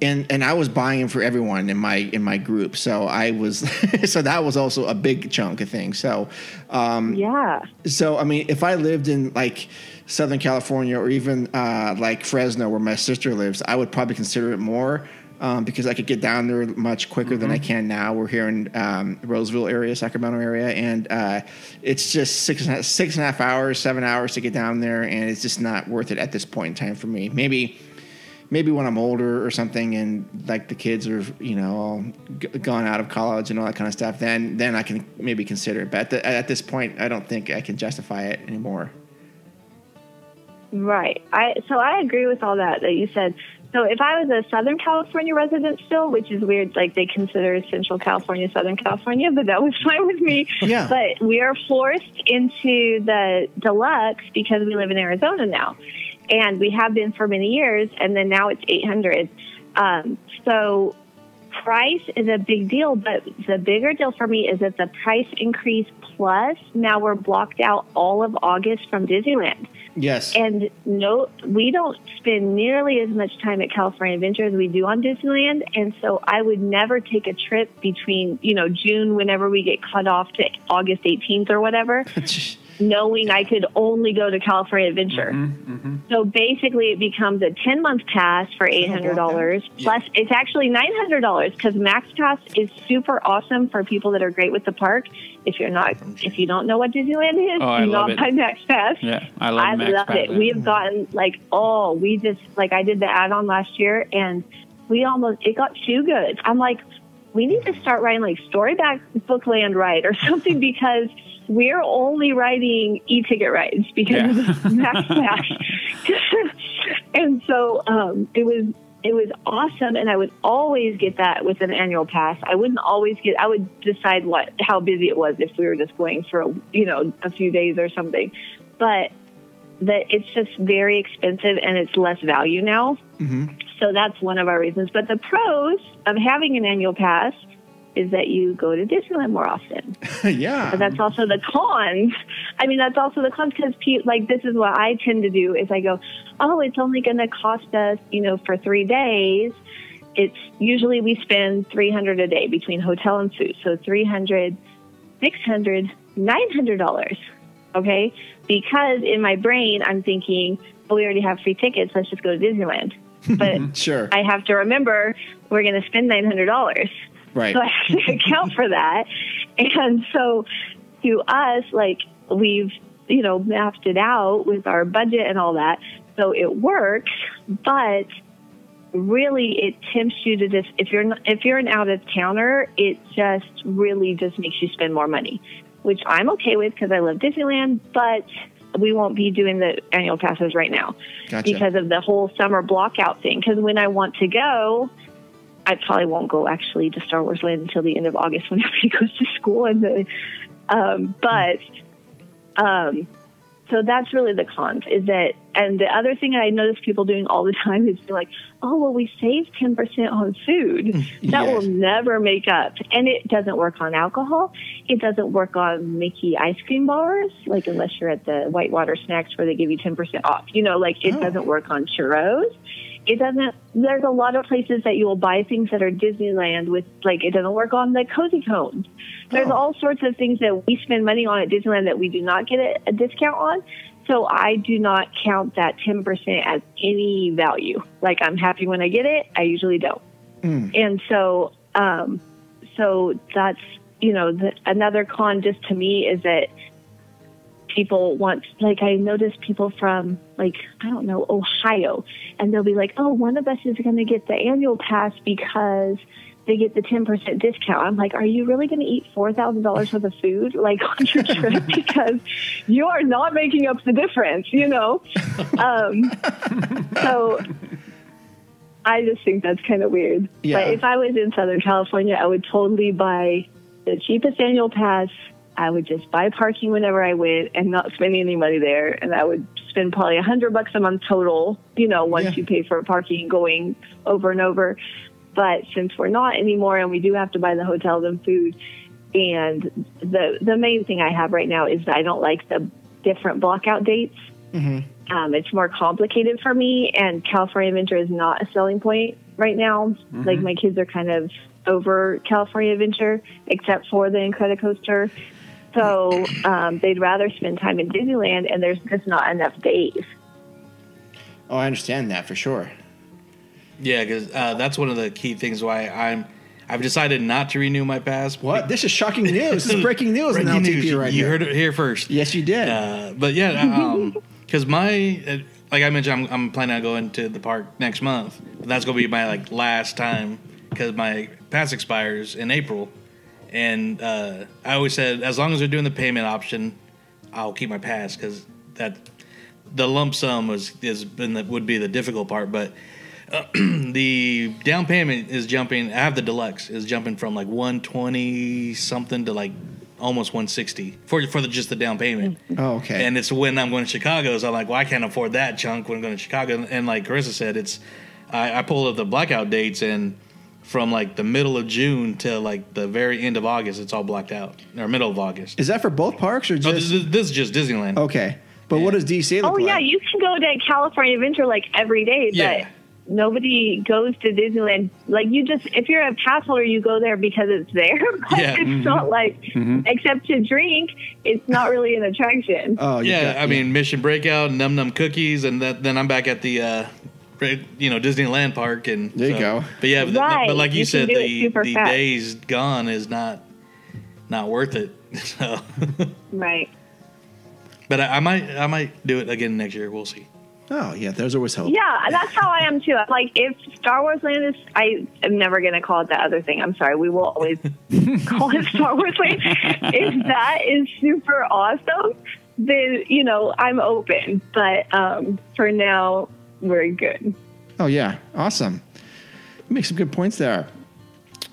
and and I was buying them for everyone in my in my group, so I was so that was also a big chunk of things. So, um, Yeah. so I mean, if I lived in like Southern California or even uh, like Fresno, where my sister lives, I would probably consider it more um, because I could get down there much quicker than I can now. We're here in um, Roseville area, Sacramento area, and uh, it's just six and a half- six and a half hours, seven hours to get down there, and it's just not worth it at this point in time for me. Maybe maybe when I'm older or something, and like the kids are, you know, all g- gone out of college and all that kind of stuff, then then I can maybe consider it. But at, the, at this point, I don't think I can justify it anymore. Right. I so I agree with all that that you said. So if I was a Southern California resident still, which is weird, like they consider Central California Southern California, but that was fine with me. Yeah. But we are forced into the deluxe because we live in Arizona now, and we have been for many years, and then now it's eight hundred. Um, so price is a big deal, but the bigger deal for me is that the price increase plus now we're blocked out all of August from Disneyland. Yes. And no, we don't spend nearly as much time at California Adventure as we do on Disneyland. And so I would never take a trip between, you know, June, whenever we get cut off to August 18th or whatever, knowing I could only go to California Adventure. Mm-hmm, mm-hmm. So basically, it becomes a 10 month pass for $800. Plus, it's actually $900 because Max Pass is super awesome for people that are great with the park. If you're not, if you don't know what Disneyland is, Oh, I do not buy Max Pass. Yeah, I love I Max love Pass. it. We have gotten like, oh, we just like I did the add-on last year, and we almost it got too good. I'm like, we need to start writing like Storyback Bookland ride or something because we're only writing e-ticket rides because of the Max Pass. and so um, it was it was awesome, and I would always get that with an annual pass. I wouldn't always get. I would decide what how busy it was if we were just going for you know a few days or something, but that it's just very expensive and it's less value now. So that's one of our reasons. But the pros of having an annual pass is that you go to Disneyland more often. yeah. But that's also the cons. I mean, that's also the cons because, like, this is what I tend to do is I go, oh, it's only going to cost us, you know, for three days. It's usually we spend 300 a day between hotel and food. So 300, 600, 900 dollars. Okay. Because in my brain, I'm thinking, well, we already have free tickets. Let's just go to Disneyland. But Sure. I have to remember we're going to spend $900. Right. So I have to account for that. And so to us, like we've, you know, mapped it out with our budget and all that. So it works, but really it tempts you to just if you're not, if you're an out of towner, it just really just makes you spend more money, which I'm okay with because I love Disneyland, but we won't be doing the annual passes right now Gotcha. because of the whole summer blockout thing. Because when I want to go, I probably won't go actually to Star Wars Land until the end of August when everybody goes to school. And the, um, but um, so that's really the cons. Is that and the other thing I notice people doing all the time is they're like, oh well, we saved ten percent on food. That will never make up, and it doesn't work on alcohol. It doesn't work on Mickey ice cream bars, like unless you're at the Whitewater Snacks where they give you ten percent off. You know, like it Oh. doesn't work on churros it doesn't there's a lot of places that you will buy things that are disneyland with like it doesn't work on the cozy cones. There's Oh. all sorts of things that we spend money on at disneyland that we do not get a, a discount on. So i do not count that 10% as any value. Like i'm happy when i get it. I usually don't. And so um so that's you know, the, another con just to me is that people want, like, I notice people from, like, I don't know, Ohio, and they'll be like, oh, one of us is going to get the annual pass because they get the 10% discount. I'm like, are you really going to eat $4,000 worth of food, like, on your trip? because you are not making up the difference, you know? Um, so I just think that's kind of weird. Yeah. But if I was in Southern California, I would totally buy the cheapest annual pass. I would just buy parking whenever I went and not spend any money there. And I would spend probably a hundred bucks a month total, you know, once Yeah. you pay for parking going over and over. But since we're not anymore and we do have to buy the hotels and food, and the the main thing I have right now is that I don't like the different blockout dates. Um, it's more complicated for me, and California Adventure is not a selling point right now. Like my kids are kind of over California Adventure, except for the Incredicoaster. So um, they'd rather spend time in Disneyland, and there's just not enough days. Oh, I understand that for sure. Yeah, because uh, that's one of the key things why I'm. I've decided not to renew my pass. What? This is shocking news. This is breaking news Breaking on LTP news. You- right you here. heard it here first. Yes, you did. Uh, but yeah, because my uh, like I mentioned, I'm, I'm planning on going to the park next month. But that's gonna be my like last time because my pass expires in April, and uh, I always said as long as they're doing the payment option, I'll keep my pass because that the lump sum was is been the, would be the difficult part, but. Uh, the down payment is jumping. I have the deluxe is jumping from like 120 something to like almost 160 for for the, just the down payment. oh, okay. And it's when I'm going to Chicago, so I'm like, well, I can't afford that chunk when I'm going to Chicago. And, and like Carissa said, it's I, I pulled up the blackout dates, and from like the middle of June to like the very end of August, it's all blacked out, or middle of August. is that for both parks or Oh, just? this, is, this is just Disneyland. okay. But what does DC look Oh like? yeah, you can go to California Adventure like every day, but Yeah. nobody goes to Disneyland. Like you just, if you're a pass holder, you go there because it's there. But Yeah. it's not like, except to drink, it's not really an attraction. Oh, yeah, got- I mean Mission Breakout, Num Num Cookies, and that, then I'm back at the. Uh, you know Disneyland Park and There you so- go. But yeah, but, Right, but like you, you said, the super the fast. days gone is not not worth it. So, Right. but I, I might I might do it again next year. We'll see. oh, yeah. There's always hope. Yeah, that's how I am too. Like, if Star Wars Land is, I am never going to call it that other thing. I'm sorry. We will always call it Star Wars Land. If that is super awesome, then, you know, I'm open. But um, for now, we're good. Oh yeah, awesome. You make some good points there.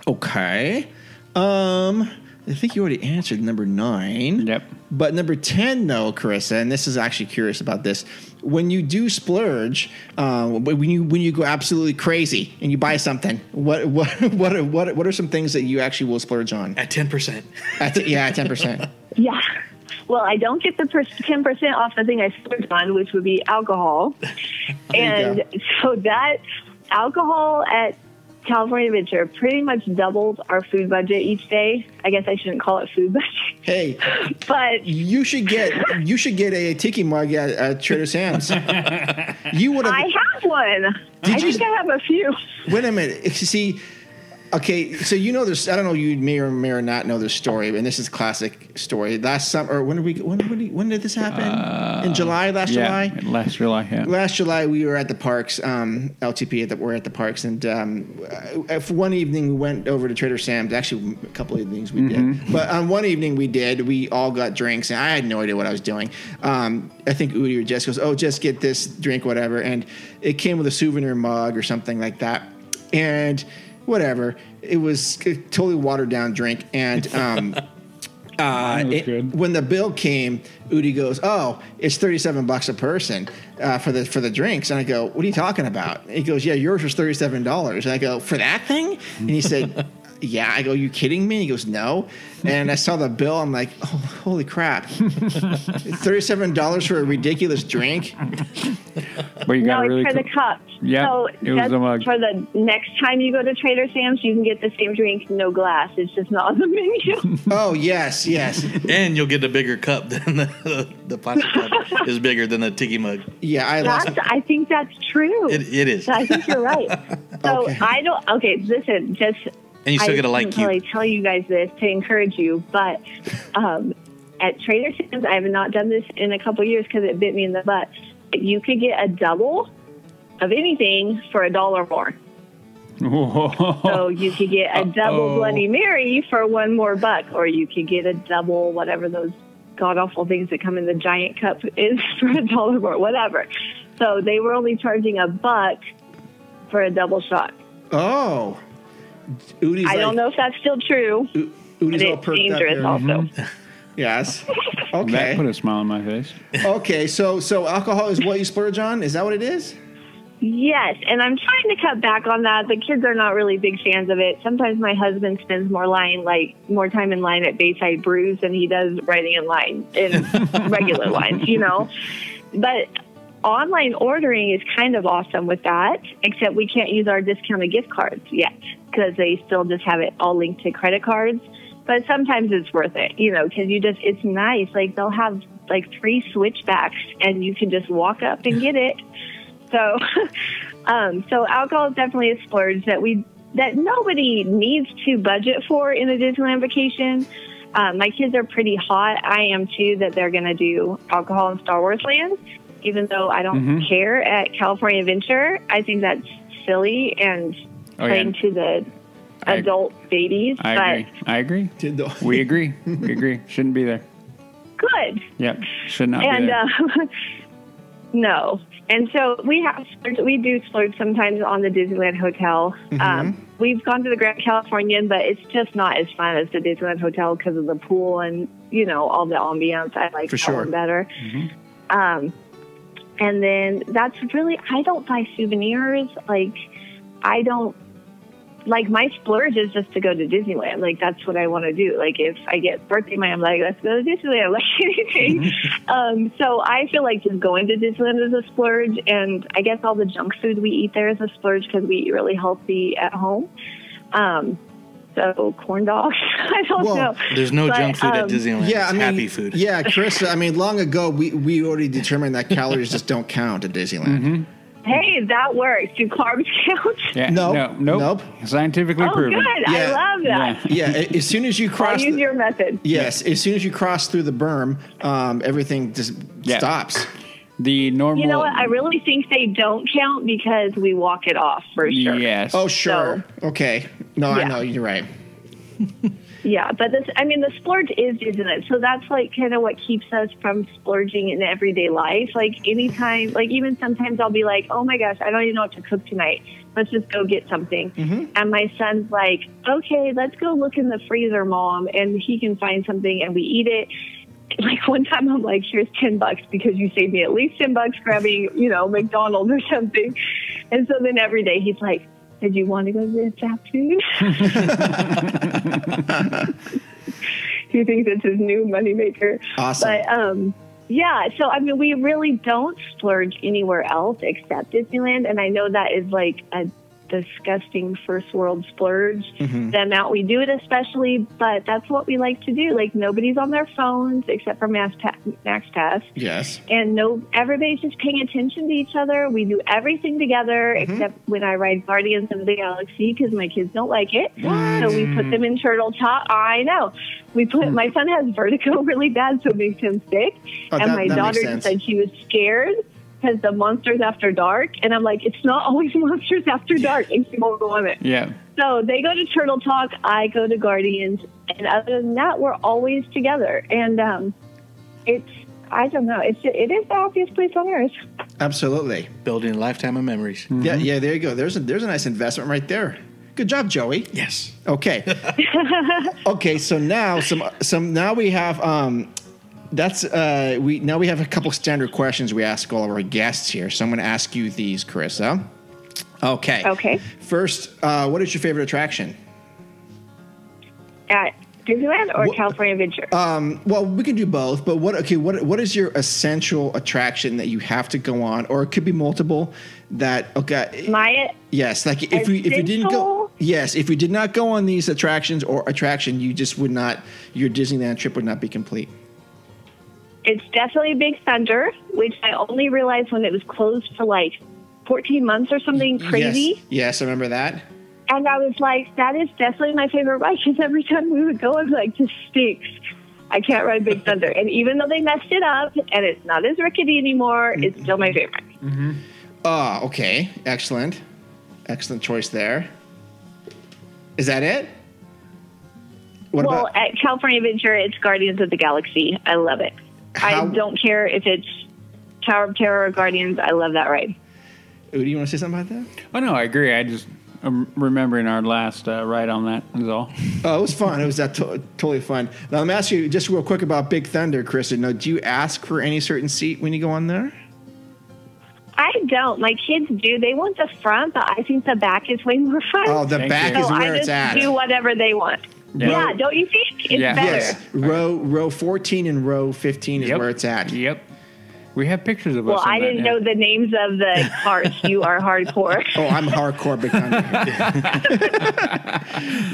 Okay. Um, I think you already answered number nine. Yep. But number ten, though, Carissa, and this is actually curious about this. When you do splurge, uh, when you when you go absolutely crazy and you buy something, what what what are, what what are some things that you actually will splurge on? At ten percent. yeah, At, yeah, ten percent. Yeah. Well, I don't get the ten percent off the thing I splurged on, which would be alcohol, and so that alcohol at California Adventure pretty much doubles our food budget each day. I guess I shouldn't call it food budget, Hey, but you should get you should get a tiki mug at, at Trader Sam's. You would have. I have one. Did I you- think I have a few. Wait a minute. If you See, okay, so you know this. I don't know. You may or may or not know this story, and this is classic story. Last summer, or when did we? When when did, when did this happen? In July, last Yeah, July. last July. Yeah. Last July, we were at the parks. Um, LTP that we're at the parks, and um, uh, for one evening we went over to Trader Sam's. Actually, a couple of evenings we did, but on one evening we did. We all got drinks, and I had no idea what I was doing. Um, I think Udi or Jes goes, "Oh, just get this drink, whatever," and it came with a souvenir mug or something like that, and whatever. It was a totally watered down drink, and. Um, Uh, it- when the bill came, Udi goes, "Oh, it's thirty-seven bucks a person uh, for the for the drinks." And I go, "What are you talking about?" He goes, "Yeah, yours was thirty-seven dollars." And I go, "For that thing?" And he said, "Yeah." I go, "You kidding me?" He goes, "No." And I saw the bill. I'm like, "Oh, holy crap! Thirty-seven dollars for a ridiculous drink." But you got no, really it's for cool- the cups. Yeah, so it was a mug. for the next time you go to Trader Sam's, you can get the same drink, no glass. It's just not on the menu. Oh yes, yes, And you'll get a bigger cup than the the plastic cup is bigger than the tiki mug. yeah. I lost. That's, I think that's true. It, it is. I think you're right. So Okay. I don't. Okay, listen. Just And you still I get a like shouldn't cube. probably tell you guys this to encourage you, but um, at Trader Sam's, I have not done this in a couple years because it bit me in the butt. You could get a double of anything for a dollar more. So you could get a double Uh-oh. Bloody Mary for one more buck, or you could get a double whatever those god awful things that come in the giant cup is for a dollar more, whatever. So they were only charging a buck for a double shot. Oh. Udi's I don't know if that's still true. U- Udi's all it's perked up dangerous here. also. Yes. That Okay. put a smile on my face. Okay. So so alcohol is what you splurge on? Is that what it is? Yes, and I'm trying to cut back on that. The kids are not really big fans of it. Sometimes my husband spends more line, like more time in line at Bayside Brews than he does writing in line in regular lines, you know. But online ordering is kind of awesome with that, except we can't use our discounted gift cards yet because they still just have it all linked to credit cards. But sometimes it's worth it, you know, because you just it's nice. Like they'll have like three switchbacks, and you can just walk up and get it. So, um, so alcohol is definitely a splurge that we that nobody needs to budget for in a Disneyland vacation. Um, my kids are pretty hot. I am too. That they're going to do alcohol in Star Wars Land, even though I don't Mhm. care at California Adventure. I think that's silly and Oh, yeah. playing to the I- adult babies. I but agree. I agree. We agree. We agree. Shouldn't be there. good. Yep. Should not be and there. uh, no. And so we have splurge, we do splurge sometimes on the Disneyland Hotel. Mm-hmm. Um, we've gone to the Grand Californian, but it's just not as fun as the Disneyland Hotel because of the pool and you know all the ambiance. I like For that sure. one better. Um, and then that's really I don't buy souvenirs. Like I don't like my splurge is just to go to Disneyland. Like that's what I want to do. Like if I get birthday money, I'm like, let's go to Disneyland. Like anything. um, so I feel like just going to Disneyland is a splurge, and I guess all the junk food we eat there is a splurge because we eat really healthy at home. Um, so corn dogs. I don't Well, know. There's no But, junk food at um, Disneyland. Yeah, I mean, happy food. Yeah, Chris. I mean, long ago we we already determined that calories just don't count at Disneyland. Hey, that works. Do carbs count? yeah. nope. No. Nope. Nope. Scientifically Oh, proven. good. Yeah. I love that. Yeah. Yeah, as soon as you I'll cross. use the- your method. yes, as soon as you cross through the berm, um, everything just Yeah. stops. The normal. You know what? I really think they don't count because we walk it off for sure. Yes. Oh, sure. okay. No, I know you're right. Yeah, but this, I mean, the splurge is, isn't it? So that's like kind of what keeps us from splurging in everyday life. Like anytime, like even sometimes I'll be like, oh my gosh, I don't even know what to cook tonight. Let's just go get something. Mm-hmm. And my son's like, okay, let's go look in the freezer, mom. And he can find something and we eat it. Like one time I'm like, here's 10 bucks because you saved me at least 10 bucks grabbing, you know, McDonald's or something. And so then every day he's like, did you want to go to fast food? he thinks it's his new moneymaker. Awesome. But um, yeah, so I mean, we really don't splurge anywhere else except Disneyland, and I know that is like a disgusting first world splurge. Mm-hmm. The amount we do it, especially, but that's what we like to do. Like nobody's on their phones except for Max, pa- Max Pass Yes. and no everybody's just paying attention to each other we do everything together Mm-hmm. except when i ride guardians of the galaxy because my kids don't like it so we put them in Turtle Talk i know we put my son has vertigo really bad so it makes him sick Oh, and that- my that daughter said she was scared because the monsters after dark and i'm like it's not always monsters after dark and she won't go on it Yeah. so they go to Turtle Talk, I go to Guardians, and other than that, we're always together. And um, it's I don't know, it's it is the happiest place on earth. Absolutely. Building a lifetime of memories. Yeah, yeah. There you go. There's a there's a nice investment right there. Good job, Joey. Yes. Okay. okay. So now some some now we have um that's uh we now we have a couple standard questions we ask all of our guests here. So I'm going to ask you these, Carissa. Okay. Okay. First, uh, what is your favorite attraction? At Disneyland or What- California Adventure? Um, well, we can do both, but what? Okay, what what is your essential attraction that you have to go on, or it could be multiple? That okay? My Yes, like if we if you didn't go, yes, if you did not go on these attractions or attraction, you just would not. Your Disneyland trip would not be complete. It's definitely Big Thunder, which I only realized when it was closed for like 14 months or something crazy. Yes, yes, I remember that. And I was like, that is definitely my favorite ride because every time we would go, I'm like, this stinks. I can't ride Big Thunder. And even though they messed it up and it's not as rickety anymore, it's mm-hmm. still my favorite. Oh, okay. Excellent. Excellent choice there. Is that it? What well, about at California Adventure, it's Guardians of the Galaxy. I love it. How- I don't care if it's Tower of Terror or Guardians. I love that ride. Do you want to say something about that? Oh no, I agree. I just I'm remembering our last uh, ride on that is all. Oh, it was fun. It was that to- totally fun. Now, let me ask you just real quick about Big Thunder, Kristen. Now, do you ask for any certain seat when you go on there? I don't. My kids do. They want the front, but I think the back is way more fun. Oh, the Thank back you. is so where I it's just at. do whatever they want. Yeah. Yeah, don't you think? It's Yeah. better. Yes, row row fourteen and row fifteen is Yep. where it's at. Yep. We have pictures of Well, us. on I that, didn't yeah. know the names of the parts. you are hardcore. Oh, I'm hardcore Big Thunder.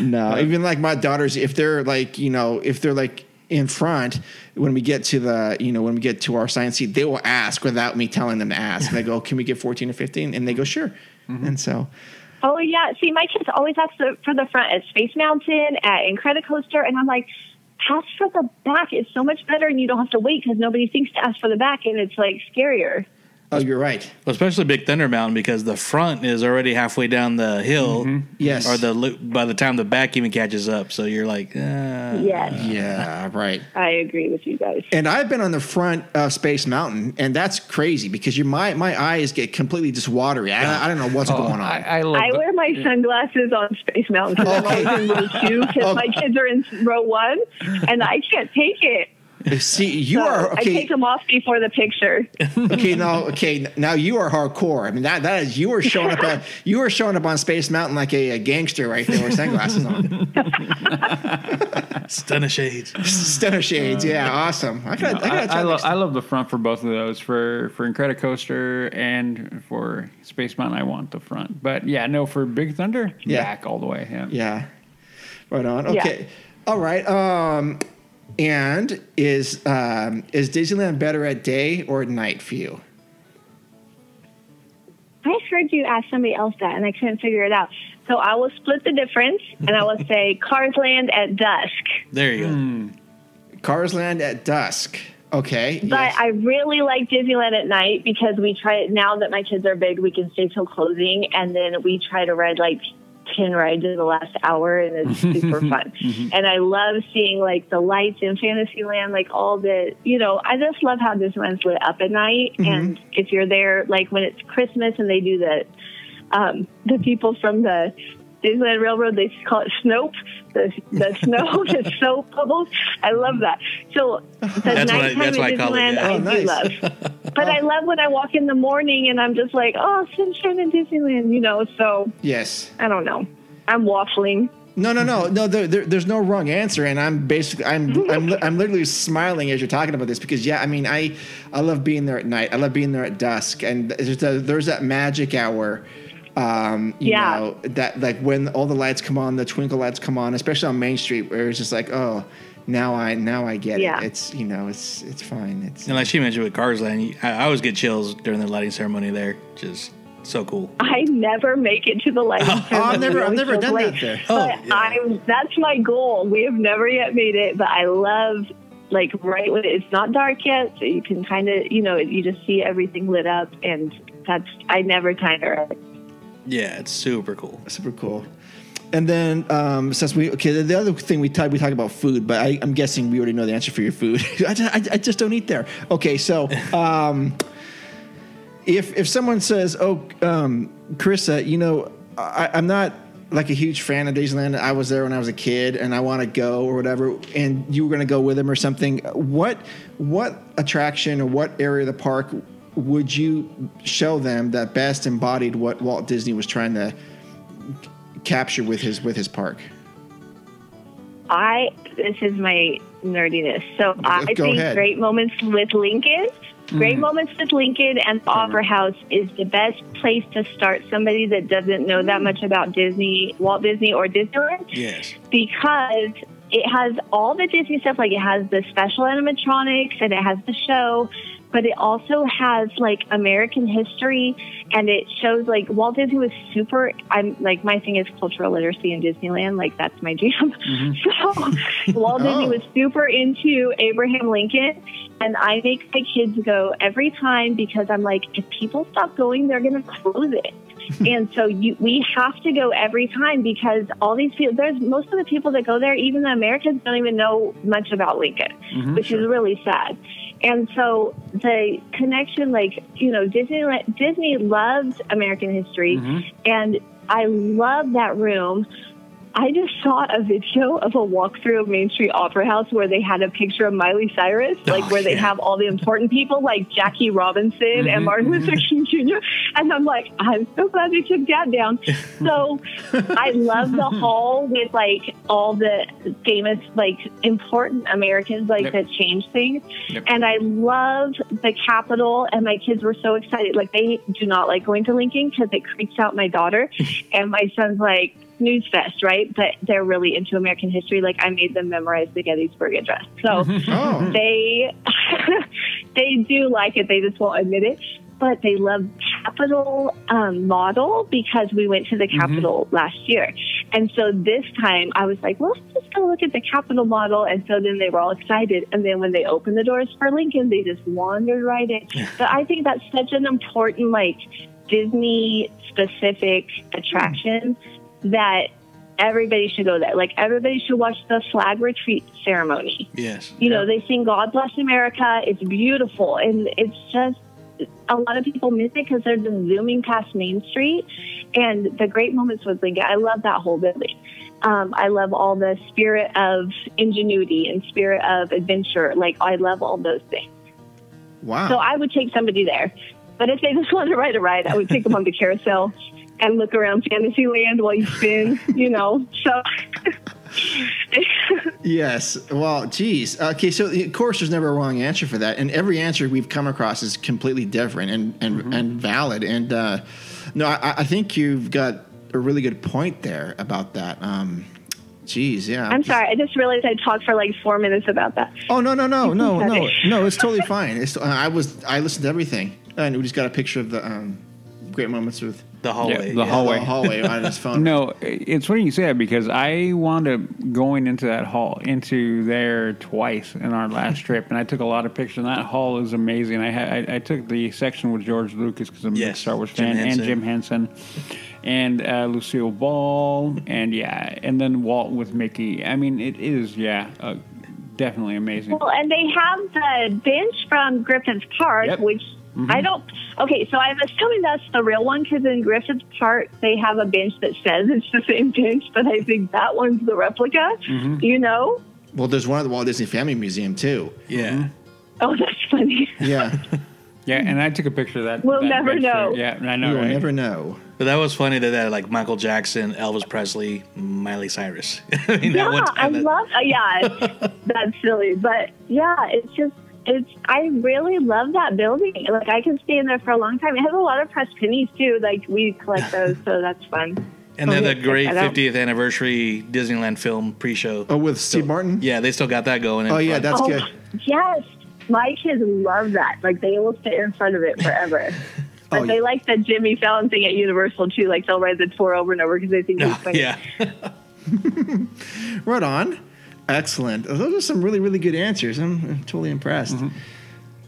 no, even like my daughters, if they're like you know, if they're like in front when we get to the you know when we get to our science seat, they will ask without me telling them to ask. And I go, "Can we get 14 or 15?" And they go, "Sure." Mm-hmm. And so Oh yeah. See, my kids always ask for the front at Space Mountain, at Incredicoaster, and I'm like, ask for the back. It's so much better, and you don't have to wait because nobody thinks to ask for the back, and it's like scarier. Oh, you're right. Especially Big Thunder Mountain because the front is already halfway down the hill. Yes. Or the lo- by the time the back even catches up, so you're like, uh, Yes, Yeah, right. I agree with you guys. And I've been on the front of Space Mountain, and that's crazy because you my my eyes get completely just watery. I, I don't know what's Oh, going on. I, I love. I the- wear my sunglasses on Space Mountain because I'm Okay. always in row two because my kids are in row one, and I can't take it. See, you So are I okay. take them off before the picture. okay, now okay, now you are hardcore. I mean that that is you are showing up at you are showing up on Space Mountain like a, a gangster right there with sunglasses on. stun of shades. Stunner shades, yeah, awesome. I got No, I I, got I, lo- I love the front for both of those. For for Incredicoaster and for Space Mountain, I want the front. But yeah, no, for Big Thunder, Yeah. back all the way. Yeah. Yeah. Right on. Yeah. Okay. All right. Um and is um is Disneyland better at day or at night for you? I heard you ask somebody else that, and I couldn't figure it out. So I will split the difference, and I will say Cars Land at dusk. There you go. Hmm. Cars Land at dusk. Okay. But yes. I really like Disneyland at night because we try it now that my kids are big, we can stay till closing, and then we try to ride like ten rides in the last hour, and it's super fun. And I love seeing like the lights in Fantasyland, like all the you know. I just love how this Disneyland's lit up at night, and if you're there, like when it's Christmas and they do the um, the people from the Disneyland Railroad, they call it Snope, the the snow, the snow bubbles. I love that. So the That's what I- nighttime that's what I at it, Disneyland, yeah. I Oh, do nice. love. But I oh. love when I walk in the morning and I'm just like, oh, sunshine in Disneyland, you know. So yes. I don't know. I'm waffling. No, no, no, no. There, there, there's no wrong answer, and I'm basically, I'm, I'm, I'm literally smiling as you're talking about this because, yeah, I mean, I, I love being there at night. I love being there at dusk, and there's, a, there's that magic hour. Um, you Yeah. know that like when all the lights come on, the twinkle lights come on, especially on Main Street, where it's just like, oh, now I, now I get Yeah. it. It's, you know, it's, it's fine. It's And like she mentioned with Cars Land, I, I always get chills during the lighting ceremony there. Just so cool. I never make it to the lighting Oh, ceremony. I've never, I've never done late. that there. But yeah. I'm that's my goal. We have never yet made it, but I love like right when it's not dark yet, so you can kind of you know you just see everything lit up, and that's I never tire. it. Yeah, it's super cool. super cool. And then um, since we okay, the, the other thing we talk we talk about food, but I, I'm guessing we already know the answer for your food. I, just, I, I just don't eat there. Okay, so um, if if someone says, "Oh, um, Carissa, you know, I, I'm not like a huge fan of Disneyland. I was there when I was a kid, and I want to go or whatever," and you were going to go with him or something, what what attraction or what area of the park would you show them that best embodied what Walt Disney was trying to capture with his with his park? I this is my nerdiness. So I Go think ahead. Great Moments with Lincoln, Great Mm. Moments with Lincoln and the Opera House is the best place to start somebody that doesn't know that much about Disney, Walt Disney or Disneyland Yes. because it has all the Disney stuff. Like it has the special animatronics and it has the show, but it also has like American history and it shows like Walt Disney was super I'm like my thing is cultural literacy in Disneyland, like that's my jam. Mm-hmm. So Walt Disney Oh. was super into Abraham Lincoln and I make my kids go every time because I'm like, if people stop going, they're gonna close it. and so you, we have to go every time because all these people, there's most of the people that go there, even the Americans don't even know much about Lincoln, mm-hmm, which is really sad. And so the connection, like, you know, Disney, Disney loves American history mm-hmm. and I love that room. I just saw a video of a walkthrough of Main Street Opera House where they had a picture of Miley Cyrus, oh, like where they have all the important people like Jackie Robinson and mm-hmm, Martin mm-hmm. Luther King Jr. And I'm like, I'm so glad they took that down. So I love the hall with like all the famous, like important Americans like Yep. that changed things. Yep. And I love the Capitol, and my kids were so excited. Like they do not like going to Lincoln because it creeps out my daughter, and my son's like news fest, right? But they're really into American history. Like I made them memorize the Gettysburg Address, so Oh. they they do like it. They just won't admit it. But they love Capitol um, model because we went to the Capitol last year, and so this time I was like, well, let's just go look at the Capitol model. And so then they were all excited. And then when they opened the doors for Lincoln, they just wandered right in. But I think that's such an important, like, Disney specific attraction that everybody should go there. Like, everybody should watch the flag retreat ceremony. Yes. You know, they sing God Bless America. It's beautiful. And it's just, a lot of people miss it because they're just zooming past Main Street. And the great moments with Lincoln, I love that whole building. Um, I love all the spirit of ingenuity and spirit of adventure. Like, I love all those things. Wow. So I would take somebody there. But if they just want to ride a ride, I would take them on the carousel and look around Fantasyland while you spin, you know. So Yes. Well, geez. Okay, so of course, there's never a wrong answer for that, and every answer we've come across is completely different and and, and valid. And uh, no, I, I think you've got a really good point there about that. Um, geez, yeah. I'm sorry. I just realized I talked for like four minutes about that. Oh no no no no no no! It's totally fine. It's, uh, I was I listened to everything, and we just got a picture of the um, great moments with The hallway. the hallway. the hallway on his phone. No, it's funny you say that because I wound up going into that hall, into there twice in our last trip, and I took a lot of pictures. And that hall is amazing. I had I, I took the section with George Lucas because I'm a big Yes, Star Wars Jim fan, and Jim Henson, and uh, Lucille Ball, and yeah, and then Walt with Mickey. I mean, it is yeah, uh, definitely amazing. Well, and they have the bench from Griffith Park, Yep. which I mm-hmm. don't. Okay, so I'm assuming that's the real one because in Griffith Park they have a bench that says it's the same bench, but I think that one's the replica. Mm-hmm. You know? Well, there's one at the Walt Disney Family Museum too. Yeah. Mm-hmm. Oh, that's funny. Yeah, Yeah, and I took a picture of that. We'll that never bench there. know. Yeah, I know. you will right? never know. But that was funny that, that like Michael Jackson, Elvis Presley, Miley Cyrus. I mean, yeah, one I love. Uh, yeah, that's silly, but yeah, it's just. It's. I really love that building. Like I can stay in there for a long time. It has a lot of pressed pennies too. Like we collect those, so that's fun. And then Oh, the yeah, great check that out. 50th anniversary Disneyland film pre-show. Oh, with Steve Martin. Yeah, they still got that going. Oh yeah, front. that's oh, good. Yes, my kids love that. Like they will sit in front of it forever. But Oh, they yeah. like the Jimmy Fallon thing at Universal too. Like they'll ride the tour over and over because they think oh, it's funny. yeah. Right on. Excellent. Those are some really, really good answers. I'm, I'm totally impressed.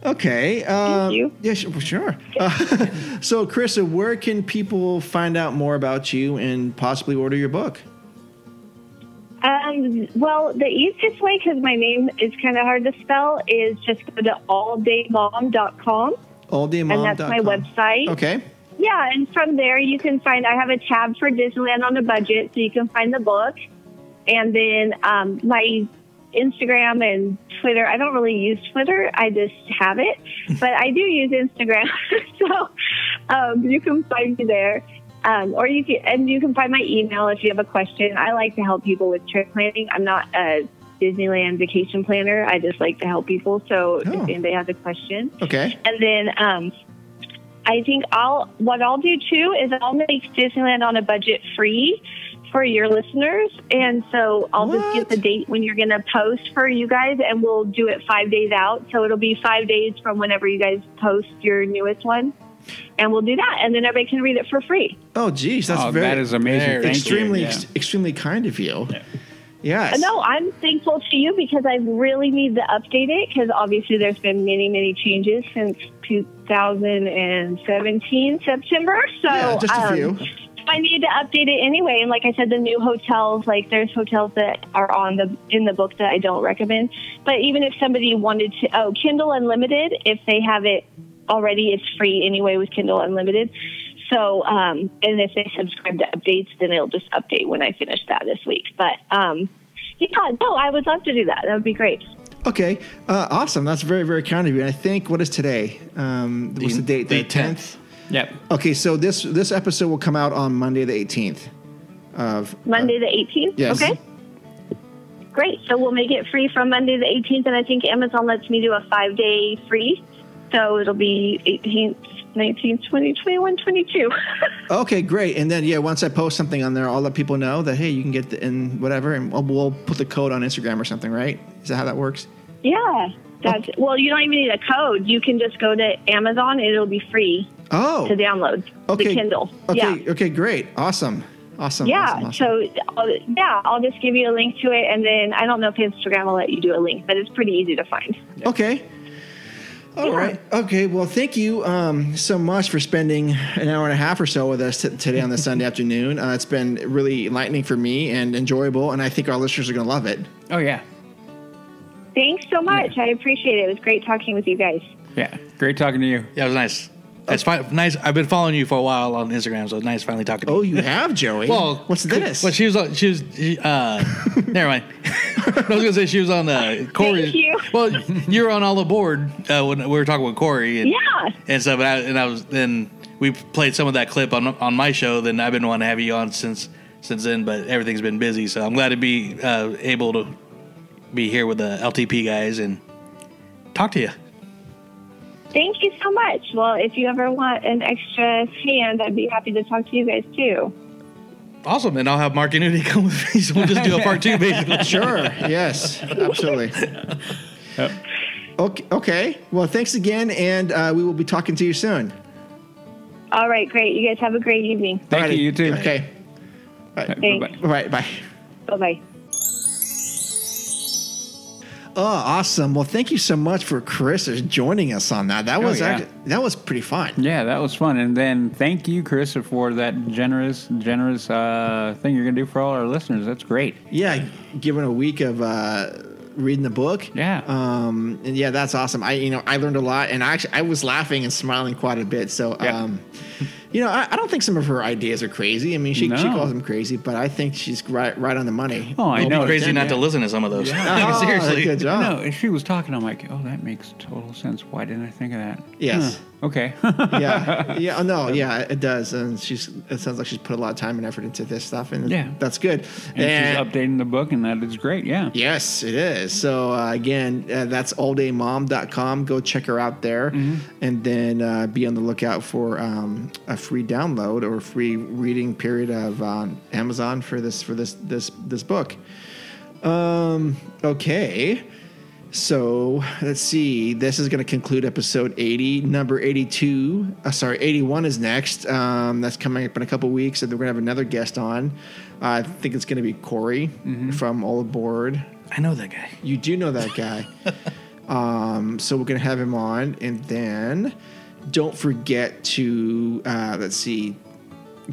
Okay. Uh, Thank you. Yeah, sure. sure. Uh, so, Carissa, where can people find out more about you and possibly order your book? Um, well, the easiest way, because my name is kind of hard to spell, is just go to alldaymom.com. Alldaymom.com. And that's my website. Okay. Yeah, and from there you can find, I have a tab for Disneyland on a budget, so you can find the book. And then um, my Instagram and Twitter, I don't really use Twitter, I just have it. but I do use Instagram. so um, you can find me there. Um, or you can, and you can find my email if you have a question. I like to help people with trip planning. I'm not a Disneyland vacation planner. I just like to help people. So Oh. if anybody has a question, Okay. and then um, I think I'll what I'll do too is I'll make Disneyland on a budget free. For your listeners, and so I'll just What? get the date when you're going to post for you guys, and we'll do it five days out. So it'll be five days from whenever you guys post your newest one, and we'll do that, and then everybody can read it for free. Oh, geez, that's oh, very that is amazing. very extremely, you. ex- extremely kind of you. Yes. Uh, No, I'm thankful to you because I really need to update it because obviously there's been many, many changes since 2017 September. So Yeah, just a um, few. I need to update it anyway. And like I said, the new hotels, like there's hotels that are on the in the book that I don't recommend. But even if somebody wanted to, oh, Kindle Unlimited, if they have it already, it's free anyway with Kindle Unlimited. So, um, and if they subscribe to updates, then it'll just update when I finish that this week. But um, yeah, no, I would love to do that. That would be great. Okay. Uh, awesome. That's very, very kind of you. And I think what is today? Um, what's the date? The 10th. Yep. Okay, so this this episode will come out on Monday the 18th of uh, Monday the 18th. yes. Okay. Great. So we'll make it free from Monday the 18th, and I think Amazon lets me do a five day free. So it'll be 18th, 19th, 20, 21, 22. Okay, great. And then yeah, once I post something on there, I'll let people know that hey, you can get the in whatever, and we'll, we'll put the code on Instagram or something, right? Is that how that works? yeah. That's well. You don't even need a code. You can just go to Amazon, it'll be free Oh, to download okay. the Kindle. Okay, Yeah. okay, great, awesome, awesome. Yeah, awesome, awesome. so I'll, yeah, I'll just give you a link to it, and then I don't know if Instagram will let you do a link, but it's pretty easy to find. Okay. All right. Okay. Well, thank you um, so much for spending an hour and a half or so with us t- today on this Sunday afternoon. Uh, it's been really enlightening for me and enjoyable, and I think our listeners are going to love it. Oh yeah. Thanks so much. I appreciate it. It was great talking with you guys. Yeah. Great talking to you. Yeah, it was nice. It's fi- nice. I've been following you for a while on Instagram, so it's nice finally talking to you. Oh, you have, Joey? Well, what's this? Well, she was on. She was. She, uh, never mind. I was gonna say she was on uh, Corey. Thank you. Well, you were on all aboard uh, when we were talking with Corey. And, Yeah. And stuff. And I, and I was then we played some of that clip on on my show. Then I've been wanting to have you on since since then, but everything's been busy. So I'm glad to be uh, able to be here with the LTP guys and talk to you. Thank you so much. Well, if you ever want an extra hand, I'd be happy to talk to you guys too. Awesome, and I'll have Mark and Nudie come with me, so we'll just do a part two, basically. Sure. yes. Absolutely. Okay. Okay. Well, thanks again, and uh, we will be talking to you soon. All right, great. You guys have a great evening. Thank Alrighty. you. You too. Okay. Bye-bye. Thanks. All right. Bye. Bye bye. Oh, awesome. Well, thank you so much for Chris joining us on that. That Oh, was yeah. actually, that was pretty fun. Yeah, that was fun. And then thank you, Chris, for that generous, generous uh, thing you're going to do for all our listeners. That's great. Yeah, given a week of uh, reading the book. Yeah. Um, and yeah, that's awesome. I you know I learned a lot, and I actually I was laughing and smiling quite a bit. So Yeah. um, you know I, I don't think some of her ideas are crazy. I mean, she she calls them crazy, but I think she's right right on the money. Oh, I know. Crazy not intended. to listen to some of those. Oh, Seriously. good job. No, as she was talking, I'm like, oh, that makes total sense. Why didn't I think of that? Yes. Huh. Okay. yeah, yeah, oh, no, yeah, it does, and she's. It sounds like she's put a lot of time and effort into this stuff, and Yeah. that's good. and she's updating the book, and that is great. Yeah. Yes, it is. So uh, again, uh, that's alldaymom.com. Go check her out there, and then uh, be on the lookout for um, a free download or free reading period of um, Amazon for this for this this this book. Um, okay. So let's see. This is going to conclude episode 80. Number 82, uh, sorry, 81 is next. Um, that's coming up in a couple weeks, and we're going to have another guest on. I think it's going to be Corey from All Aboard. I know that guy. You do know that guy. um, so we're going to have him on. And then don't forget to, uh, let's see,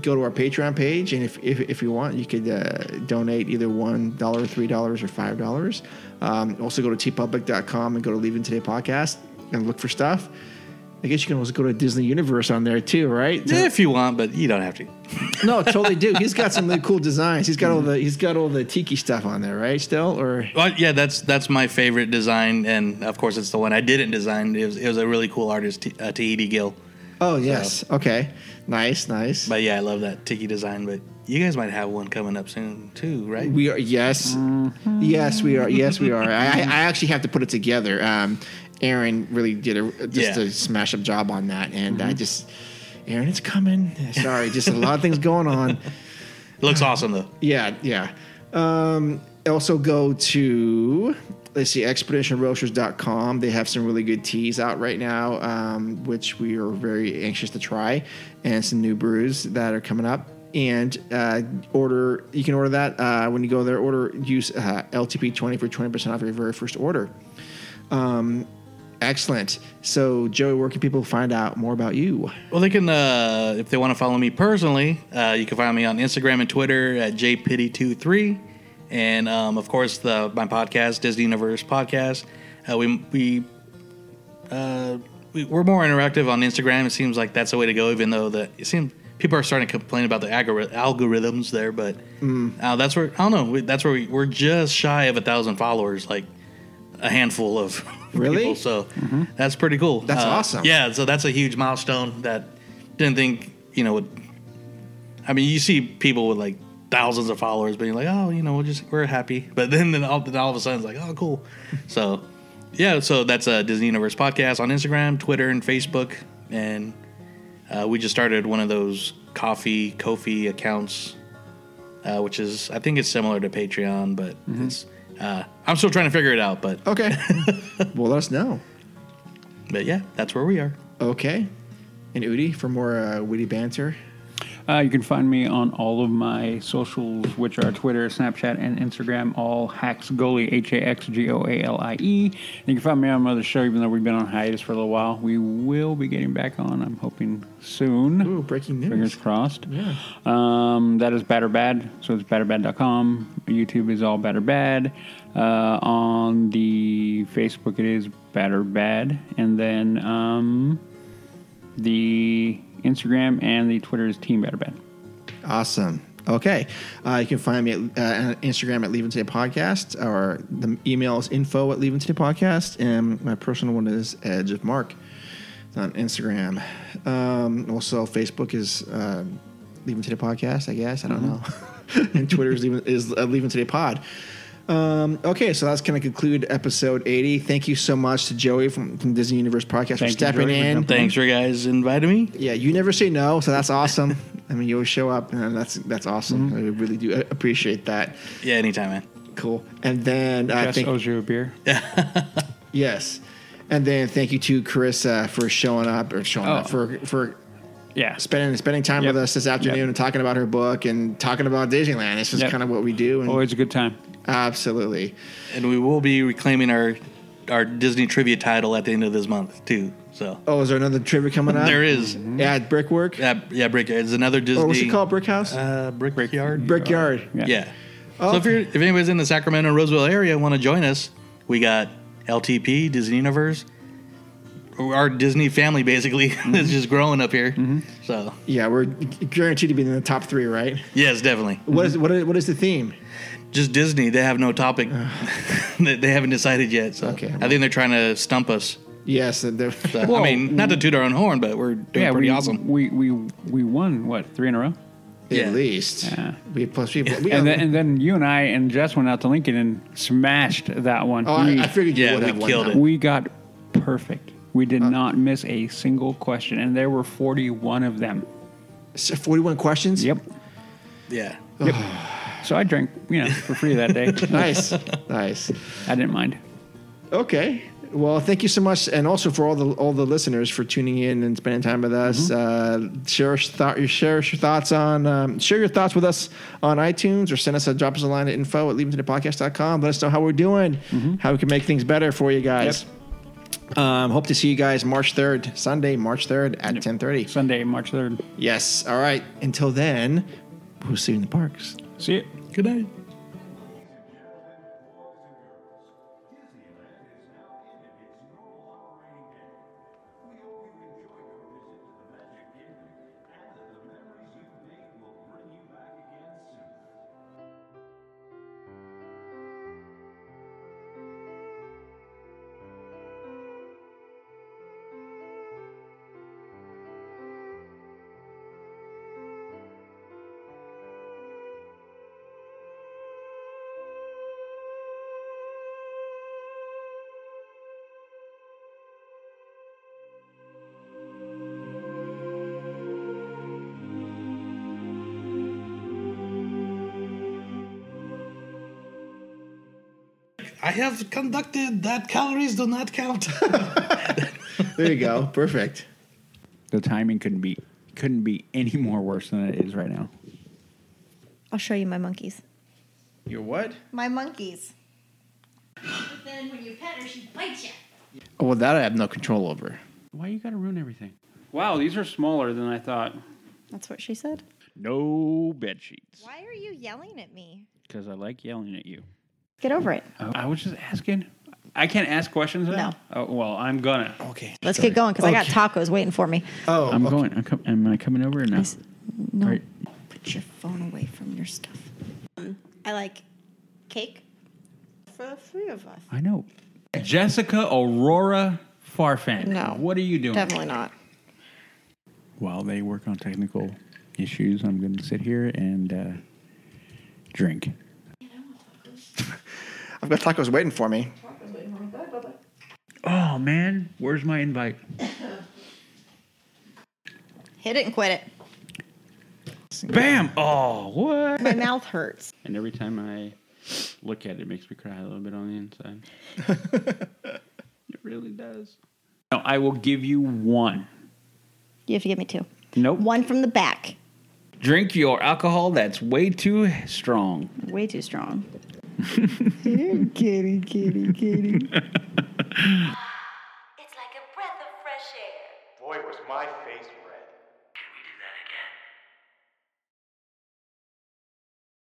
go to our Patreon page. And if, if, if you want, you could uh, donate either $1, $3, or $5. Um, also go to teepublic.com and go to Leaving Today Podcast and look for stuff. I guess you can also go to Disney Universe on there too, right? To- If you want, but you don't have to. no, totally do. He's got some really cool designs. He's got all the he's got all the tiki stuff on there, right? Still, or Well, yeah, that's that's my favorite design, and of course, it's the one I didn't design. It was, it was a really cool artist, T- uh, Tahiti Gill. Oh yes. Okay. Nice. Nice. But yeah, I love that tiki design. But you guys might have one coming up soon too, right? We are yes, yes we are yes we are. I, I I actually have to put it together. Um, Aaron really did a just Yeah. a smash up job on that, and I just Aaron, it's coming. Sorry, just a lot of things going on. It looks awesome though. Yeah, yeah. Um, also go to let's see expeditionroasters.com they have some really good teas out right now um, which we are very anxious to try and some new brews that are coming up. And uh, order you can order that uh, when you go there order use uh, ltp20 for 20% off your very first order. Um, excellent. So joey where can people find out more about you? Well, they can uh, if they want to follow me personally. Uh, you can find me on Instagram and Twitter at jpitty23, and um, of course the my podcast Disney Universe podcast. Uh, we we. Uh, we, we're more interactive on Instagram. It seems like that's the way to go. Even though the it seems people are starting to complain about the algori- algorithms there, but uh, that's where I don't know. We, that's where we, we're just shy of a thousand followers, like a handful of Really? people. So that's pretty cool. That's Uh, awesome. Yeah, so that's a huge milestone that didn't think you know. Would, I mean, you see people with like thousands of followers being like, oh, you know, we're just we're happy, but then then all, then all of a sudden it's like, oh, cool. so yeah, so that's a Disney Universe podcast on Instagram, Twitter, and Facebook, and uh, we just started one of those coffee Ko-fi accounts, uh, which is I think it's similar to Patreon, but it's. Uh, I'm still trying to figure it out, but okay well let us know but yeah, that's where we are. okay and udi for more uh, witty banter Uh, you can find me on all of my socials, which are Twitter, Snapchat, and Instagram, all HaxGoalie, H A X G O A L I E. And you can find me on another show, even though we've been on hiatus for a little while. We will be getting back on, I'm hoping soon. Ooh, breaking news Fingers crossed. Yeah. Um, that is Bad or Bad. So it's badorbad.com. YouTube is all Bad or Bad. Uh, on the Facebook, it is Bad or Bad. And then um, the Instagram and the Twitter is Team Better Bad. Awesome. Okay. Uh, you can find me at uh, Instagram at Leaving Today Podcast, or the email is info at Leaving Today Podcast, and my personal one is Edge of Mark on Instagram. Um, also, Facebook is uh, Leave and Today Podcast, I guess. I don't know. and Twitter is, is uh, Leave Today Pod. Um, okay, so that's going to conclude episode 80. Thank you so much to Joey from, from Disney Universe Podcast Thank for stepping Joey, in. Thanks for guys inviting me. Yeah, you never say no, so that's awesome. I mean, you always show up, and that's that's awesome. Mm-hmm. I really do uh, appreciate that. Yeah, anytime, man. Cool. And then I Jes think owes you a beer. yes, and then thank you to Carissa for showing up or showing up Oh. for for Yeah. spending spending time Yep. with us this afternoon Yep. and talking about her book and talking about Disneyland. It's just Yep. kind of what we do. And Always a good time. absolutely. And we will be reclaiming our our Disney trivia title at the end of this month too. So Oh, is there another trivia coming up? there is. Yeah, Brickwork. Yeah, yeah, Brick. It's another Disney. Or what's it called? Brick House. Uh, Brick Yard. Brickyard. Yeah. Yeah. Oh, so if you're if anybody's in the Sacramento Roseville area and want to join us, we got LTP Disney Universe. Our Disney family basically is mm-hmm. just growing up here. Mm-hmm. So Yeah, we're guaranteed to be in the top three, right? yes, definitely. What is mm-hmm. what is, what is the theme? Just Disney. They have no topic. they they haven't decided yet. So Okay, I think they're trying to stump us. Yes, the, So, I mean, not to toot our own horn, but we're doing yeah, pretty we, awesome. We, we we won what three in a row, Yeah. at least. Yeah. We plus people. We and then and then you and I and Jes went out to Lincoln and smashed that one. oh, I, we, I figured you Yeah, would we have killed that. it. we got perfect. We did Uh, not miss a single question, and there were forty-one of them. Forty-one questions. Yep. Yeah. So I drank, you know, for free that day. Nice, nice. I didn't mind. Okay. Well, thank you so much, and also for all the all the listeners for tuning in and spending time with us. Uh, share us thought, share your thoughts on um, share your thoughts with us on iTunes, or send us a drop us a line at info at leavingtodaypodcast.com. Let us know how we're doing, how we can make things better for you guys. Um, hope to see you guys March third, Sunday, March third at ten thirty. Sunday, March third. Yes. All right. Until then, we'll see you in the parks. See you. Good night. I have conducted that calories do not count. There you go. Perfect. The timing couldn't be couldn't be any more worse than it is right now. I'll show you my monkeys. Your what? My monkeys. But then when you pet her, she bites you. Oh, well, that I have no control over. Why you gotta ruin everything? Wow, these are smaller than I thought. That's what she said. No bed sheets. Why are you yelling at me? Because I like yelling at you. Get over it. Oh, I was just asking. I can't ask questions now. Oh, well, I'm gonna. Okay. Let's get going because I got tacos waiting for me. Oh, I'm okay. going. I'm com- am I coming over or no? No. Right. Put your phone away from your stuff. I like cake for the three of us. I know. Jessica Aurora Farfan. No. What are you doing? Definitely not. While they work on technical issues, I'm going to sit here and uh, drink. I've got tacos waiting for me. Oh man, where's my invite? Hit it and quit it. Bam! Oh, what? My mouth hurts. And every time I look at it, it makes me cry a little bit on the inside. it really does. No, I will give you one. You have to give me two. Nope. One from the back. Drink your alcohol that's way too strong. Way too strong. Kitty, kitty, kitty.